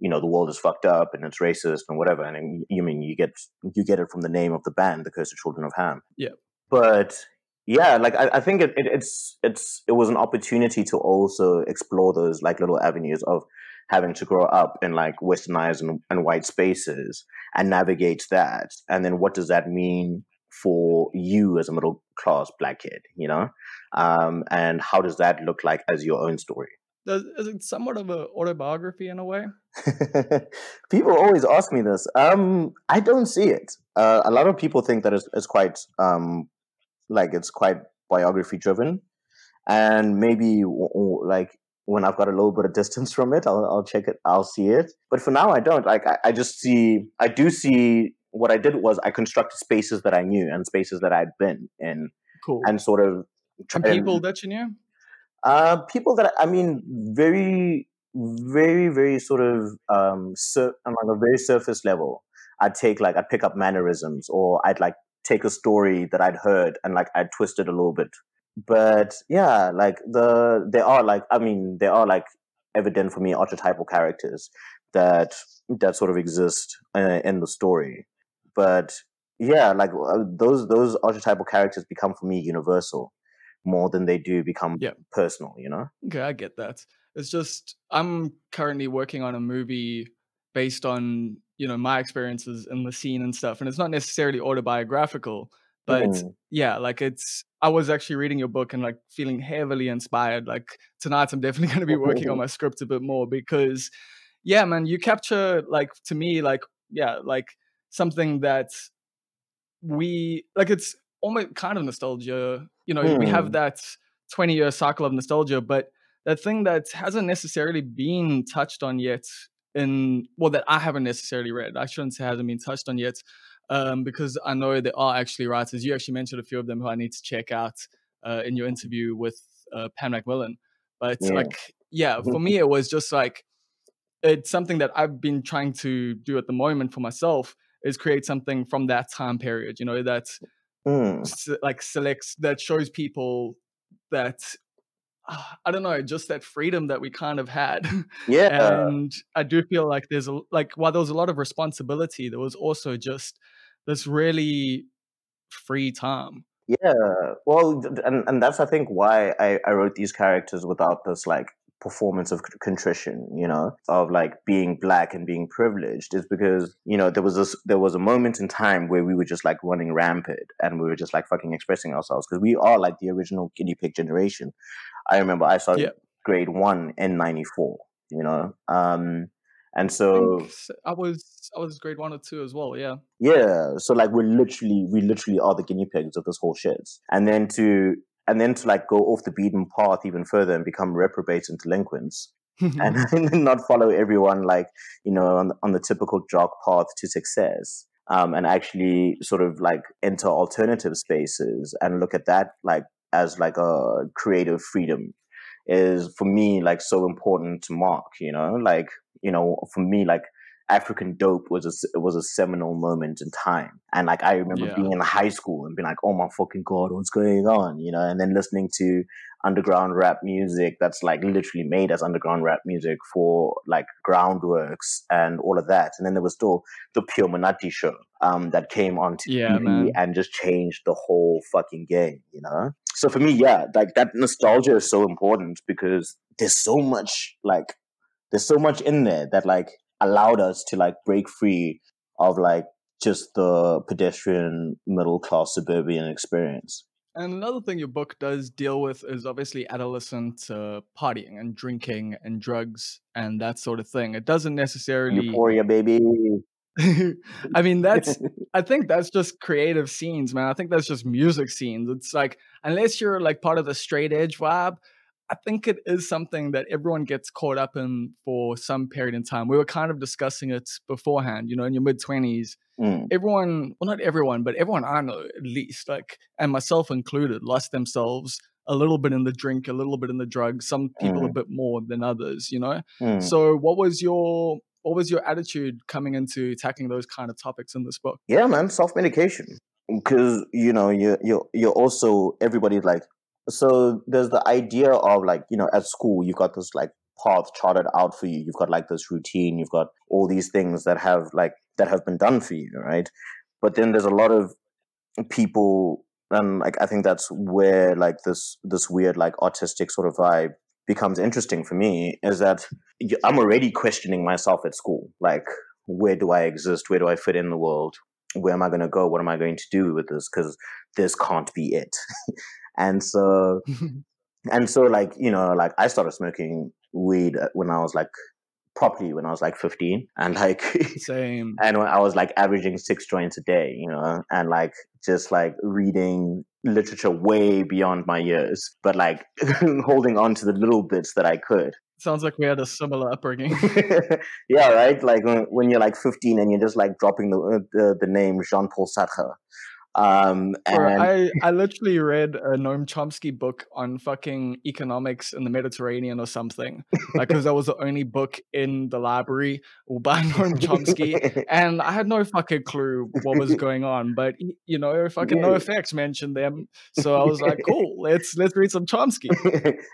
Speaker 15: you know the world is fucked up and it's racist and whatever. And you mean you get you get it from the name of the band, the Cursed Children of Ham
Speaker 2: Yeah.
Speaker 15: but yeah like i, I think it, it, it's it's it was an opportunity to also explore those like little avenues of having to grow up in like westernized and, and white spaces and navigate that and then what does that mean for you as a middle class black kid you know um and how does that look like as your own story
Speaker 2: is it somewhat of an autobiography in a way?
Speaker 15: people always ask me this. Um, I don't see it. Uh, a lot of people think that it's, it's quite um, like it's quite biography driven, and maybe like when I've got a little bit of distance from it, I'll, I'll check it. I'll see it. But for now, I don't. Like I, I just see. I do see. What I did was I constructed spaces that I knew and spaces that I'd been in,
Speaker 2: Cool.
Speaker 15: and sort of
Speaker 2: And people that you knew?
Speaker 15: uh, people that I mean, very, very, very sort of um, sur- on like a very surface level. I'd take like I'd pick up mannerisms, or I'd like take a story that I'd heard and like I'd twist it a little bit. But yeah, like the there are like I mean there are like evident for me archetypal characters that that sort of exist uh, in the story. But yeah, like uh, those those archetypal characters become for me universal more than they do become
Speaker 2: Yeah.
Speaker 15: personal. You know.
Speaker 2: Okay, I get that. It's just I'm currently working on a movie based on you know my experiences in the scene and stuff, and it's not necessarily autobiographical, but
Speaker 15: Mm.
Speaker 2: yeah, like it's. I was actually reading your book and like feeling heavily inspired. Like tonight, I'm definitely going to be working on my script a bit more because, yeah, man, you capture like to me like yeah like something that we like it's almost kind of nostalgia. You know, we have
Speaker 15: Hmm.
Speaker 2: that 20 year cycle of nostalgia, but that thing that hasn't necessarily been touched on yet in well that I haven't necessarily read. I shouldn't say hasn't been touched on yet. Um, because I know there are actually writers. You actually mentioned a few of them who I need to check out uh, in your interview with uh, Pan Macmillan. But
Speaker 15: Yeah.
Speaker 2: like, yeah, for me it was just like it's something that I've been trying to do at the moment for myself is create something from that time period. You know that
Speaker 15: Mm.
Speaker 2: s- like selects that shows people that Ah, I don't know, just that freedom that we kind of had.
Speaker 15: Yeah.
Speaker 2: and I do feel like there's a like while there was a lot of responsibility, there was also just this really free time.
Speaker 15: Yeah, well, and and that's I think why I I wrote these characters without this like performance of contrition, you know, of like being black and being privileged, is because you know there was this there was a moment in time where we were just like running rampant and we were just like fucking expressing ourselves because we are like the original guinea pig generation. I remember I started
Speaker 2: Yeah.
Speaker 15: grade one in '94, you know, um, and so
Speaker 2: I, I was I was grade one or two as well. Yeah.
Speaker 15: yeah, so like we're literally we literally are the guinea pigs of this whole shit. And then to and then to like go off the beaten path even further and become reprobates and delinquents and, not follow everyone like, you know, on, on the typical jock path to success. Um, and actually sort of like enter alternative spaces and look at that like as like a creative freedom is for me like so important to mark, you know, like, you know, for me, like African Dope was a was a seminal moment in time, and like I remember
Speaker 2: Yeah.
Speaker 15: being in high school and being like, "Oh my fucking god, what's going on?" You know, and then listening to underground rap music that's like literally made as underground rap music for like groundworks and all of that, and then there was still the Pure Monate show um, that came on
Speaker 2: Yeah,
Speaker 15: TV
Speaker 2: man.
Speaker 15: and just changed the whole fucking game. You know, so for me, yeah, like that nostalgia is so important because there's so much like there's so much in there that like allowed us to like break free of like just the pedestrian middle class suburban experience.
Speaker 2: And another thing your book does deal with is obviously adolescent uh, partying and drinking and drugs and that sort of thing. It doesn't necessarily.
Speaker 15: Euphoria, baby.
Speaker 2: I mean, that's. I think that's just creative scenes, man. I think that's just music scenes. It's like unless you're like part of the straight edge vibe, I think it is something that everyone gets caught up in for some period in time. We were kind of discussing it beforehand. You know, in your mid twenties,
Speaker 15: Mm.
Speaker 2: everyone well not everyone but everyone i know at least like and myself included lost themselves a little bit in the drink a little bit in the drugs some people a
Speaker 15: Mm.
Speaker 2: bit more than others you know
Speaker 15: Mm.
Speaker 2: so what was your what was your attitude coming into tackling those kind of topics in this book
Speaker 15: Yeah, man, self medication. Because you know, you you you're also everybody's like. So there's the idea of like you know at school you've got this like path charted out for you. You've got like this routine. You've got all these things that have like that have been done for you, right? But then there's a lot of people, and like I think that's where like this this weird like artistic sort of vibe becomes interesting for me. Is that i'm already questioning myself at school, like where do I exist? Where do I fit in the world? Where am I going to go? What am I going to do with this? Because this can't be it. and so and so like you know like i started smoking weed uh, when i was like properly when i was like 15 and like
Speaker 2: same.
Speaker 15: and when i was like averaging six joints a day you know and like just like reading literature way beyond my years but like holding on to the little bits that i could.
Speaker 2: Sounds like we had a similar upbringing.
Speaker 15: Yeah right? Like when, when you're like 15 and you're just like dropping the uh, the, the name jean-paul sartre Um, and
Speaker 2: I, I literally read a Noam Chomsky book on fucking economics in the Mediterranean or something. Like, because that was the only book in the library by Noam Chomsky. And I had no fucking clue what was going on. But, you know, fucking NOFX mentioned them. So I was like, cool, let's let's read some Chomsky.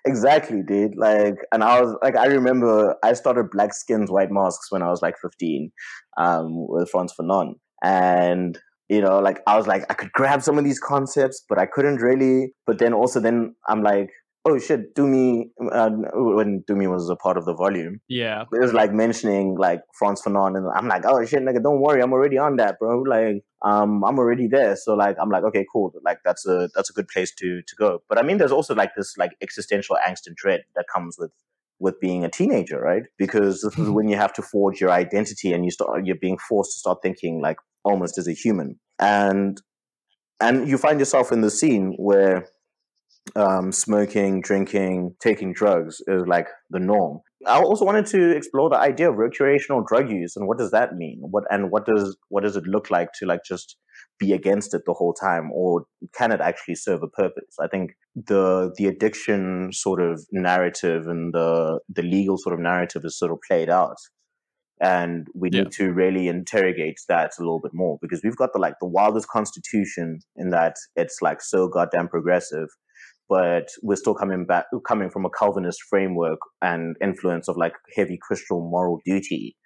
Speaker 15: exactly, dude. Like, and I was like, I remember I started Black Skins, White Masks when I was like 15 um, with Frantz Fanon. And, you know, like, I was like, I could grab some of these concepts, but I couldn't really. But then also, then I'm like, oh shit, Dumi, uh, when Dumi was a part of the volume,
Speaker 2: Yeah.
Speaker 15: it was like mentioning like Frantz Fanon, and I'm like, oh shit, nigga, don't worry, I'm already on that, bro. Like, um, I'm already there. So like, I'm like, okay, cool. Like, that's a that's a good place to to go. But I mean, there's also like this like existential angst and dread that comes with with being a teenager, right? Because this is when you have to forge your identity, and you start you're being forced to start thinking like almost as a human, and and you find yourself in the scene where um, smoking, drinking, taking drugs is like the norm. I also wanted to explore the idea of recreational drug use and what does that mean? What and what does what does it look like to like just be against it the whole time, or can it actually serve a purpose? I think the the addiction sort of narrative and the the legal sort of narrative is sort of played out and we need to really interrogate that a little bit more because we've got the like the wildest constitution in that it's like so goddamn progressive but we're still coming back coming from a calvinist framework and influence of like heavy christian moral duty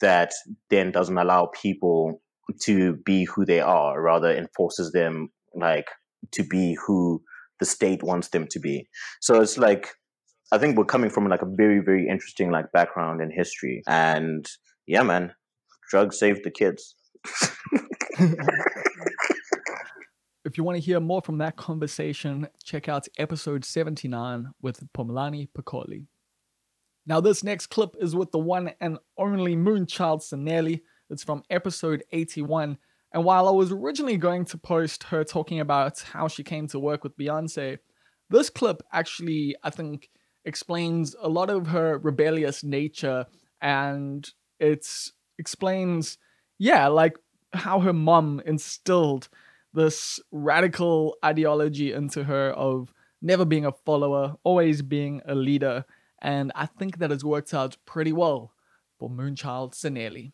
Speaker 15: that then doesn't allow people to be who they are rather enforces them like to be who the state wants them to be. So it's like I think we're coming from like a very, very interesting like background in history. And yeah, man, drugs saved the kids.
Speaker 2: If you want to hear more from that conversation, check out episode 79 with Phumlani Pikoli. Now, this next clip is with the one and only Moonchild Sanelly. It's from episode 81. And while I was originally going to post her talking about how she came to work with Beyonce, this clip actually, I think, explains a lot of her rebellious nature and it explains, yeah, like how her mom instilled this radical ideology into her of never being a follower, always being a leader. And I think that has worked out pretty well for Moonchild Sanelly.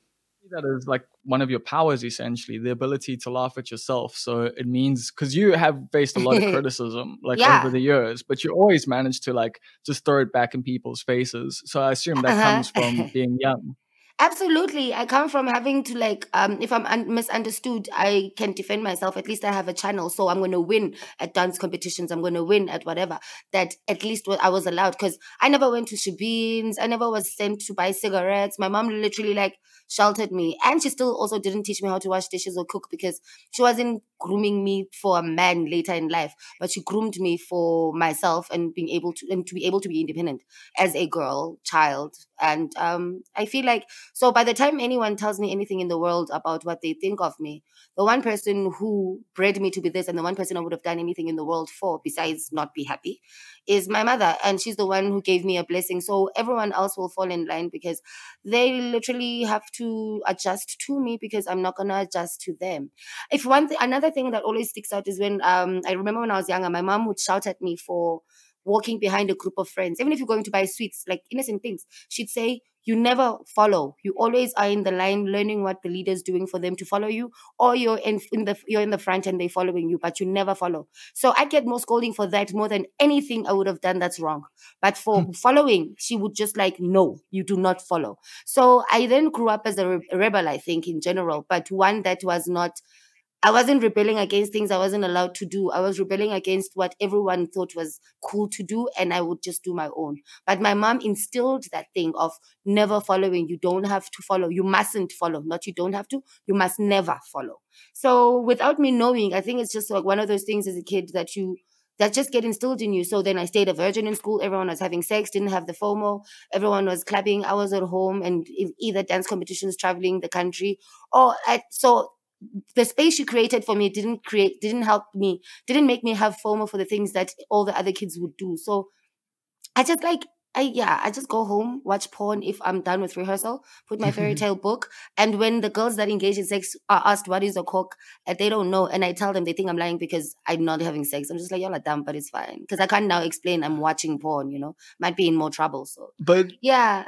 Speaker 2: That is like one of your powers, essentially, the ability to laugh at yourself. So it means because you have faced a lot of criticism like
Speaker 16: Yeah.
Speaker 2: over the years, but you always manage to like just throw it back in people's faces. So I assume that
Speaker 16: Uh-huh.
Speaker 2: comes from being young.
Speaker 16: Absolutely. I come from having to like um if I'm un- misunderstood, I can defend myself. At least I have a channel. So I'm going to win at dance competitions. I'm going to win at whatever. That at least what I was allowed cuz I never went to shebeens. I never was sent to buy cigarettes. My mom literally like sheltered me and she still also didn't teach me how to wash dishes or cook because she wasn't grooming me for a man later in life, but she groomed me for myself and being able to and to be able to be independent as a girl, child. And um I feel like so by the time anyone tells me anything in the world about what they think of me, the one person who bred me to be this and the one person I would have done anything in the world for besides not be happy is my mother. And she's the one who gave me a blessing. So everyone else will fall in line because they literally have to adjust to me because I'm not gonna adjust to them. If one th- another thing that always sticks out is when um I remember when I was younger, my mom would shout at me for walking behind a group of friends, even if you're going to buy sweets, like innocent things, she'd say, You never follow. You always are in the line learning what the leader's doing for them to follow you, or you're in, in the you're in the front and they're following you, but you never follow. So I get more scolding for that more than anything I would have done that's wrong. But for following, she would just like, no, you do not follow. So I then grew up as a re- rebel, I think, in general, but one that was not I wasn't rebelling against things I wasn't allowed to do. I was rebelling against what everyone thought was cool to do, and I would just do my own. But my mom instilled that thing of never following. You don't have to follow. You mustn't follow. Not you don't have to. You must never follow. So without me knowing, I think it's just like one of those things as a kid that you that just get instilled in you. So then I stayed a virgin in school. Everyone was having sex, didn't have the FOMO. Everyone was clubbing. I was at home and either dance competitions, traveling the country, or at so the space you created for me didn't create didn't help me didn't make me have FOMO for the things that all the other kids would do. So I just like I yeah, I just go home, watch porn if I'm done with rehearsal, put my fairy tale book, and when the girls that engage in sex are asked what is a cock, and they don't know, and I tell them they think I'm lying because I'm not having sex. I'm just like, y'all are dumb, but it's fine because I can't now explain I'm watching porn. You know, might be in more trouble. So
Speaker 2: But
Speaker 16: yeah,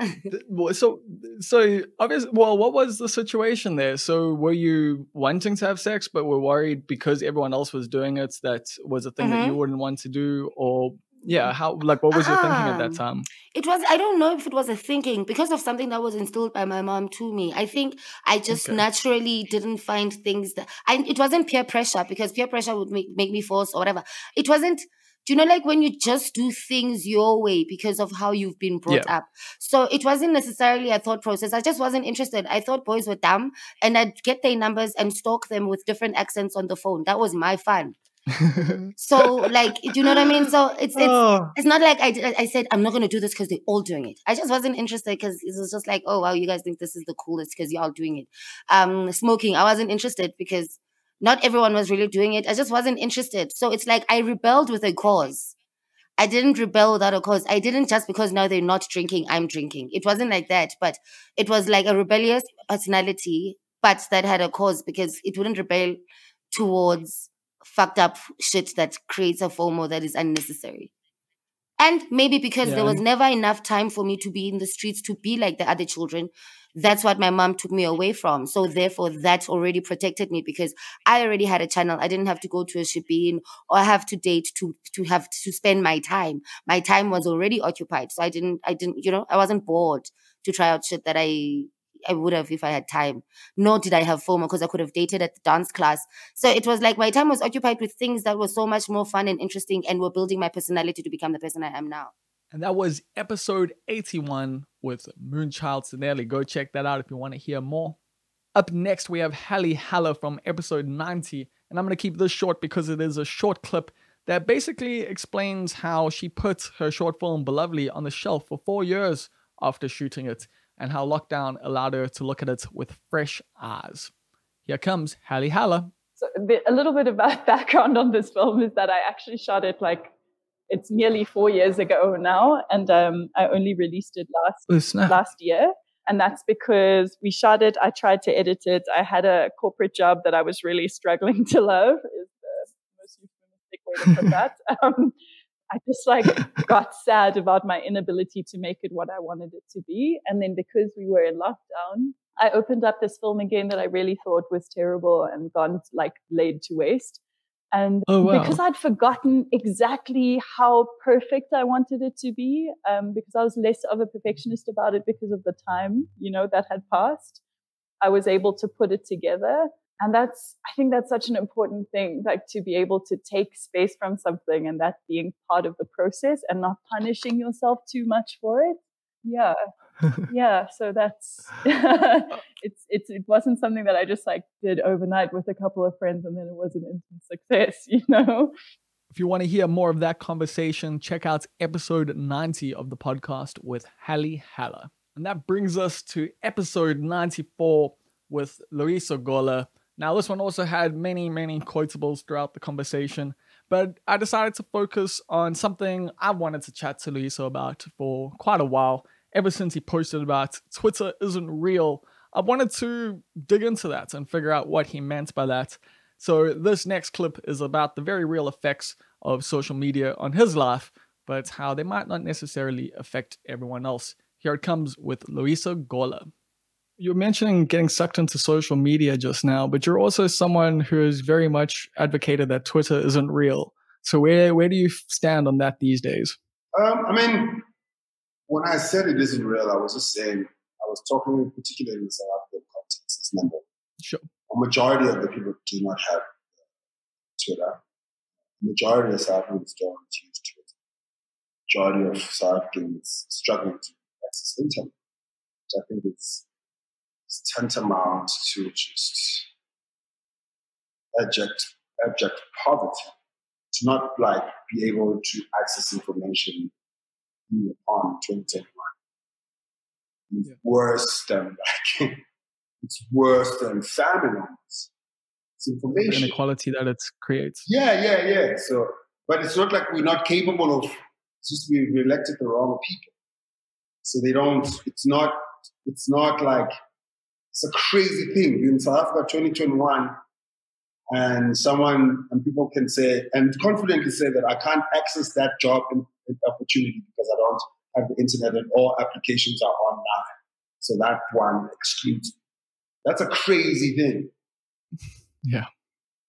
Speaker 2: so so obviously, well, what was the situation there? So were you wanting to have sex, but were worried because everyone else was doing it that was a thing that you
Speaker 16: Mhm.
Speaker 2: wouldn't want to do, or yeah, how like what was your thinking at that
Speaker 16: Ah.
Speaker 2: time?
Speaker 16: It was, I don't know if it was a thinking because of something that was instilled by my mom to me. I think I just
Speaker 2: Okay.
Speaker 16: naturally didn't find things that, I, it wasn't peer pressure because peer pressure would make, make me force or whatever. It wasn't, do you know, like when you just do things your way because of how you've been brought
Speaker 2: Yeah.
Speaker 16: up? So it wasn't necessarily a thought process. I just wasn't interested. I thought boys were dumb and I'd get their numbers and stalk them with different accents on the phone. That was my fun. So like, do you know what I mean? So it's it's
Speaker 2: Oh.
Speaker 16: it's not like I I said I'm not gonna do this because they're all doing it. I just wasn't interested because it was just like, oh wow, you guys think this is the coolest because you're all doing it. Um, smoking, I wasn't interested because not everyone was really doing it. I just wasn't interested. So it's like I rebelled with a cause. I didn't rebel without a cause. I didn't just because now they're not drinking, I'm drinking. It wasn't like that, but it was like a rebellious personality, but that had a cause because it wouldn't rebel towards fucked up shit that creates a FOMO that is unnecessary. And maybe because
Speaker 2: Yeah,
Speaker 16: there was never enough time for me to be in the streets to be like the other children. That's what my mom took me away from. So therefore, that already protected me because I already had a channel. I didn't have to go to a shebeen or have to date to to have to spend my time. My time was already occupied, so I didn't. I didn't. You know, I wasn't bored to try out shit that I I would have if I had time. Nor did I have FOMO because I could have dated at the dance class. So it was like my time was occupied with things that were so much more fun and interesting and were building my personality to become the person I am now.
Speaker 2: And that was episode 81 with Moonchild Sanelly. Go check that out if you want to hear more. Up next, we have Hallie Haller from episode 90. And I'm going to keep this short because it is a short clip that basically explains how she put her short film Belovely on the shelf for four years after shooting it and how lockdown allowed her to look at it with fresh eyes. Here comes Hallie Haller.
Speaker 17: So a, bit, a little bit about background on this film is that I actually shot it like it's nearly four years ago now, and um, I only released it last
Speaker 2: Oh,
Speaker 17: last year. And that's because we shot it. I tried to edit it. I had a corporate job that I was really struggling to love. Is the most euphemistic way to put that. Um, I just like got sad about my inability to make it what I wanted it to be. And then because we were in lockdown, I opened up this film again that I really thought was terrible and gone like laid to waste. And
Speaker 2: Oh, wow.
Speaker 17: because I'd forgotten exactly how perfect I wanted it to be, um, because I was less of a perfectionist about it because of the time, you know, that had passed, I was able to put it together. And that's, I think that's such an important thing, like to be able to take space from something and that being part of the process and not punishing yourself too much for it. Yeah. yeah. So that's, uh it's, it's, it wasn't something that I just like did overnight with a couple of friends and then it was an instant success, you know?
Speaker 2: If you want to hear more of that conversation, check out episode 90 of the podcast with Hallie Haller. And that brings us to episode 94 with Loyiso Gola. Now, this one also had many, many quotables throughout the conversation, but I decided to focus on something I wanted to chat to Loyiso about for quite a while. Ever since he posted about Twitter isn't real, I wanted to dig into that and figure out what he meant by that. So, this next clip is about the very real effects of social media on his life, but how they might not necessarily affect everyone else. Here it comes with Loyiso Gola. You're mentioning getting sucked into social media just now, but you're also someone who has very much advocated that Twitter isn't real. So, where, where do you stand on that these days?
Speaker 18: Um, I mean, when I said it isn't real, I was just saying, I was talking particularly in the South African context. As number,
Speaker 2: Sure.
Speaker 18: a majority of the people do not have Twitter. The majority of South Africans don't use Twitter. Majority of South Africans struggling to access internet. So I think it's, it's tantamount to just abject, abject poverty. To not like be able to access information in your 2021. It's worse than like it's worse than famine. It's
Speaker 2: The
Speaker 18: information.
Speaker 2: inequality that it creates.
Speaker 18: Yeah, yeah, yeah. So, but it's not like we're not capable of. It's just we we elected the wrong people. So they don't. It's not. It's not like it's a crazy thing in South Africa 2021, and someone and people can say and confidently say that I can't access that job and, and opportunity because I don't have the internet and all applications are online. So that one excludes. That's a crazy thing.
Speaker 2: Yeah.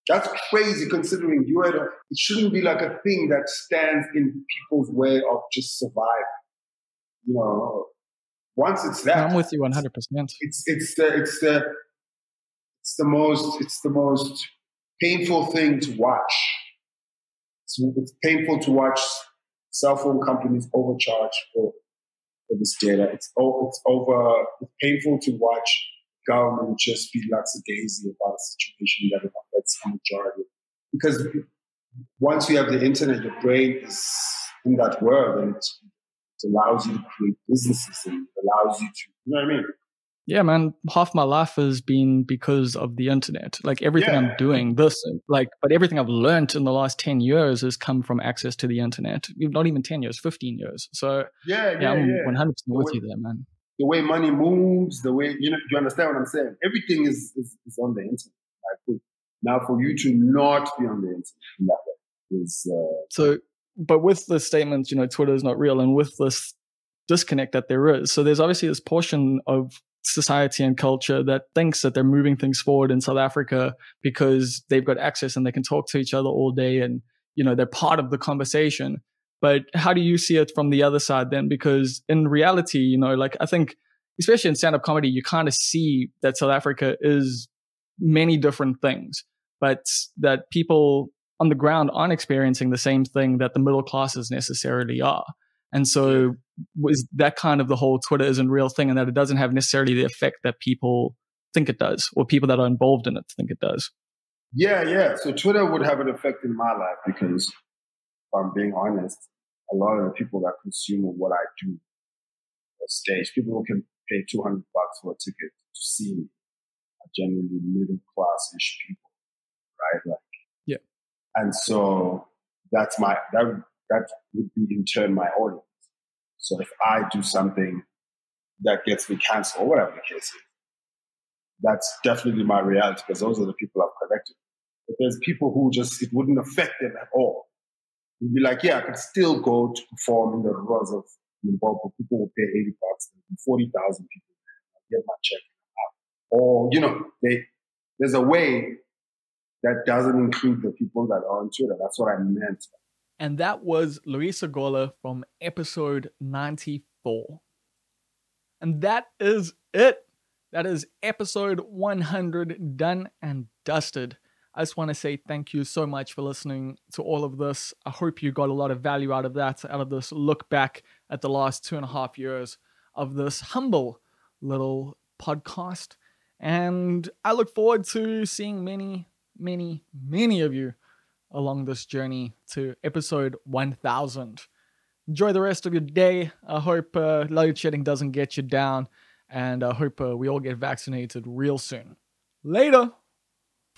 Speaker 18: That's crazy considering you had a, it shouldn't be like a thing that stands in people's way of just surviving. You know, once it's that,
Speaker 2: I'm with you 100. percent
Speaker 18: it's it's the it's the it's the most it's the most painful thing to watch. It's, it's painful to watch cell phone companies overcharge for for this data. It's oh, it's over. It's painful to watch government just be lackadaisy about a situation that affects the majority. Because once you have the internet, your brain is in that world, and it, it allows you to create businesses and it allows you to, you know what I mean?
Speaker 2: Yeah, man. Half my life has been because of the internet. Like everything
Speaker 18: Yeah.
Speaker 2: I'm doing, this, like, but everything I've learned in the last 10 years has come from access to the internet. Not even 10 years, 15 years. So,
Speaker 18: Yeah, yeah, yeah
Speaker 2: I'm
Speaker 18: yeah.
Speaker 2: 100% with
Speaker 18: way-
Speaker 2: you there, man.
Speaker 18: The way money moves, the way you know, you understand what I'm saying? Everything is is, is on the internet. Like, now, for you to not be on the internet in that way is uh,
Speaker 2: So, but with the statements, you know, Twitter is not real, and with this disconnect that there is, so there's obviously this portion of society and culture that thinks that they're moving things forward in South Africa because they've got access and they can talk to each other all day and, you know, they're part of the conversation. But how do you see it from the other side then? Because in reality, you know, like I think, especially in stand up comedy, you kind of see that South Africa is many different things, but that people on the ground aren't experiencing the same thing that the middle classes necessarily are. And so was that kind of the whole Twitter isn't real thing and that it doesn't have necessarily the effect that people think it does or people that are involved in it think it does.
Speaker 18: Yeah, yeah. So Twitter would have an effect in my life because, if I'm being honest, a lot of the people that consume what I do on stage, people who can pay 200 bucks for a ticket to see me are generally middle class ish people, right? Like. And so that's my, that, that would be in turn my audience. So if I do something that gets me canceled or whatever the case is, that's definitely my reality because those are the people I've connected. But there's people who just, it wouldn't affect them at all. You'd be like, yeah, I could still go to perform in the rows of Limpopo. People will pay 80 bucks, 40,000 people. I'll get my check. Or, you know, they, there's a way that doesn't include the people that are on Twitter. That's what I meant.
Speaker 2: And that was Loyiso Gola from episode 94. And that is it. That is episode 100 done and dusted. I just want to say thank you so much for listening to all of this. I hope you got a lot of value out of that, out of this look back at the last two and a half years of this humble little podcast. And I look forward to seeing many, many, many of you along this journey to episode 1000. Enjoy the rest of your day. I hope uh, load shedding doesn't get you down, and I hope uh, we all get vaccinated real soon. Later.